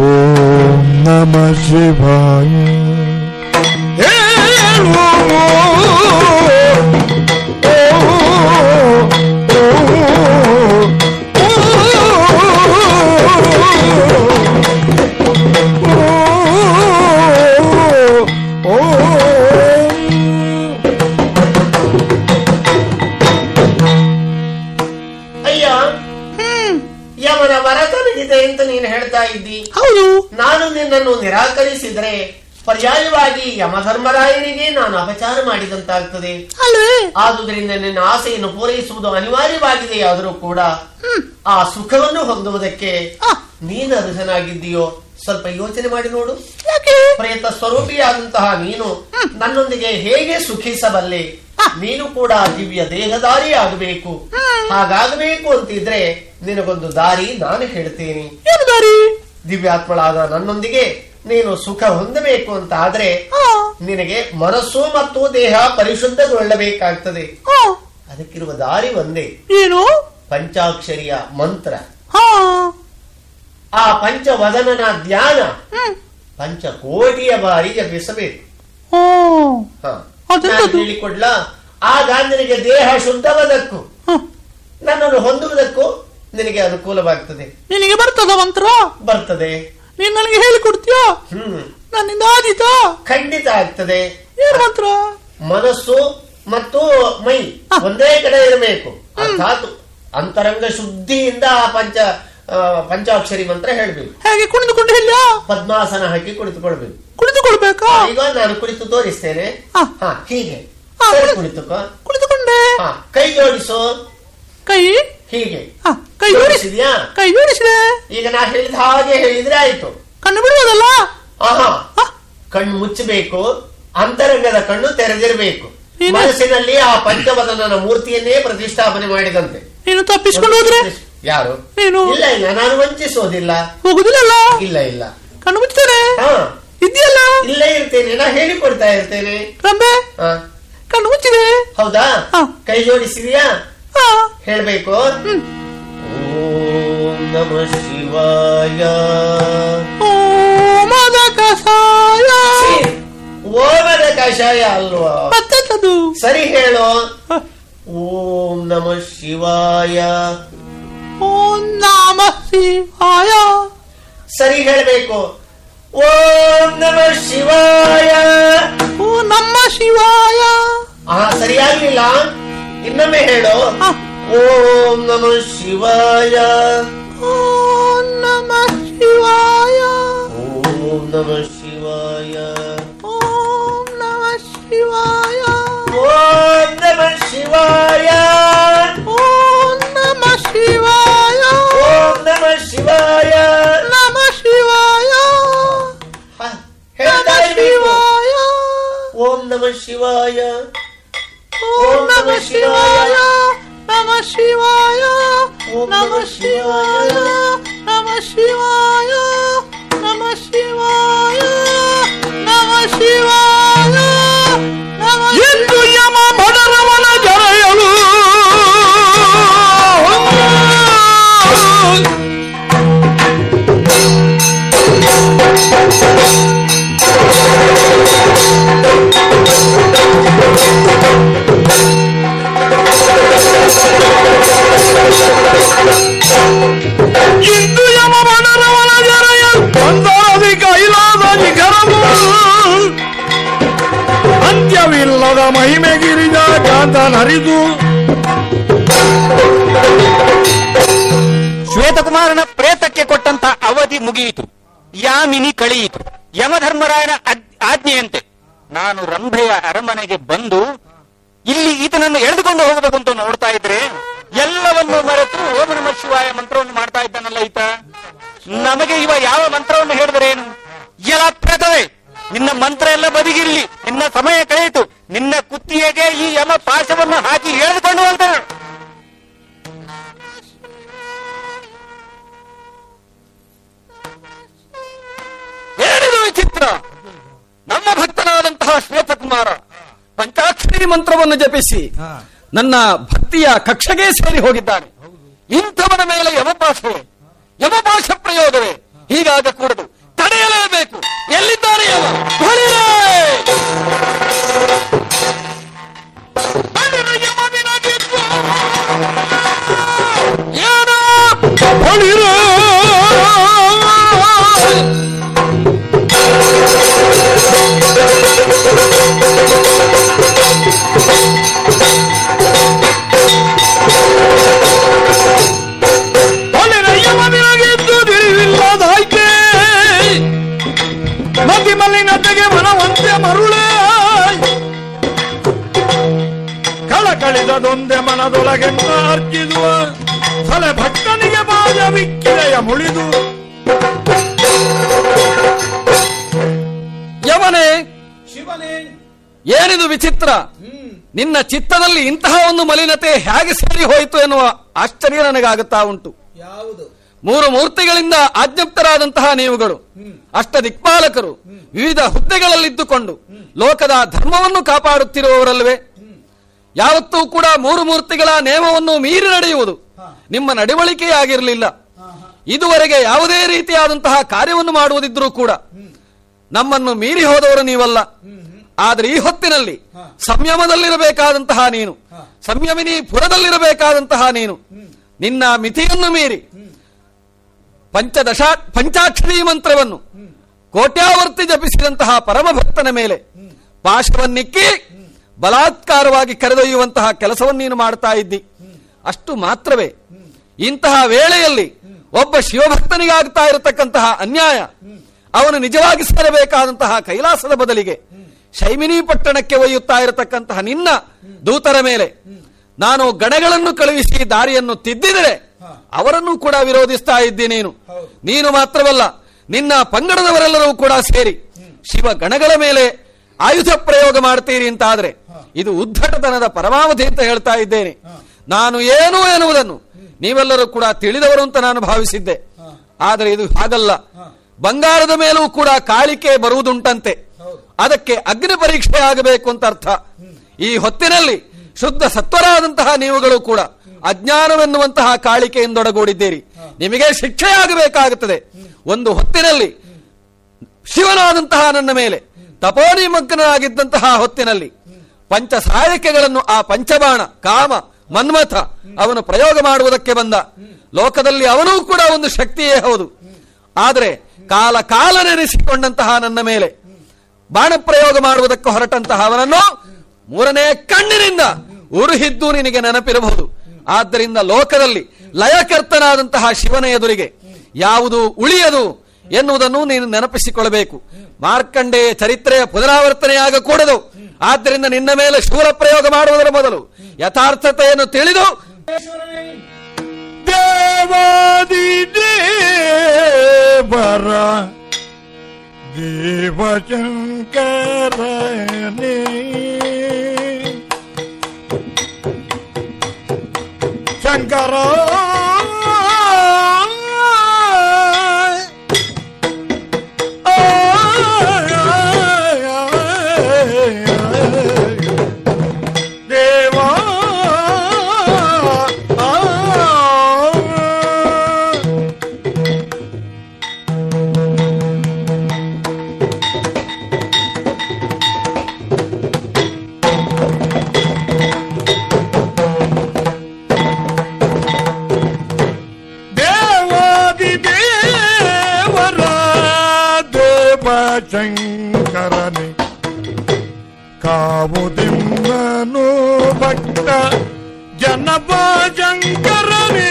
ಓಂ ನಮ ಶಿವಾಯ ಹೇಳು ನಾನು ನಿನ್ನನ್ನು ನಿರಾಕರಿಸಿದ್ರೆ ಪರ್ಯಾಯವಾಗಿ ಯಮಧರ್ಮರಾಯನಿಗೆ ನಾನು ಅಪಚಾರ ಮಾಡಿದಂತಾಗ್ತದೆ. ಆದುದರಿಂದ ನಿನ್ನ ಆಸೆಯನ್ನು ಪೂರೈಸುವುದು ಅನಿವಾರ್ಯವಾಗಿದೆ ಆದರೂ ಕೂಡ ಆ ಸುಖವನ್ನು ಹೊಂದುವುದಕ್ಕೆ ನೀನು ಅರ್ಹನಾಗಿದ್ದೀಯೋ? ಸ್ವಲ್ಪ ಯೋಚನೆ ಮಾಡಿ ನೋಡು. ಪ್ರಯತ್ನ ಸ್ವರೂಪಿಯಾದಂತಹ ನೀನು ನನ್ನೊಂದಿಗೆ ಹೇಗೆ ಸುಖಿಸಬಲ್ಲೆ? ನೀನು ಕೂಡ ದಿವ್ಯ ದೇಹದಾರಿ ಆಗಬೇಕು ಹಾಗಾಗಬೇಕು ಅಂತಿದ್ರೆ ನಿನಗೊಂದು ದಾರಿ ನಾನು ಹೇಳ್ತೇನೆ. ದಿವ್ಯಾತ್ಮಳಾದ ನನ್ನೊಂದಿಗೆ ನೀನು ಸುಖ ಹೊಂದಬೇಕು ಅಂತ ಆದ್ರೆ ನಿನಗೆ ಮನಸ್ಸು ಮತ್ತು ದೇಹ ಪರಿಶುದ್ಧಗೊಳ್ಳಬೇಕಾಗ್ತದೆ. ಅದಕ್ಕಿರುವ ದಾರಿ ಒಂದೇ. ಏನು? ಪಂಚಾಕ್ಷರಿಯ ಮಂತ್ರ. ಆ ಪಂಚವದನನ ಧ್ಯಾನ ಪಂಚಕೋಟಿಯ ಬಾರಿ ಜಪಿಸಬೇಕು. ಹೇಳಿಕೊಡ್ಲಾ? ಆಗ ನಿನಗೆ ದೇಹ ಶುದ್ಧವಾದಕ್ಕೂ ನನ್ನನ್ನು ಹೊಂದುವುದಕ್ಕೂ ನಿನಗೆ ಅನುಕೂಲವಾಗ್ತದೆ. ನಿನಗೆ ಬರ್ತದ ಮಂತ್ರ ಬರ್ತದೆ. ನೀನ್ ನನಗೆ ಹೇಳಿಕೊಡ್ತೀಯಾ? ಹ್ಮ್. ನನ್ನಿಂದ ಆದೀತಾ? ಖಂಡಿತ ಆಗ್ತದೆ. ಏನ್ ಮಂತ್ರ? ಮನಸ್ಸು ಮತ್ತು ಮೈ ಒಂದೇ ಕಡೆ ಇರಬೇಕು. ಅರ್ಥಾತ್ ಅಂತರಂಗ ಶುದ್ಧಿಯಿಂದ ಆ ಪಂಚ ಪಂಚಾಕ್ಷರಿ ಮಂತ್ರ ಹೇಳ್ಬೇಕು. ಹೇಗೆ ಕುಣಿದುಕೊಂಡು ಇಲ್ಲ ಪದ್ಮಾಸನ ಹಾಕಿ ಕುಳಿತುಕೊಳ್ಬೇಕು. ಕುಳಿತುಕೊಳ್ಬೇಕಾ ಈಗ ನಾನು ಕುಳಿತು ತೋರಿಸ್ತೇನೆ. ಹಾ. ಹೀಗೆ. ಕುಳಿತುಕೋ. ಕುಳಿತುಕೊಂಡೆ. ಹಾ ಕೈ ಜೋಡಿಸು. ಕೈ ಹೀಗೆ. ಕೈ ಜೋಡಿಸಿ ಜೋಡಿಸಿದ್ಯಾ? ಕೈ ಜೋಡಿಸಿದೆ. ಈಗ ನಾ ಹೇಳಿದ ಹಾಗೆ ಹೇಳಿದ್ರೆ ಆಯ್ತು. ಕಣ್ಣು ಬಿಡುವುದಲ್ಲ? ಕಣ್ಣು ಮುಚ್ಚಬೇಕು ಅಂತರಂಗದ ಕಣ್ಣು ತೆರೆದಿರಬೇಕು. ಮನಸ್ಸಿನಲ್ಲಿ ಆ ಪಂಚಮದನ ಮೂರ್ತಿಯನ್ನೇ ಪ್ರತಿಷ್ಠಾಪನೆ ಮಾಡಿದಂತೆ. ನೀನು ತಪ್ಪಿಸ್ಕೊಂಡು ಹೋದ್ರೆ? ಯಾರು? ನೀನು ಇಲ್ಲ ಇಲ್ಲ ನಾನು ವಂಚಿಸೋದಿಲ್ಲ. ಹೋಗುದಿಲ್ಲ ಇಲ್ಲ ಇಲ್ಲ. ಕಣ್ಣು ಮುಚ್ಚಾರೆ ಹಾ. ಇದೆಯಲ್ಲ ಇಲ್ಲೇ ಇರ್ತೇನೆ ನಾ ಹೇಳಿಕೊಡ್ತಾ ಇರ್ತೇನೆ. ರಂಬೆ ಹಾ. ಕಣ್ಣು ಮುಚ್ಚಿದೆ. ಹೌದಾ? ಕೈ ಜೋಡಿಸಿದ್ಯಾ? ಹೇಳ್ಬೇಕು? ಓಂ ನಮ ಶಿವಾಯ. ಓಮದ ಕಷಾಯ ಓಮದ ಕಷಾಯ ಅಲ್ವಾ? ಮತ್ತದು ಸರಿ ಹೇಳು. ಓಂ ನಮ ಶಿವಾಯ. ಓಂ ನಮ ಶಿವಾಯ. ಸರಿ ಹೇಳಬೇಕು. ಓಂ ನಮ ಶಿವಾಯ. ಓ ನಮ್ಮ ಶಿವಾಯ. ಆ ಸರಿಯಾಗ್ಲಿಲ್ಲ? ಇನ್ನೊಮ್ಮೆ ಹೇಳು ಓಂ ನಮ ಶಿವಾಯ ಓಂ ನಮ ಶಿವಾಯ ಓಂ ನಮ ಶಿವಾಯ ಓಂ ನಮ ಶಿವಾಯ ಓಂ ನಮ ಶಿವಾಯ ಓಂ ನಮ ಶಿವಾಯ ಓಂ ನಮ ಶಿವಾಯ ನಮ ಶಿವಾಯ ಹೇಳ್ತಾ ಇರ್ಬೇಕು ಓಂ ನಮ ಶಿವಾಯ ॐ नमः शिवाय। नमः शिवाय। नमः शिवाय। नमः शिवाय। नमः शिवाय। नमः शिवाय। ಮಹಿಮೆ ಗಿರಿಜ ಕಾಂತನರಿದು ಶ್ವೇತಕುಮಾರನ ಪ್ರೇತಕ್ಕೆ ಕೊಟ್ಟಂತ ಅವಧಿ ಮುಗಿಯಿತು. ಯಾಮಿನಿ ಕಳೆಯಿತು. ಯಮಧರ್ಮರಾಯನ ಆಜ್ಞೆಯಂತೆ. ನಾನು ರಂಭೆಯ ಅರಮನೆಗೆ ಬಂದು, ಇಲ್ಲಿ ಈತನನ್ನು ಎಳೆದುಕೊಂಡು ಹೋಗಬೇಕು ಅಂತ ನೋಡ್ತಾ ಇದ್ರೆ, ಎಲ್ಲವನ್ನು ಮರೆತು ಓಂ ನಮ ಶಿವಾಯ ಮಂತ್ರವನ್ನು ಮಾಡ್ತಾ ಇದ್ದಾನಲ್ಲ ಈತ. ನಮಗೆ ಇವ ಯಾವ ಮಂತ್ರವನ್ನು ಹೇಳಿದ್ರೆ ಎಲ್ಲ ಪ್ರೇತವೇ ನಿನ್ನ ಮಂತ್ರ ಎಲ್ಲ ಬದಿಗಿರ್ಲಿ, ನಿನ್ನ ಸಮಯ ಕಳೆಯಿತು. ನಿನ್ನ ಕುತ್ತಿಗೆಗೆ ಈ ಯಮ ಪಾಶವನ್ನು ಹಾಕಿ ಎಳೆದುಕೊಂಡು ಹೋಗ್ತಾನೆ. ಏನಿದು ವಿಚಿತ್ರ. ನಮ್ಮ ಭಕ್ತನಾದಂತಹ ಶ್ವೇತಕುಮಾರ ಪಂಚಾಕ್ಷರಿ ಮಂತ್ರವನ್ನು ಜಪಿಸಿ ನನ್ನ ಭಕ್ತಿಯ ಕಕ್ಷೆಗೆ ಸೇರಿ ಹೋಗಿದ್ದಾನೆ. ಇಂಥವನ ಮೇಲೆ ಯಮಪಾಶವೇ ಯಮಪಾಶ ಪ್ರಯೋಗವೇ ಹೀಗಾಗಕೂಡದು. ತಡೆಯಲೇಬೇಕು ಎಲ್ಲಿದ್ದಾರೆ ಯಮನಿನಗಿದ್ದು. ಏನೋ? ಕಳಕಳಿದದೊಂದೆ ಮನದೊಳಗೆ ಮಾರ್ಕಿದು ಫಲ ಭಕ್ತನಿಗೆ ಬಾಜ ವಿಕ್ಕಿರೆಯ ಮುಳಿದು. ಯವನೇ ಶಿವನೇ. ಏನಿದು ವಿಚಿತ್ರ? ನಿನ್ನ ಚಿತ್ತದಲ್ಲಿ ಇಂತಹ ಒಂದು ಮಲಿನತೆ ಹೇಗೆ ಸೇರಿ ಹೋಯಿತು ಎನ್ನುವ ಆಶ್ಚರ್ಯ ನನಗಾಗುತ್ತಾ ಉಂಟು. ಯಾವುದು? ಮೂರು ಮೂರ್ತಿಗಳಿಂದ ಆಜ್ಞಪ್ತರಾದಂತಹ ನೀವುಗಳು. ಅಷ್ಟ ದಿಕ್ಪಾಲಕರು. ವಿವಿಧ ಹುದ್ದೆಗಳಲ್ಲಿದ್ದುಕೊಂಡು ಲೋಕದ ಧರ್ಮವನ್ನು ಕಾಪಾಡುತ್ತಿರುವವರಲ್ವೇ ಯಾವತ್ತೂ ಕೂಡ ಮೂರು ಮೂರ್ತಿಗಳ ನೇಮವನ್ನು ಮೀರಿ ನಡೆಯುವುದು ನಿಮ್ಮ ನಡವಳಿಕೆಯಾಗಿರಲಿಲ್ಲ. ಇದುವರೆಗೆ ಯಾವುದೇ ರೀತಿಯಾದಂತಹ ಕಾರ್ಯವನ್ನು ಮಾಡುವುದಿದ್ರೂ ಕೂಡ ನಮ್ಮನ್ನು ಮೀರಿ ಹೋದವರು ನೀವಲ್ಲ. ಆದರೆ ಈ ಹೊತ್ತಿನಲ್ಲಿ ಸಂಯಮದಲ್ಲಿರಬೇಕಾದಂತಹ ನೀನು ಸಂಯಮಿನಿ ಪುರದಲ್ಲಿರಬೇಕಾದಂತಹ ನೀನು ನಿನ್ನ ಮಿತಿಯನ್ನು ಮೀರಿ ಪಂಚದಶ ಪಂಚಾಕ್ಷರಿ ಮಂತ್ರವನ್ನು ಕೋಟ್ಯಾವರ್ತಿ ಜಪಿಸಿದಂತಹ ಪರಮ ಭಕ್ತನ ಮೇಲೆ ಪಾಶವನ್ನಿಕ್ಕಿ ಬಲಾತ್ಕಾರವಾಗಿ ಕರೆದೊಯ್ಯುವಂತಹ ಕೆಲಸವನ್ನು ನೀನು ಮಾಡ್ತಾ ಇದ್ದಿ. ಅಷ್ಟು ಮಾತ್ರವೇ. ಇಂತಹ ವೇಳೆಯಲ್ಲಿ ಒಬ್ಬ ಶಿವಭಕ್ತನಿಗಾಗ್ತಾ ಇರತಕ್ಕಂತಹ ಅನ್ಯಾಯ, ಅವನು ನಿಜವಾಗಿ ಸೇರಬೇಕಾದಂತಹ ಕೈಲಾಸದ ಬದಲಿಗೆ ಶೈಮಿನಿ ಪಟ್ಟಣಕ್ಕೆ ಒಯ್ಯುತ್ತಾ ಇರತಕ್ಕಂತಹ ನಿನ್ನ ದೂತರ ಮೇಲೆ ನಾನು ಗಣಗಳನ್ನು ಕಳುಹಿಸಿ ದಾರಿಯನ್ನು ತಿದ್ದಿದರೆ ಅವರನ್ನು ಕೂಡ ವಿರೋಧಿಸ್ತಾ ಇದ್ದಿ ನೀನು. ನೀನು ಮಾತ್ರವಲ್ಲ, ನಿನ್ನ ಪಂಗಡದವರೆಲ್ಲರೂ ಕೂಡ ಸೇರಿ ಶಿವ ಗಣಗಳ ಮೇಲೆ ಆಯುಧ ಪ್ರಯೋಗ ಮಾಡ್ತೀರಿ ಅಂತಾದ್ರೆ ಇದು ಉದ್ಧಟತನದ ಪರಮಾವಧಿ ಅಂತ ಹೇಳ್ತಾ ಇದ್ದೇನೆ. ನಾನು ಏನು ಎನ್ನುವುದನ್ನು ನೀವೆಲ್ಲರೂ ಕೂಡ ತಿಳಿದವರು ಅಂತ ನಾನು ಭಾವಿಸಿದ್ದೆ. ಆದರೆ ಇದು ಹಾಗಲ್ಲ. ಬಂಗಾರದ ಮೇಲೂ ಕೂಡ ಕಾಳಿಕೆ ಬರುವುದುಂಟಂತೆ. ಅದಕ್ಕೆ ಅಗ್ನಿ ಪರೀಕ್ಷೆ ಆಗಬೇಕು ಅಂತ ಅರ್ಥ. ಈ ಹೊತ್ತಿನಲ್ಲಿ ಶುದ್ಧ ಸತ್ವರಾದಂತಹ ನೀವುಗಳು ಕೂಡ ಅಜ್ಞಾನವೆನ್ನುವಂತಹ ಕಾಳಿಕೆಯಿಂದೊಡಗೂಡಿದ್ದೀರಿ. ನಿಮಗೆ ಶಿಕ್ಷೆ ಆಗಬೇಕಾಗುತ್ತದೆ. ಒಂದು ಹೊತ್ತಿನಲ್ಲಿ ಶಿವನಾದಂತಹ ನನ್ನ ಮೇಲೆ ತಪೋನಿಮಗ್ನಾಗಿದ್ದಂತಹ ಹೊತ್ತಿನಲ್ಲಿ ಪಂಚ ಸಹಾಯಕಗಳನ್ನು ಆ ಪಂಚಬಾಣ, ಕಾಮ, ಮನ್ಮಥ ಅವನು ಪ್ರಯೋಗ ಮಾಡುವುದಕ್ಕೆ ಬಂದ. ಲೋಕದಲ್ಲಿ ಅವನೂ ಕೂಡ ಒಂದು ಶಕ್ತಿಯೇ ಹೌದು. ಆದರೆ ಕಾಲ ಕಾಲ ನೆನೆಸಿಕೊಂಡಂತಹ ನನ್ನ ಮೇಲೆ ಬಾಣ ಪ್ರಯೋಗ ಮಾಡುವುದಕ್ಕೆ ಹೊರಟಂತಹ ಅವನನ್ನು ಮೂರನೇ ಕಣ್ಣಿನಿಂದ ಉರುಹಿದ್ದು ನಿನಗೆ ನೆನಪಿರಬಹುದು. ಆದ್ದರಿಂದ ಲೋಕದಲ್ಲಿ ಲಯಕರ್ತನಾದಂತಹ ಶಿವನ ಎದುರಿಗೆ ಯಾವುದು ಉಳಿಯದು? ಎನ್ನುವುದನ್ನು ನೀನು ನೆನಪಿಸಿಕೊಳ್ಳಬೇಕು. ಮಾರ್ಕಂಡೆಯ ಚರಿತ್ರೆಯ ಪುನರಾವರ್ತನೆಯಾಗಕೂಡದು ಆದ್ದರಿಂದ ನಿನ್ನ ಮೇಲೆ ಶೂರ ಪ್ರಯೋಗ ಮಾಡುವುದರ ಮೊದಲು ಯಥಾರ್ಥತೆಯನ್ನು ತಿಳಿದು ದೇವಶಂಕರನೇ. ಶಂಕರ ಕಾವುದಿಮ್ಮನು ಭಕ್ತ ಜನಪ ಶಂಕರನೆ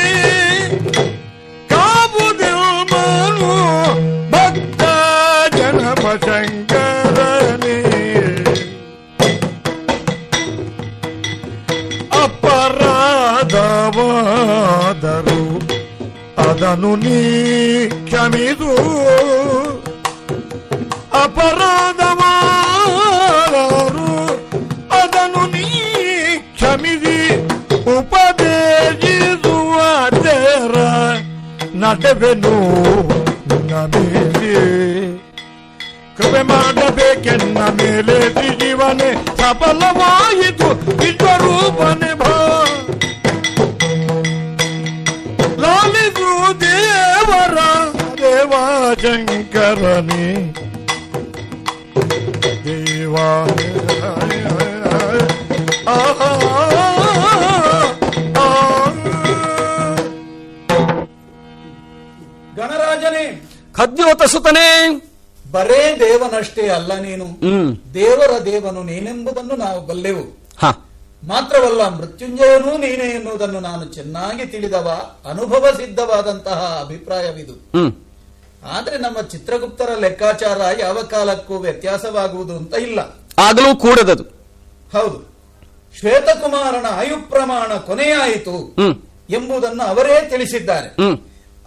ಕಾವುದಿಮ್ಮನು ಭಕ್ತ ಜನಪ ಶಂಕರನೆ ಅಪರಾಧವಾದರು ಅದನ್ನು ನೀ ಕ್ಷಮಿದು ಅಪರಾಧವಾದರು ನಡೆವೆನು ನಿನ್ನ ಮೇಲೆ ಕೃಪೆ ಮಾಡಬೇಕೆನ್ನ ಮೇಲೆ ಜೀವನೆ ಸಫಲವಾಯಿತು ವಿಶ್ವರೂಪನೆ ಭಾ ಲಾಲಿಸು ದೇವರ ದೇವಾ ಶಂಕರನೇ ದೇವಾ ಖದ್ಯೋತ ಸುತನೇ. ಬರೇ ದೇವನಷ್ಟೇ ಅಲ್ಲ ನೀನು. ದೇವರ ದೇವನು ನೀನೆಂಬುದನ್ನು ನಾವು ಬಲ್ಲೆವು. ಹ. ಮಾತ್ರವಲ್ಲ ಮೃತ್ಯುಂಜಯನೂ ನೀನೇ ಎನ್ನುವುದನ್ನು ನಾನು ಚೆನ್ನಾಗಿ ತಿಳಿದವ ಅನುಭವ ಸಿದ್ಧವಾದಂತಹ ಅಭಿಪ್ರಾಯವಿದು. ಆದ್ರೆ ನಮ್ಮ ಚಿತ್ರಗುಪ್ತರ ಲೆಕ್ಕಾಚಾರ ಯಾವ ಕಾಲಕ್ಕೂ ವ್ಯತ್ಯಾಸವಾಗುವುದು ಅಂತ ಇಲ್ಲ. ಆಗಲೂ ಕೂಡದದು. ಹೌದು. ಶ್ವೇತಕುಮಾರನ ಆಯು ಪ್ರಮಾಣ ಕೊನೆಯಾಯಿತು ಎಂಬುದನ್ನು ಅವರೇ ತಿಳಿಸಿದ್ದಾರೆ.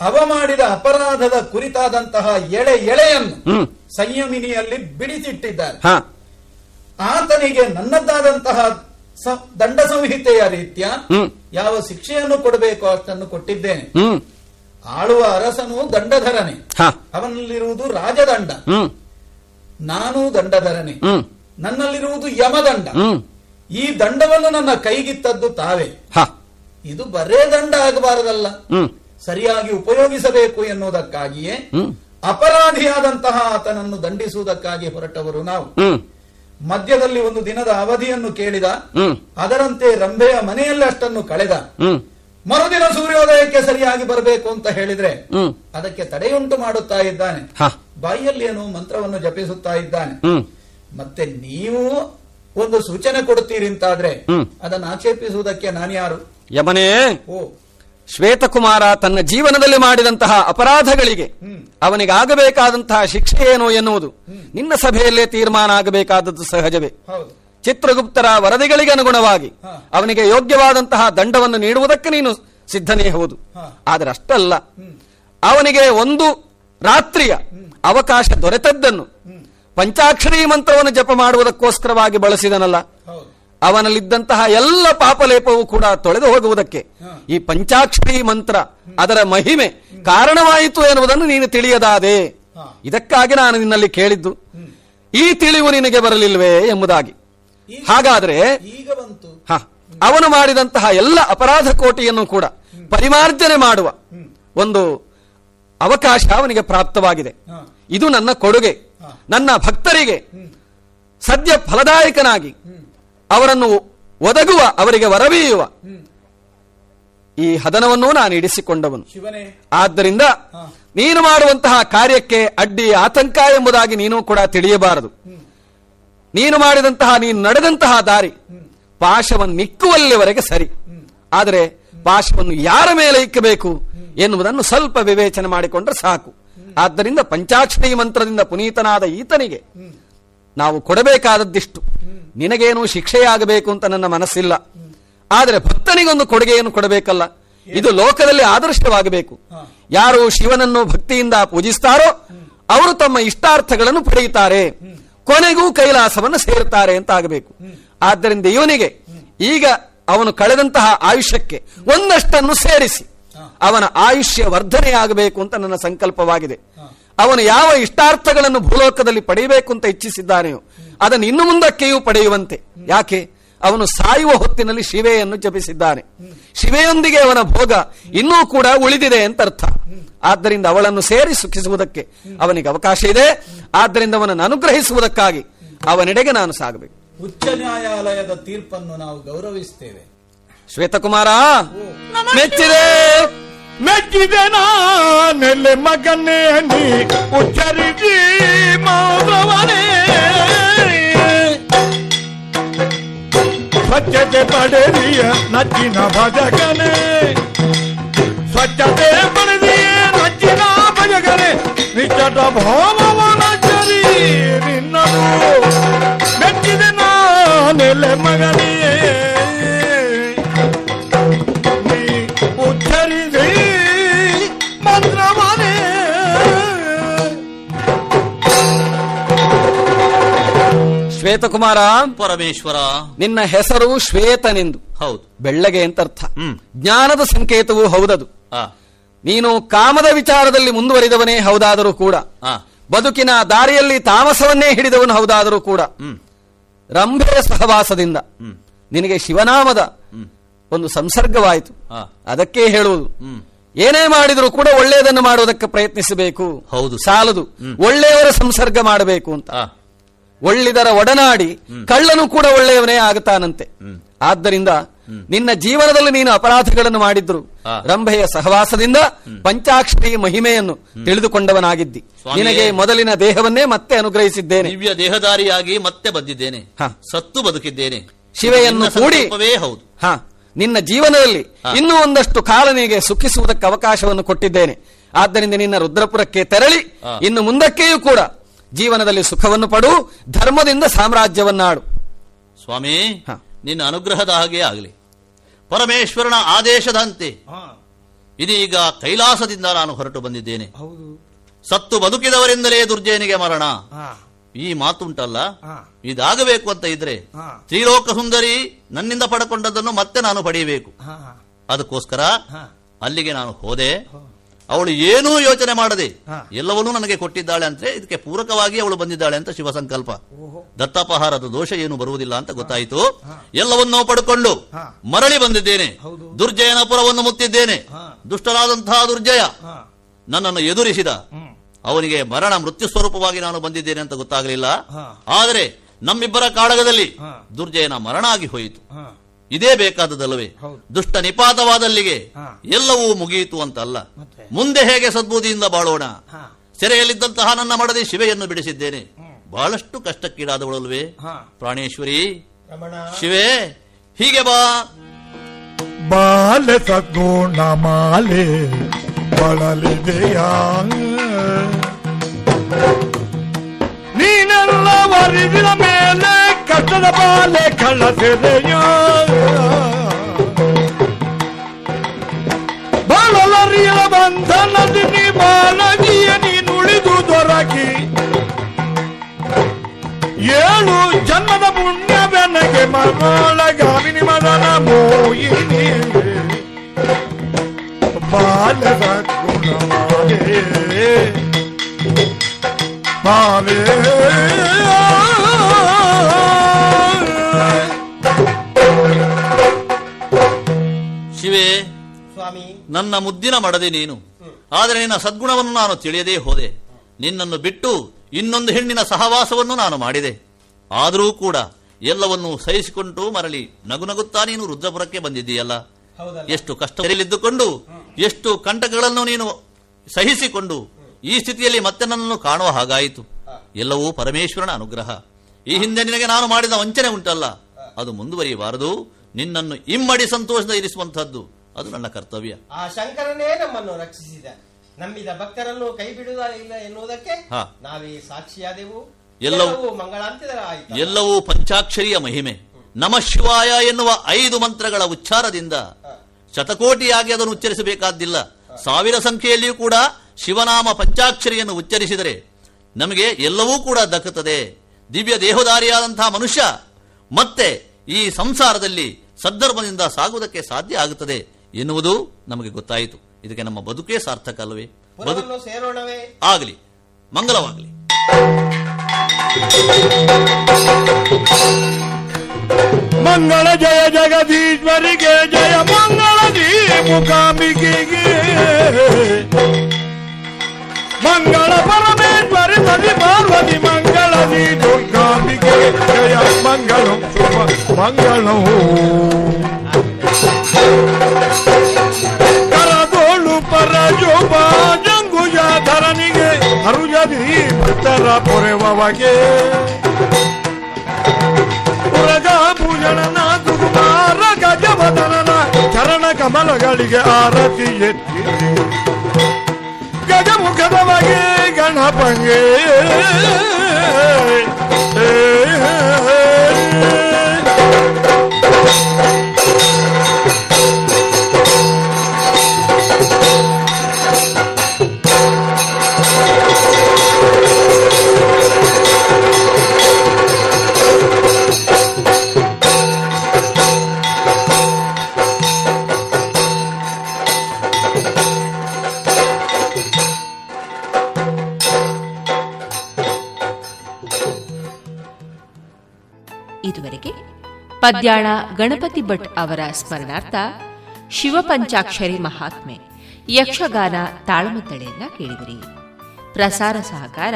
ಅವ ಮಾಡಿದ ಅಪರಾಧದ ಕುರಿತಾದಂತಹ ಎಳೆ ಎಳೆಯನ್ನು ಸಂಯಮಿನಿಯಲ್ಲಿ ಬಿಡಿಸಿಟ್ಟಿದ್ದಾರೆ. ಆತನಿಗೆ ನನ್ನದ್ದಾದಂತಹ ದಂಡ ಸಂಹಿತೆಯ ರೀತಿಯ ಯಾವ ಶಿಕ್ಷೆಯನ್ನು ಕೊಡಬೇಕು ಅಷ್ಟನ್ನು ಕೊಟ್ಟಿದ್ದೇನೆ. ಆಳುವ ಅರಸನು ದಂಡಧರನೆ. ಅವನಲ್ಲಿರುವುದು ರಾಜದಂಡ. ನಾನು ದಂಡಧರನೆ. ನನ್ನಲ್ಲಿರುವುದು ಯಮದಂಡ. ಈ ದಂಡವನ್ನು ನನ್ನ ಕೈಗಿತ್ತದ್ದು ತಾವೇ. ಇದು ಬರೇ ದಂಡ ಆಗಬಾರದಲ್ಲ. ಸರಿಯಾಗಿ ಉಪಯೋಗಿಸಬೇಕು ಎನ್ನುವುದಕ್ಕಾಗಿಯೇ ಅಪರಾಧಿಯಾದಂತಹ ಆತನನ್ನು ದಂಡಿಸುವುದಕ್ಕಾಗಿ ಹೊರಟವರು ನಾವು. ಮಧ್ಯದಲ್ಲಿ ಒಂದು ದಿನದ ಅವಧಿಯನ್ನು ಕೇಳಿದ. ಅದರಂತೆ ರಂಭೆಯ ಮನೆಯಲ್ಲಿ ಅಷ್ಟನ್ನು ಕಳೆದ. ಮರುದಿನ ಸೂರ್ಯೋದಯಕ್ಕೆ ಸರಿಯಾಗಿ ಬರಬೇಕು ಅಂತ ಹೇಳಿದ್ರೆ ಅದಕ್ಕೆ ತಡೆಯುಂಟು ಮಾಡುತ್ತಾ ಇದ್ದಾನೆ. ಬಾಯಿಯಲ್ಲಿ ಏನು ಮಂತ್ರವನ್ನು ಜಪಿಸುತ್ತಾ ಇದ್ದಾನೆ. ಮತ್ತೆ ನೀವು ಒಂದು ಸೂಚನೆ ಕೊಡುತ್ತೀರಿ ಅಂತಾದ್ರೆ ಅದನ್ನು ಆಕ್ಷೇಪಿಸುವುದಕ್ಕೆ ನಾನು ಯಾರು? ಯಮನೇ! ಓ ಶ್ವೇತಕುಮಾರ ತನ್ನ ಜೀವನದಲ್ಲಿ ಮಾಡಿದಂತಹ ಅಪರಾಧಗಳಿಗೆ ಅವನಿಗಾಗಬೇಕಾದಂತಹ ಶಿಕ್ಷೆ ಏನು ಎನ್ನುವುದು ನಿನ್ನ ಸಭೆಯಲ್ಲೇ ತೀರ್ಮಾನ ಆಗಬೇಕಾದದ್ದು ಸಹಜವೇ. ಚಿತ್ರಗುಪ್ತರ ವರದಿಗಳಿಗೆ ಅನುಗುಣವಾಗಿ ಅವನಿಗೆ ಯೋಗ್ಯವಾದಂತಹ ದಂಡವನ್ನು ನೀಡುವುದಕ್ಕೆ ನೀನು ಸಿದ್ಧನೇ ಹೌದು. ಆದರೆ ಅಷ್ಟಲ್ಲ. ಅವನಿಗೆ ಒಂದು ರಾತ್ರಿಯ ಅವಕಾಶ ದೊರೆತದ್ದನ್ನು ಪಂಚಾಕ್ಷರಿ ಮಂತ್ರವನ್ನು ಜಪ ಮಾಡುವುದಕ್ಕೋಸ್ಕರವಾಗಿ ಬಳಸಿದನಲ್ಲ. ಅವನಲ್ಲಿದ್ದಂತಹ ಎಲ್ಲ ಪಾಪಲೇಪವೂ ಕೂಡ ತೊಳೆದು ಹೋಗುವುದಕ್ಕೆ. ಈ ಪಂಚಾಕ್ಷರಿ ಮಂತ್ರ ಅದರ ಮಹಿಮೆ ಕಾರಣವಾಯಿತು ಎನ್ನುವುದನ್ನು ನೀನು ತಿಳಿಯದಾದೆ. ಇದಕ್ಕಾಗಿ ನಾನು ನಿನ್ನಲ್ಲಿ ಕೇಳಿದ್ದು ಈ ತಿಳಿವು ನಿನಗೆ ಬರಲಿಲ್ವೇ ಎಂಬುದಾಗಿ. ಹಾಗಾದ್ರೆ ಹ. ಅವನು ಮಾಡಿದಂತಹ ಎಲ್ಲ ಅಪರಾಧ ಕೋಟಿಯನ್ನು ಕೂಡ ಪರಿಮಾರ್ಜನೆ ಮಾಡುವ ಒಂದು ಅವಕಾಶ ಅವನಿಗೆ ಪ್ರಾಪ್ತವಾಗಿದೆ. ಇದು ನನ್ನ ಕೊಡುಗೆ ನನ್ನ ಭಕ್ತರಿಗೆ ಸದ್ಯ ಫಲದಾಯಕನಾಗಿ ಅವರನ್ನು ಒದಗುವ ಅವರಿಗೆ ವರವೀಯುವ ಈ ಹದನವನ್ನು ನಾನು ಇಡಿಸಿಕೊಂಡವನು. ಆದ್ದರಿಂದ ನೀನು ಮಾಡುವಂತಹ ಕಾರ್ಯಕ್ಕೆ ಅಡ್ಡಿ ಆತಂಕ ಎಂಬುದಾಗಿ ನೀನು ಕೂಡ ತಿಳಿಯಬಾರದು. ನೀನು ಮಾಡಿದಂತಹ ನೀನು ನಡೆದಂತಹ ದಾರಿ ಪಾಶವನ್ನು ಇಕ್ಕುವಲ್ಲಿವರೆಗೆ ಸರಿ. ಆದರೆ ಪಾಶವನ್ನು ಯಾರ ಮೇಲೆ ಇಕ್ಕಬೇಕು ಎನ್ನುವುದನ್ನು ಸ್ವಲ್ಪ ವಿವೇಚನೆ ಮಾಡಿಕೊಂಡ್ರೆ ಸಾಕು. ಆದ್ದರಿಂದ ಪಂಚಾಕ್ಷರಿ ಮಂತ್ರದಿಂದ ಪುನೀತನಾದ ಈತನಿಗೆ ನಾವು ಕೊಡಬೇಕಾದದ್ದಿಷ್ಟು. ನಿನಗೇನು ಶಿಕ್ಷೆಯಾಗಬೇಕು ಅಂತ ನನ್ನ ಮನಸ್ಸಿಲ್ಲ. ಆದರೆ ಭಕ್ತನಿಗೊಂದು ಕೊಡುಗೆಯನ್ನು ಕೊಡಬೇಕಲ್ಲ. ಇದು ಲೋಕದಲ್ಲಿ ಆದರ್ಶವಾಗಬೇಕು. ಯಾರು ಶಿವನನ್ನು ಭಕ್ತಿಯಿಂದ ಪೂಜಿಸ್ತಾರೋ, ಅವರು ತಮ್ಮ ಇಷ್ಟಾರ್ಥಗಳನ್ನು ಪಡೆಯುತ್ತಾರೆ. ಕೊನೆಗೂ ಕೈಲಾಸವನ್ನು ಸೇರುತ್ತಾರೆ ಅಂತ ಆಗಬೇಕು. ಆದ್ದರಿಂದ ಇವನಿಗೆ ಈಗ ಅವನು ಕಳೆದಂತಹ ಆಯುಷ್ಯಕ್ಕೆ ಒಂದಷ್ಟನ್ನು ಸೇರಿಸಿ. ಅವನ ಆಯುಷ್ಯ ವರ್ಧನೆಯಾಗಬೇಕು ಅಂತ ನನ್ನ ಸಂಕಲ್ಪವಾಗಿದೆ. ಅವನು ಯಾವ ಇಷ್ಟಾರ್ಥಗಳನ್ನು ಭೂಲೋಕದಲ್ಲಿ ಪಡೆಯಬೇಕು ಅಂತ ಇಚ್ಛಿಸಿದ್ದಾನೆಯೋ ಅದನ್ನು ಇನ್ನು ಮುಂದಕ್ಕೆಯೂ ಪಡೆಯುವಂತೆ. ಯಾಕೆ? ಅವನು ಸಾಯುವ ಹೊತ್ತಿನಲ್ಲಿ ಶಿವೆಯನ್ನು ಜಪಿಸಿದ್ದಾನೆ. ಶಿವೆಯೊಂದಿಗೆ ಅವನ ಭೋಗ ಇನ್ನೂ ಕೂಡ ಉಳಿದಿದೆ ಅಂತ ಅರ್ಥ ಆದ್ದರಿಂದ ಅವಳನ್ನು ಸೇರಿ ಸುಖಿಸುವುದಕ್ಕೆ ಅವನಿಗೆ ಅವಕಾಶ ಇದೆ. ಆದ್ದರಿಂದ ಅವನನ್ನು ಅನುಗ್ರಹಿಸುವುದಕ್ಕಾಗಿ ಅವನೆಡೆಗೆ ನಾನು ಸಾಗಬೇಕು. ಉಚ್ಚ ನ್ಯಾಯಾಲಯದ ತೀರ್ಪನ್ನು ನಾವು ಗೌರವಿಸುತ್ತೇವೆ. ಶ್ವೇತಕುಮಾರ ಮೆಚ್ಚಿದೆ. ಮೆಚ್ಚಿದೆ ನಾನೆಲ್ಲೆ ಮಗನೇ ನೀ ಉಚ್ಚರಿಸಿ ಮೌನವನೇ ಸ್ವಚ್ಛತೆ ಪಡೆದಿಯ ನಚ್ಚಿನ ಭಜಕನೇ ಸ್ವಚ್ಛತೆ ಪಡೆದಿಯ ನಚ್ಚಿನ ಭಜಕನೇ ನಿಚ್ಚಟ ಭೋಮವನಚರಿ ನಿನ್ನನು ಮೆಚ್ಚಿದೆ ನಾನೆಲ್ಲೆ ಮಗನೇ ಶ್ವೇತಕುಮಾರ ಪರಮೇಶ್ವರ. ನಿನ್ನ ಹೆಸರು ಶ್ವೇತನೆಂದು. ಹೌದು. ಬೆಳ್ಳಗೆ ಅಂತ ಅರ್ಥ ಜ್ಞಾನದ ಸಂಕೇತವೂ ಹೌದದು. ನೀನು ಕಾಮದ ವಿಚಾರದಲ್ಲಿ ಮುಂದುವರಿದವನೇ ಹೌದಾದರೂ ಕೂಡ. ಬದುಕಿನ ದಾರಿಯಲ್ಲಿ ತಾಮಸವನ್ನೇ ಹಿಡಿದವನು ಹೌದಾದರೂ ಕೂಡ. ರಂಭೆಯ ಸಹವಾಸದಿಂದ. ನಿನಗೆ ಶಿವನಾಮದ ಒಂದು ಸಂಸರ್ಗವಾಯಿತು. ಅದಕ್ಕೆ ಹೇಳುವುದು. ಏನೇ ಮಾಡಿದರೂ ಕೂಡ ಒಳ್ಳೆಯದನ್ನು ಮಾಡುವುದಕ್ಕೆ ಪ್ರಯತ್ನಿಸಬೇಕು. ಹೌದು. ಸಾಲದು. ಒಳ್ಳೆಯವರ ಸಂಸರ್ಗ ಮಾಡಬೇಕು ಅಂತ. ಒಳ್ಳಿದರ ಒಡನಾಡಿ ಕಳ್ಳನು ಕೂಡ ಒಳ್ಳೆಯವನೇ ಆಗುತ್ತಾನಂತೆ. ಆದ್ದರಿಂದ ನಿನ್ನ ಜೀವನದಲ್ಲಿ ನೀನು ಅಪರಾಧಗಳನ್ನು ಮಾಡಿದ್ರು. ರಂಭೆಯ ಸಹವಾಸದಿಂದ ಪಂಚಾಕ್ಷರಿ ಮಹಿಮೆಯನ್ನು ತಿಳಿದುಕೊಂಡವನಾಗಿದ್ದಿ. ನಿನಗೆ ಮೊದಲಿನ ದೇಹವನ್ನೇ ಮತ್ತೆ ಅನುಗ್ರಹಿಸಿದ್ದೇನೆ. ದಿವ್ಯ ದೇಹದಾರಿಯಾಗಿ ಮತ್ತೆ ಬಂದಿದ್ದೇನೆ. ಸತ್ತು ಬದುಕಿದ್ದೇನೆ. ಶಿವೆಯನ್ನು ಕೂಡಿ. ಹೌದು. ಹ. ನಿನ್ನ ಜೀವನದಲ್ಲಿ. ಇನ್ನೂ ಒಂದಷ್ಟು ಕಾಲನಿಗೆ ಸುಖಿಸುವುದಕ್ಕೆ ಅವಕಾಶವನ್ನು ಕೊಟ್ಟಿದ್ದೇನೆ. ಆದ್ದರಿಂದ ನಿನ್ನ ರುದ್ರಪುರಕ್ಕೆ ತೆರಳಿ ಇನ್ನು ಮುಂದಕ್ಕೆಯೂ ಕೂಡ ಜೀವನದಲ್ಲಿ ಸುಖವನ್ನು ಪಡು ಧರ್ಮದಿಂದ ಸಾಮ್ರಾಜ್ಯವನ್ನಾಡು. ಸ್ವಾಮಿ ನಿನ್ನ ಅನುಗ್ರಹದ ಹಾಗೆ ಆಗಲಿ. ಪರಮೇಶ್ವರನ ಆದೇಶದಂತೆ. ಇದೀಗ ಕೈಲಾಸದಿಂದ ನಾನು ಹೊರಟು ಬಂದಿದ್ದೇನೆ. ಸತ್ತು ಬದುಕಿದವರಿಂದಲೇ ದುರ್ಜಯನಿಗೆ ಮರಣ. ಈ ಮಾತುಂಟಲ್ಲ? ಇದಾಗಬೇಕು ಅಂತ ಇದ್ರೆ ತ್ರಿಲೋಕ ಸುಂದರಿ ನನ್ನಿಂದ ಪಡ್ಕೊಂಡದ್ದನ್ನು ಮತ್ತೆ ನಾನು ಪಡೆಯಬೇಕು. ಅದಕ್ಕೋಸ್ಕರ ಅಲ್ಲಿಗೆ ನಾನು ಹೋದೆ. ಅವಳು ಏನೂ ಯೋಚನೆ ಮಾಡದೆ ಎಲ್ಲವನ್ನೂ ನನಗೆ ಕೊಟ್ಟಿದ್ದಾಳೆ ಅಂತ ಇದಕ್ಕೆ ಪೂರಕವಾಗಿ ಅವಳು ಬಂದಿದ್ದಾಳೆ ಅಂತ ಶಿವ ಸಂಕಲ್ಪ ದತ್ತಾಪಹಾರದ ದೋಷ ಏನು ಬರುವುದಿಲ್ಲ ಅಂತ ಗೊತ್ತಾಯಿತು. ಎಲ್ಲವನ್ನೂ ಪಡ್ಕೊಂಡು ಮರಳಿ ಬಂದಿದ್ದೇನೆ. ದುರ್ಜಯನ ಪುರವನ್ನು ಮುತ್ತಿದ್ದೇನೆ. ದುಷ್ಟರಾದಂತಹ ದುರ್ಜಯ. ನನ್ನನ್ನು ಎದುರಿಸಿದ. ಅವನಿಗೆ ಮರಣ ಮೃತ್ಯು ಸ್ವರೂಪವಾಗಿ ನಾನು ಬಂದಿದ್ದೇನೆ ಅಂತ ಗೊತ್ತಾಗಲಿಲ್ಲ. ಆದರೆ ನಮ್ಮಿಬ್ಬರ ಕಾಡಗದಲ್ಲಿ ದುರ್ಜಯನ ಮರಣ ಆಗಿ ಹೋಯಿತು. ಇದೇ ಬೇಕಾದದಲ್ಲವೇ ದುಷ್ಟ ನಿಪಾತವಾದಲ್ಲಿಗೆ ಎಲ್ಲವೂ ಮುಗಿಯಿತು ಅಂತ ಅಲ್ಲ ಮುಂದೆ ಹೇಗೆ ಸದ್ಬುದಿಯಿಂದ ಬಾಳೋಣ? ಸೆರೆಯಲ್ಲಿದ್ದಂತಹ ನನ್ನ ಮಡದಿ ಶಿವೆಯನ್ನು ಬಿಡಿಸಿದ್ದೇನೆ. ಬಹಳಷ್ಟು ಕಷ್ಟಕ್ಕೀಡಾದವಳಲ್ವೇ? ಪ್ರಾಣೇಶ್ವರಿ. ಶಿವೆ ಹೀಗೆ ಬಾ. ಬಾಲೆ ಸದ್ಗುಣ ಮಾಲೆ ಬಳಲಿದೆಯ? ನೀನೆಲ್ಲ ವರಿದಿನ ಮೇಲೆ ಕಷ್ಟದ ಬಾಲೆ ಕಳ್ಳಸೆದೆಯ ಬಾಳಲರಿಯಲ ಬಂಧನದಿ ನೀ ಬಾಳಗಿಯ ನೀನುಳಿದು ದೊರಕಿ ಏಳು ಜನ್ಮದ ಪುಣ್ಯವೆನಗೆ ಮಗಳಗಾಮಿನಿ ಮದನ ಮೋಯಿನಿ ಬಾಲದ ಗುಣಮಾಲೆ ಮಾಲೆ ನನ್ನ ಮುದ್ದಿನ ಮಡದೆ ನೀನು. ಆದರೆ ನಿನ್ನ ಸದ್ಗುಣವನ್ನು ನಾನು ತಿಳಿಯದೇ ಹೋದೆ. ನಿನ್ನನ್ನು ಬಿಟ್ಟು ಇನ್ನೊಂದು ಹೆಣ್ಣಿನ ಸಹವಾಸವನ್ನು ನಾನು ಮಾಡಿದೆ. ಆದರೂ ಕೂಡ ಎಲ್ಲವನ್ನೂ ಸಹಿಸಿಕೊಂಡು ಮರಳಿ ನಗುನಗುತ್ತಾ ನೀನು ರುದ್ರಪುರಕ್ಕೆ ಬಂದಿದ್ದೀಯಲ್ಲ. ಎಷ್ಟು ಕಷ್ಟದಲ್ಲಿದ್ದುಕೊಂಡು ಎಷ್ಟು ಕಂಟಕಗಳನ್ನು ನೀನು ಸಹಿಸಿಕೊಂಡು ಈ ಸ್ಥಿತಿಯಲ್ಲಿ ಮತ್ತೆ ನನ್ನನ್ನು ಕಾಣುವ ಹಾಗಾಯಿತು. ಎಲ್ಲವೂ ಪರಮೇಶ್ವರನ ಅನುಗ್ರಹ. ಈ ಹಿಂದೆ ನಿನಗೆ ನಾನು ಮಾಡಿದ ವಂಚನೆ ಉಂಟಲ್ಲ. ಅದು ಮುಂದುವರಿಯಬಾರದು. ನಿನ್ನನ್ನು ಇಮ್ಮಡಿ ಸಂತೋಷದ ಇರಿಸುವಂತಹದ್ದು ಅದು ನನ್ನ ಕರ್ತವ್ಯ. ಆ ಶಂಕರನೇ ನಮ್ಮನ್ನು ರಕ್ಷಿಸಿದ. ನಂಬಿದ ಭಕ್ತರನ್ನು ಕೈ ಬಿಡುವುದಿಲ್ಲ ಎನ್ನುವುದಕ್ಕೆ. ನಾವೇ ಸಾಕ್ಷಿಯಾದೆವು. ಎಲ್ಲವೂ- ಆಯಿತು ಎಲ್ಲವೂ ಪಂಚಾಕ್ಷರಿಯ ಮಹಿಮೆ. ನಮ ಶಿವಾಯ ಎನ್ನುವ ಐದು ಮಂತ್ರಗಳ ಉಚ್ಚಾರದಿಂದ ಶತಕೋಟಿಯಾಗಿ ಅದನ್ನು ಉಚ್ಚರಿಸಬೇಕಾದ್ದಿಲ್ಲ. ಸಾವಿರ ಸಂಖ್ಯೆಯಲ್ಲಿಯೂ ಕೂಡ ಶಿವನಾಮ ಪಂಚಾಕ್ಷರಿಯನ್ನು ಉಚ್ಚರಿಸಿದರೆ ನಮಗೆ ಎಲ್ಲವೂ ಕೂಡ ದಕ್ಕುತ್ತದೆ. ದಿವ್ಯ ದೇಹದಾರಿಯಾದಂತಹ ಮನುಷ್ಯ ಮತ್ತೆ ಈ ಸಂಸಾರದಲ್ಲಿ ಸದ್ಧರ್ಮದಿಂದ ಸಾಗುವುದಕ್ಕೆ ಸಾಧ್ಯ ಆಗುತ್ತದೆ. ಎನ್ನುವುದು ನಮಗೆ ಗೊತ್ತಾಯಿತು. ಇದಕ್ಕೆ ನಮ್ಮ ಬದುಕೇ ಸಾರ್ಥಕ ಅಲ್ಲವೇ ಬದುಕು ಸೇರೋಣವೇ? ಆಗಲಿ. ಮಂಗಲವಾಗಲಿ. ಮಂಗಳ ಜಯ ಜಗದೀಶ್ವರಿಗೆ ಜಯ ಮಂಗಳ ಮುಖಾಂಬಿಕೆಗೆ ಮಂಗಳ ಪರಮೇಶ್ವರಿ ಪದಿ ಪಾರ್ವತಿ ಮಂಗಳ ದುರ್ಗಾಂಬಿಕೆ ಜಯ ಮಂಗಳಂ ಶುಭ ಮಂಗಳಂ. ಕರದೋಳು ಪರಜೋಪ ಜಂಗುಜ ಧರನಿಗೆ ಹರುಜದಿ ಭಕ್ತರ ಪೊರೆವಗೆ ಪುರಗ ಭೂಷಣನ ದುಗುಮಾರ ಗಜವದನನ ಚರಣ ಕಮಲಗಳಿಗೆ ಆರತಿ ಎತ್ತಿ ಗಜಮುಖದ ಬಗೆ ಗಣಪಂಗೆ ಇದುವರೆಗೆ ಪದ್ಯಾಳ ಗಣಪತಿ ಭಟ್ ಅವರ ಸ್ಮರಣಾರ್ಥ ಶಿವಪಂಚಾಕ್ಷರಿ ಮಹಾತ್ಮೆ ಯಕ್ಷಗಾನ ತಾಳಮದ್ದಳೆಯನ್ನ ಕೇಳಿದಿರಿ. ಪ್ರಸಾರ ಸಹಕಾರ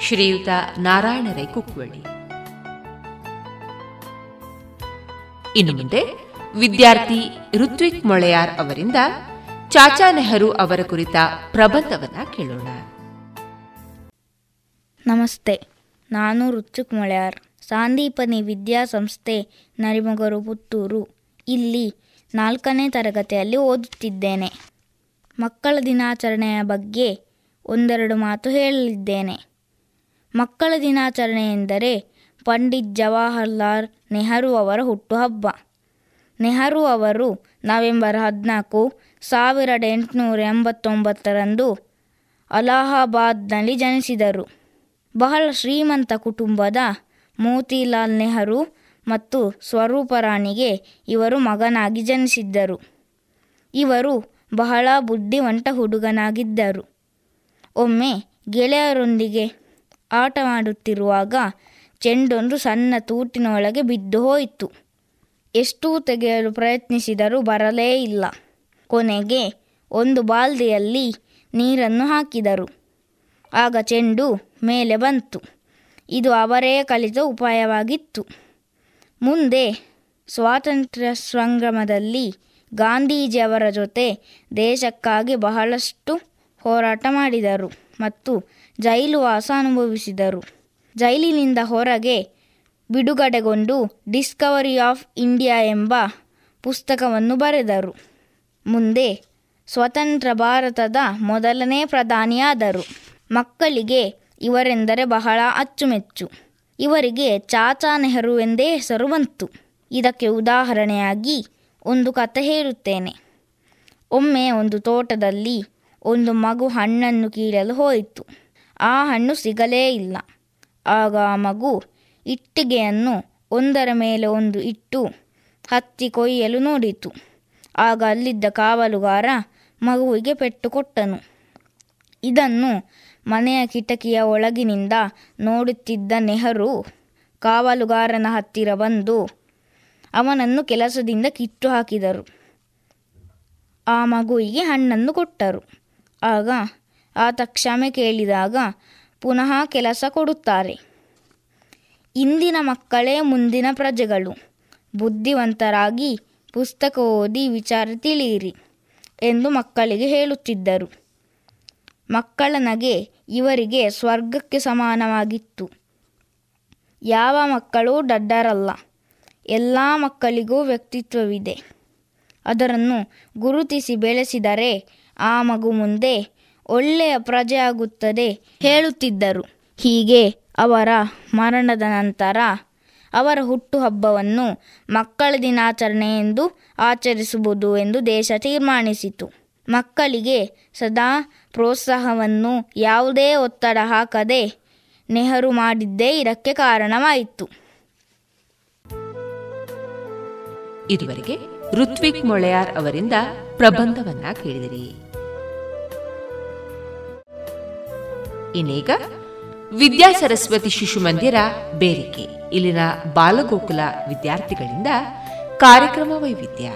ಶ್ರೀಯುತ ನಾರಾಯಣ ರೈ ಕುಕ್ವಳ್ಳಿ. ಇನ್ನು ಮುಂದೆ ವಿದ್ಯಾರ್ಥಿ ಋತ್ವಿಕ್ ಮೊಳೆಯಾರ್ ಅವರಿಂದ ಚಾಚಾ ನೆಹರು ಅವರ ಕುರಿತ ಪ್ರಬಂಧವನ್ನ ಕೇಳೋಣ. ನಮಸ್ತೆ, ನಾನು ಋತ್ವಿಕ್ ಮೊಳೆಯಾರ್. ಸಾಂದೀಪನಿ ವಿದ್ಯಾಸಂಸ್ಥೆ ನರಿಮೊಗರು ಪುತ್ತೂರು. ಇಲ್ಲಿ ನಾಲ್ಕನೇ ತರಗತಿಯಲ್ಲಿ ಓದುತ್ತಿದ್ದೇನೆ. ಮಕ್ಕಳ ದಿನಾಚರಣೆಯ ಬಗ್ಗೆ ಒಂದೆರಡು ಮಾತು ಹೇಳಲಿದ್ದೇನೆ. ಮಕ್ಕಳ ದಿನಾಚರಣೆ ಎಂದರೆ ಪಂಡಿತ್ ಜವಾಹರ್ಲಾಲ್ ನೆಹರು ಅವರ ಹುಟ್ಟುಹಬ್ಬ. ನೆಹರು ಅವರು ನವೆಂಬರ್ ಹದಿನಾಲ್ಕು ಸಾವಿರದ ಎಂಟುನೂರ ಎಂಬತ್ತೊಂಬತ್ತರಂದು ಅಲಹಾಬಾದ್ನಲ್ಲಿ ಜನಿಸಿದರು. ಬಹಳ ಶ್ರೀಮಂತ ಕುಟುಂಬದ ಮೋತಿಲಾಲ್ ನೆಹರು ಮತ್ತು ಸ್ವರೂಪರಾಣಿಗೆ ಇವರು ಮಗನಾಗಿ ಜನಿಸಿದ್ದರು. ಇವರು ಬಹಳ ಬುದ್ಧಿವಂತ ಹುಡುಗನಾಗಿದ್ದರು. ಒಮ್ಮೆ ಗೆಳೆಯರೊಂದಿಗೆ ಆಟವಾಡುತ್ತಿರುವಾಗ ಚೆಂಡೊಂದು ಸಣ್ಣ ತೂಟಿನೊಳಗೆ ಬಿದ್ದು ಹೋಯಿತು. ಎಷ್ಟೂ ತೆಗೆಯಲು ಪ್ರಯತ್ನಿಸಿದರೂ ಬರಲೇ ಇಲ್ಲ. ಕೊನೆಗೆ ಒಂದು ಬಾಲ್ದಿಯಲ್ಲಿ ನೀರನ್ನು ಹಾಕಿದರು. ಆಗ ಚೆಂಡು ಮೇಲೆ ಬಂತು. ಇದು ಅವರೇ ಕಲಿತ ಉಪಾಯವಾಗಿತ್ತು. ಮುಂದೆ ಸ್ವಾತಂತ್ರ್ಯ ಸಂಗ್ರಾಮದಲ್ಲಿ ಗಾಂಧೀಜಿಯವರ ಜೊತೆ ದೇಶಕ್ಕಾಗಿ ಬಹಳಷ್ಟು ಹೋರಾಟ ಮಾಡಿದರು ಮತ್ತು ಜೈಲುವಾಸ ಅನುಭವಿಸಿದರು ಜೈಲಿನಿಂದ ಹೊರಗೆ ಬಿಡುಗಡೆಗೊಂಡು ಡಿಸ್ಕವರಿ ಆಫ್ ಇಂಡಿಯಾ ಎಂಬ ಪುಸ್ತಕವನ್ನು ಬರೆದರು. ಮುಂದೆ ಸ್ವತಂತ್ರ ಭಾರತದ ಮೊದಲನೇ ಪ್ರಧಾನಿಯಾದರು. ಮಕ್ಕಳಿಗೆ ಇವರೆಂದರೆ ಬಹಳ ಅಚ್ಚುಮೆಚ್ಚು. ಇವರಿಗೆ ಚಾಚಾ ನೆಹರು ಎಂದೇ ಹೆಸರು ಬಂತು. ಇದಕ್ಕೆ ಉದಾಹರಣೆಯಾಗಿ ಒಂದು ಕತೆ ಹೇಳುತ್ತೇನೆ. ಒಮ್ಮೆ ಒಂದು ತೋಟದಲ್ಲಿ ಒಂದು ಮಗು ಹಣ್ಣನ್ನು ಕೀಳಲು ಹೋಯಿತು. ಆ ಹಣ್ಣು ಸಿಗಲೇ ಇಲ್ಲ. ಆಗ ಆ ಮಗು ಇಟ್ಟಿಗೆಯನ್ನು ಒಂದರ ಮೇಲೆ ಒಂದು ಇಟ್ಟು ಹತ್ತಿ ಕೊಯ್ಯಲು ನೋಡಿತು. ಆಗ ಅಲ್ಲಿದ್ದ ಕಾವಲುಗಾರ ಮಗುವಿಗೆ ಪೆಟ್ಟು ಕೊಟ್ಟನು. ಇದನ್ನು ಮನೆಯ ಕಿಟಕಿಯ ಒಳಗಿನಿಂದ ನೋಡುತ್ತಿದ್ದ ನೆಹರು ಕಾವಲುಗಾರನ ಹತ್ತಿರ ಬಂದು ಅವನನ್ನು ಕೆಲಸದಿಂದ ಕಿತ್ತು ಹಾಕಿದರು. ಆ ಮಗುವಿಗೆ ಹಣ್ಣನ್ನು ಕೊಟ್ಟರು. ಆಗ ಆತ ಕ್ಷಮೆ ಕೇಳಿದಾಗ ಪುನಃ ಕೆಲಸ ಕೊಡುತ್ತಾರೆ. ಇಂದಿನ ಮಕ್ಕಳೇ ಮುಂದಿನ ಪ್ರಜೆಗಳು. ಬುದ್ಧಿವಂತರಾಗಿ ಪುಸ್ತಕ ಓದಿ ವಿಚಾರ ತಿಳಿಯಿರಿ ಎಂದು ಮಕ್ಕಳಿಗೆ ಹೇಳುತ್ತಿದ್ದರು. ಮಕ್ಕಳ ನಗೆ ಇವರಿಗೆ ಸ್ವರ್ಗಕ್ಕೆ ಸಮಾನವಾಗಿತ್ತು. ಯಾವ ಮಕ್ಕಳು ಡಡ್ಡರಲ್ಲ ಎಲ್ಲ ಮಕ್ಕಳಿಗೂ ವ್ಯಕ್ತಿತ್ವವಿದೆ. ಅದರನ್ನು ಗುರುತಿಸಿ ಬೆಳೆಸಿದರೆ ಆ ಮಗು ಮುಂದೆ ಒಳ್ಳೆಯ ಪ್ರಜೆಯಾಗುತ್ತದೆ ಹೇಳುತ್ತಿದ್ದರು. ಹೀಗೆ ಅವರ ಮರಣದ ನಂತರ ಅವರ ಹುಟ್ಟುಹಬ್ಬವನ್ನು ಮಕ್ಕಳ ದಿನಾಚರಣೆ ಎಂದು ಆಚರಿಸುವುದು ಎಂದು ದೇಶ ತೀರ್ಮಾನಿಸಿತು. ಮಕ್ಕಳಿಗೆ ಸದಾ ಪ್ರೋತ್ಸಾಹವನ್ನು ಯಾವುದೇ ಒತ್ತಡ ಹಾಕದೆ ನೆಹರು ಮಾಡಿದ್ದೇ ಇದಕ್ಕೆ ಕಾರಣವಾಯಿತು. ಇದುವರೆಗೆ ಋತ್ವಿಕ್ ಮೊಳೆಯಾರ್ ಅವರಿಂದ ಪ್ರಬಂಧವನ್ನ ಕೇಳಿದಿರಿ. ಇನ್ನೀಗ ವಿದ್ಯಾ ಸರಸ್ವತಿ ಶಿಶು ಮಂದಿರ ಬೇರಿಕೆ. ಇಲ್ಲಿನ ಬಾಲಗೋಕುಲ ವಿದ್ಯಾರ್ಥಿಗಳಿಂದ ಕಾರ್ಯಕ್ರಮ ವೈವಿಧ್ಯ.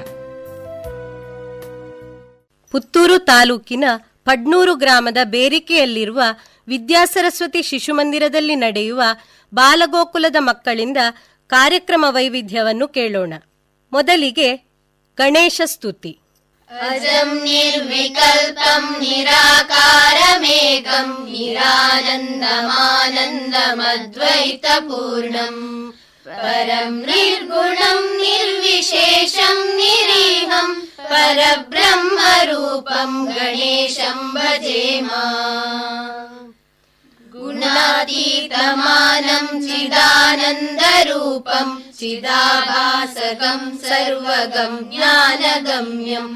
ಪುತ್ತೂರು ತಾಲೂಕಿನ ಪಡ್ನೂರು ಗ್ರಾಮದ ಬೇರಿಕೆಯಲ್ಲಿರುವ ವಿದ್ಯಾಸರಸ್ವತಿ ಶಿಶು ಮಂದಿರದಲ್ಲಿ ನಡೆಯುವ ಬಾಲಗೋಕುಲದ ಮಕ್ಕಳಿಂದ ಕಾರ್ಯಕ್ರಮ ವೈವಿಧ್ಯವನ್ನು ಕೇಳೋಣ ಮೊದಲಿಗೆ ಗಣೇಶ ಸ್ತುತಿ अजम् निर्विकल्पम् निराकारमेकम् निरानन्दमानन्दमद्वैतपूर्णम् परम् निर्गुणम् निर्विशेषम् निरीहम् परब्रह्मरूपम् गणेशम् भजेमा गुणातीतमानम् चिदानन्दरूपम् चिदाभासकम् सर्वगम् ज्ञानगम्यम्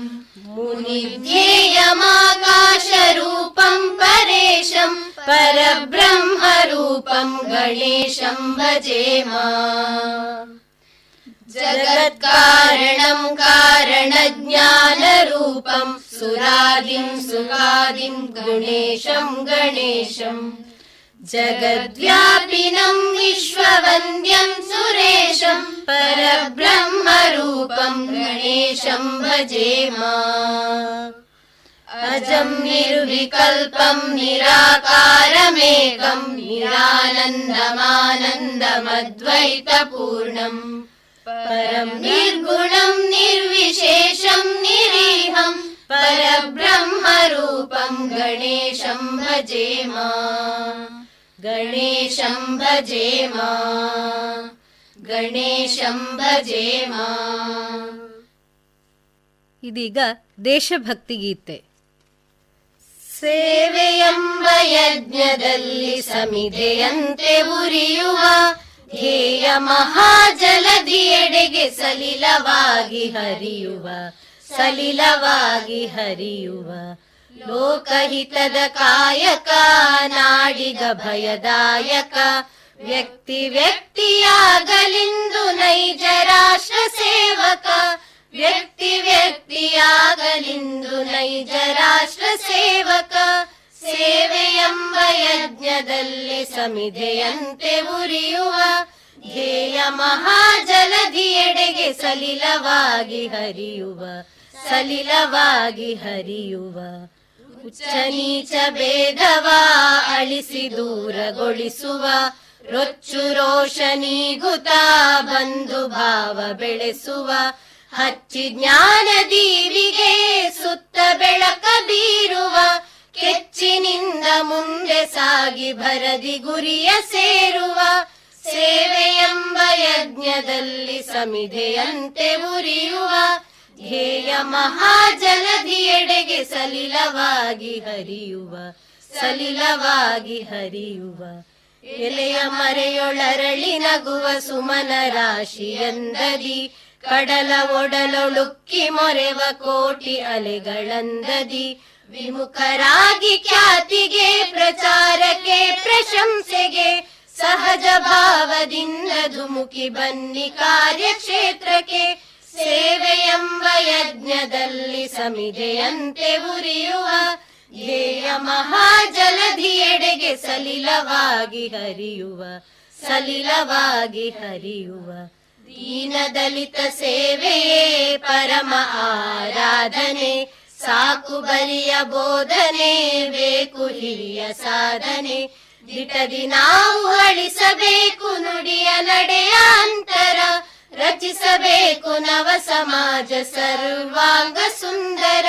मुनिध्येयमाकाशरूपम् परेशम् परब्रह्मरूपम् गणेशम् भजेमा जगत्कारणम् कारणज्ञानरूपम् सुरादिम् सुखादिम् गणेशम् गणेशम् जगद्व्यापिनम् विश्ववन्द्यम् सुरेशम् परब्रह्मरूपम् गणेशम् भजेमा अजम् निर्विकल्पम् निराकारमेकम् निरानन्दमानन्दमद्वैतपूर्णम् परम् निर्गुणम् निर्विशेषम् निरीहम् परब्रह्मरूपम् गणेशम् भजेमा गणेशम् भजेमा गणेशम् भजेमा ಇದೀಗ ದೇಶಭಕ್ತಿ ಗೀತೆ ಸೇವೆಯೆಂಬ ಯಜ್ಞದಲ್ಲಿ ಸಮಿಧೆಯಂತೆ ಉರಿಯುವ ಧ್ಯೇಯ ಮಹಾಜಲದಿಯೆಡೆಗೆ ಸಲಿಲವಾಗಿ ಹರಿಯುವ ಸಲಿಲವಾಗಿ ಹರಿಯುವ. ಲೋಕಹಿತದ ಕಾಯಕ, ನಾಡಿಗ ಭಯದಾಯಕ. ವ್ಯಕ್ತಿ ವ್ಯಕ್ತಿಯಾಗಲಿಂದು ನೈಜ ರಾಷ್ಟ್ರ ಸೇವಕ. ವ್ಯಕ್ತಿ ವ್ಯಕ್ತಿಯಾಗಲಿಂದು ನೈಜ ರಾಷ್ಟ್ರ ಸೇವಕ. ಸೇವೆಯೆಂಬ ಯಜ್ಞದಲ್ಲಿ ಸಮಿಧೆಯಂತೆ ಉರಿಯುವ, ಧ್ಯೇಯ ಮಹಾಜಲಧಿಯೆಡೆಗೆ ಸಲಿಲವಾಗಿ ಹರಿಯುವ ಸಲಿಲವಾಗಿ ಹರಿಯುವ. ಉಚ್ಚ ನೀಚ ಭೇದವ ಅಳಿಸಿ ದೂರಗೊಳಿಸುವ, ರೊಚ್ಚು ರೋಷನೀಗುತ ಬಂಧು ಭಾವ ಬೆಳೆಸುವ. ಹಚ್ಚಿ ಜ್ಞಾನ ದೀವಿಗೆ ಸುತ್ತ ಬೆಳಕ ಬೀರುವ ಕೆಚ್ಚಿನಿಂದ ಮುಂದೆ ಸಾಗಿ ಭರದಿ ಗುರಿಯ ಸೇರುವ ಸೇವೆಯೆಂಬ ಯಜ್ಞದಲ್ಲಿ ಸಮಿಧೆಯಂತೆ ಉರಿಯುವ ಧ್ಯೇಯ ಮಹಾಜಲಧಿಯೆಡೆಗೆ ಸಲಿಲವಾಗಿ ಹರಿಯುವ ಸಲಿಲವಾಗಿ ಹರಿಯುವ. ಎಲೆಯ ಮರೆಯೊಳರಳಿ ನಗುವ ಸುಮನ ರಾಶಿಯಂದದಿ ಕಡಲ ಒಡಲೊಳುಕ್ಕಿ ಮೊರೆವ ಕೋಟಿ ಅಲೆಗಳಂದದಿ. ವಿಮುಖರಾಗಿ ಖ್ಯಾತಿಗೆ, ಪ್ರಚಾರಕ್ಕೆ, ಪ್ರಶಂಸೆಗೆ, ಸಹಜ ಭಾವದಿಂದ ಧುಮುಕಿ ಬನ್ನಿ ಕಾರ್ಯಕ್ಷೇತ್ರಕ್ಕೆ. ಸೇವೆಯೆಂಬ ಯಜ್ಞದಲ್ಲಿ ಸಮಿಧೆಯಂತೆ ಉರಿಯುವ ಧ್ಯೇಯ ಮಹಾಜಲಧಿಯೆಡೆಗೆ ಸಲಿಲವಾಗಿ ಹರಿಯುವ ಸಲಿಲವಾಗಿ ಹರಿಯುವ. ದೀನ ದಲಿತ ಸೇವೆಯೇ ಪರಮ ಆರಾಧನೆ. ಸಾಕು ಬಲಿಯ ಬೋಧನೆ, ಬೇಕು ಹಿರಿಯ ಸಾಧನೆ. ದಿಟದಿ ನಾವು ಅಳಿಸಬೇಕು ನುಡಿಯ ನಡೆಯ ಅಂತರ. ರಚಿಸಬೇಕು ನವ ಸಮಾಜ ಸರ್ವಾಂಗ ಸುಂದರ.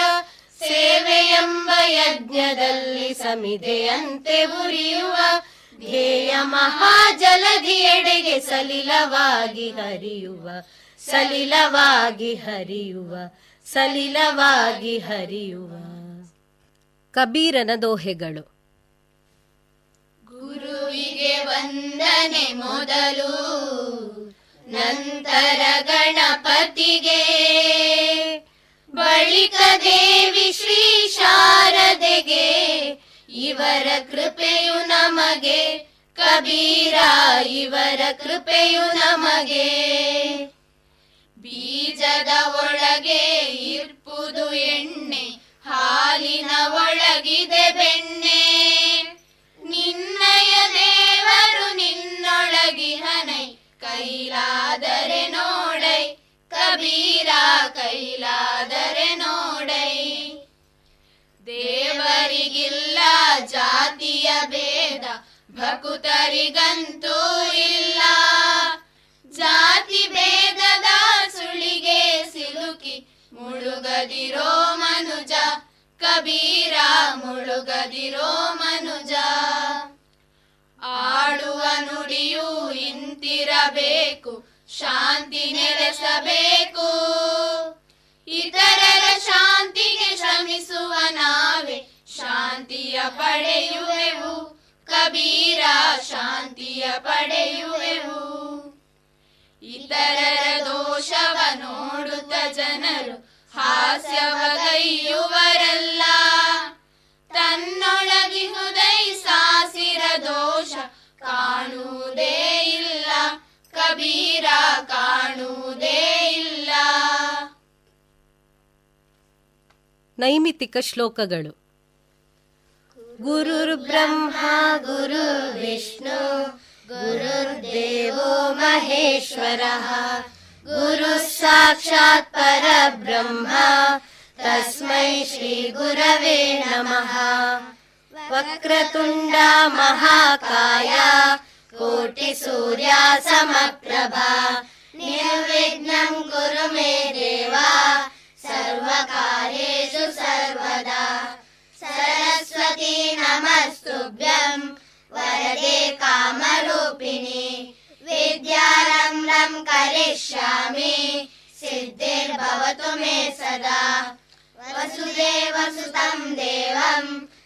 ಸೇವೆಯೆಂಬ ಯಜ್ಞದಲ್ಲಿ ಸಮಿದೆಯಂತೆ ಉರಿಯುವ. ಧ್ಯೇಯ ಮಹಾಜಲಧಿಯೆಡೆಗೆ ಸಲಿಲವಾಗಿ ಹರಿಯುವ. ಸಲಿಲವಾಗಿ ಹರಿಯುವ. ಸಲಿಲವಾಗಿ ಹರಿಯುವ ಕಬೀರನ ದೋಹೆಗಳು. ಗುರುವಿಗೆ ವಂದನೆ ಮೊದಲು ನಂತರ ಗಣಪತಿಗೆ. ಬಳಿಕ ದೇವಿ ಶ್ರೀ ಶಾರದೆಗೆ ಇವರ ಕೃಪೆಯು ನಮಗೆ ಕಬೀರ ಇವರ ಕೃಪೆಯು ನಮಗೆ. ಬೀಜದ ಒಳಗೆ ಎಣ್ಣೆ, ಹಾಲಿನ ಒಳಗಿದೆ ಬೆಣ್ಣೆ. ನಿನ್ನಯ ದೇವರು ನಿನ್ನೊಳಗಿಹನೈ ಕೈಲಾದರೆ ನೋಡೈ, ಕಬೀರ ಕೈಲಾದರೆ ನೋಡೈ. ದೇವರಿಗಿಲ್ಲ ಜಾತಿಯ ಭೇದ, ಭಕುತರಿಗಂತೂ ಇಲ್ಲ. ಮುಳುಗದಿರೋ ಮನುಜ, ಕಬೀರ ಮುಳುಗದಿರೋ ಮನುಜ. ಆಡುವ ನುಡಿಯೂ ಇಂತಿರಬೇಕು, ಶಾಂತಿ ನೆಲೆಸಬೇಕು. ಇತರರ ಶಾಂತಿಗೆ ಶ್ರಮಿಸುವ ನಾವೇ, ಶಾಂತಿಯ ಪಡೆಯುವೆವು. ಕಬೀರ ಶಾಂತಿಯ ಪಡೆಯುವೆವು. ಇತರರ ದೋಷವ ನೋಡುತ್ತ ಜನರು ಹಾಸ್ಯವಗೈಯುವರಲ್ಲ ತನ್ನೊಳಗಿಹುದೈ ಸಾಸಿರ ದೋಷ ಕಾಣುವುದೇ ಇಲ್ಲ. ಕಬೀರ ಕಾಣುವುದೇ ಇಲ್ಲ. ನೈಮಿತಿಕ ಶ್ಲೋಕಗಳು. ಗುರುರ್ ಬ್ರಹ್ಮ ಗುರು ವಿಷ್ಣು ಗುರುರ್ದೇವೋ ಮಹೇಶ್ವರ. गुरुः साक्षात् परब्रह्म। तस्मै श्रीगुरवे नमः। वक्रतुण्डा महाकाया। कोटिसूर्या समप्रभा। निर्विघ्नम् कुरु मे देवा। सर्वकार्येषु सर्वदा। सरस्वती नमस्तुभ्यम् वरदे कामरूपिणी। विद्यारम्भं करिष्यामि। सिद्धिर्भवतु मे सदा। वसुदेवसुतं देवं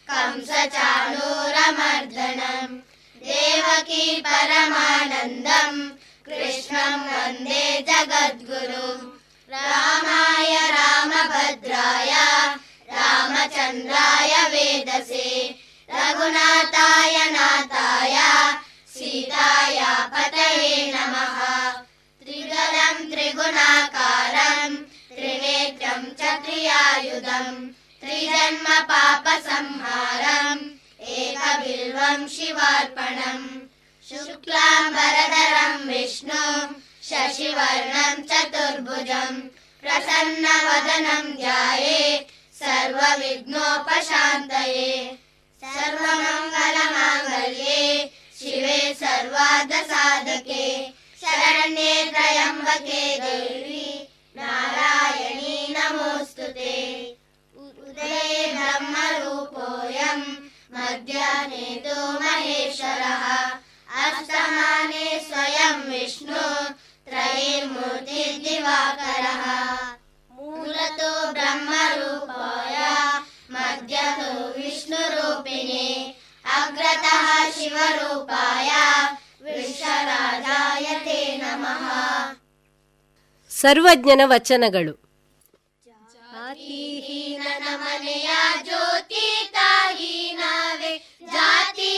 कंसचाणूरमर्दनम् देवकी परमानन्दम् कृष्णं वन्दे जगद्गुरुम् रामाय रामभद्राय रामचन्द्राय वेदसे। रघुनाथाय नाथाय सीताय पतये नमः। त्रिगलं त्रिगुणाकारम् त्रिनेत्रं च त्रियायुधम् त्रिजन्म पापसंहारम् एकबिल्वं शिवार्पणम् शुक्लाम्बरधरं विष्णु शशिवर्णं चतुर्भुजम् प्रसन्नवदनं ध्याये सर्वविघ्नोपशान्तये। सर्वमङ्गलमाङ्गल्ये शिवे सर्वादसाधके शरण्ये त्र्यम्बके देवी नारायणी नमोऽस्तु ते। उदये ब्रह्मरूपोऽयम् मध्याह्ने तु महेश्वरः अष्टमाने स्वयं विष्णु त्रयीर्मूर्तिर्दिवाकरः मूलतो ब्रह्मरूपाय मध्यतो विष्णुरूपिणे अग्रतः शिवरूपाय विश्वराजाय ते नमः ಸರ್ವಜ್ಞನ ವಚನಗಳು ಜಾತಿಹೀನನ ಮನೆಯ ಜ್ಯೋತಿ ತಾಹೀನವೇ ಜಾತಿ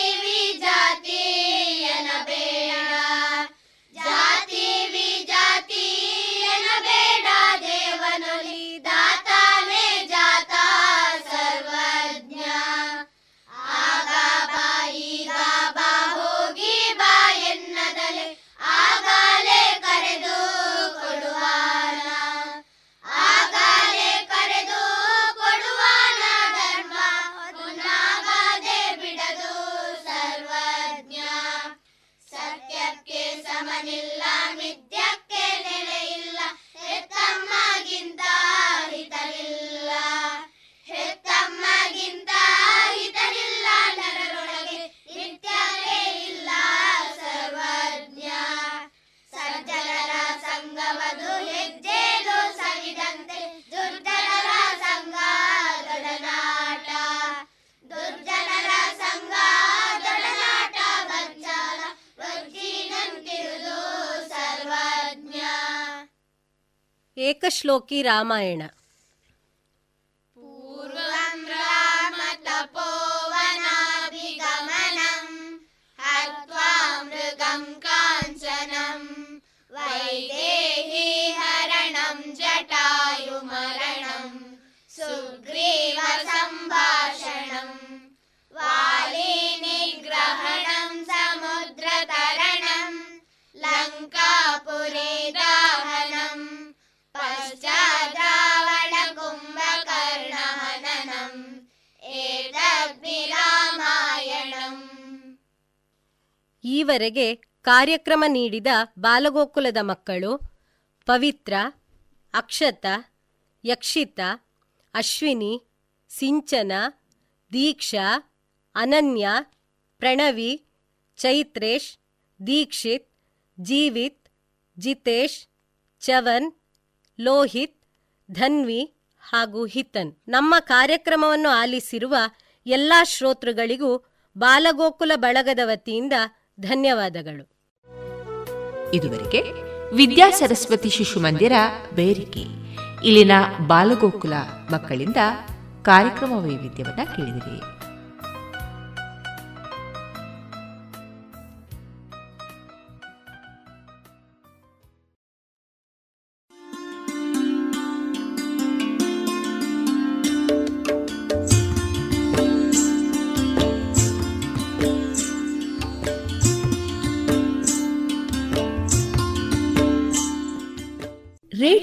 श्लोकी रामायण। ಈವರೆಗೆ ಕಾರ್ಯಕ್ರಮ ನೀಡಿದ ಬಾಲಗೋಕುಲದ ಮಕ್ಕಳು ಪವಿತ್ರ, ಅಕ್ಷತ, ಯಕ್ಷಿತ, ಅಶ್ವಿನಿ, ಸಿಂಚನ, ದೀಕ್ಷಾ, ಅನನ್ಯ, ಪ್ರಣವಿ, ಚೈತ್ರೇಶ್, ದೀಕ್ಷಿತ್, ಜೀವಿತ್, ಜಿತೇಶ್, ಚವನ್, ಲೋಹಿತ್, ಧನ್ವಿ ಹಾಗೂ ಹಿತನ್. ನಮ್ಮ ಕಾರ್ಯಕ್ರಮವನ್ನು ಆಲಿಸಿರುವ ಎಲ್ಲಾ ಶ್ರೋತೃಗಳಿಗೂ ಬಾಲಗೋಕುಲ ಬಳಗದ ವತಿಯಿಂದ ಧನ್ಯವಾದಗಳು. ಇದುವರೆಗೆ ವಿದ್ಯಾ ಸರಸ್ವತಿ ಶಿಶು ಮಂದಿರ ಬೇರಿಕೆ. ಇಲ್ಲಿನ ಬಾಲಗೋಕುಲ ಮಕ್ಕಳಿಂದ ಕಾರ್ಯಕ್ರಮ ವೈವಿಧ್ಯವನ್ನ ಕೇಳಿದಿರಿ.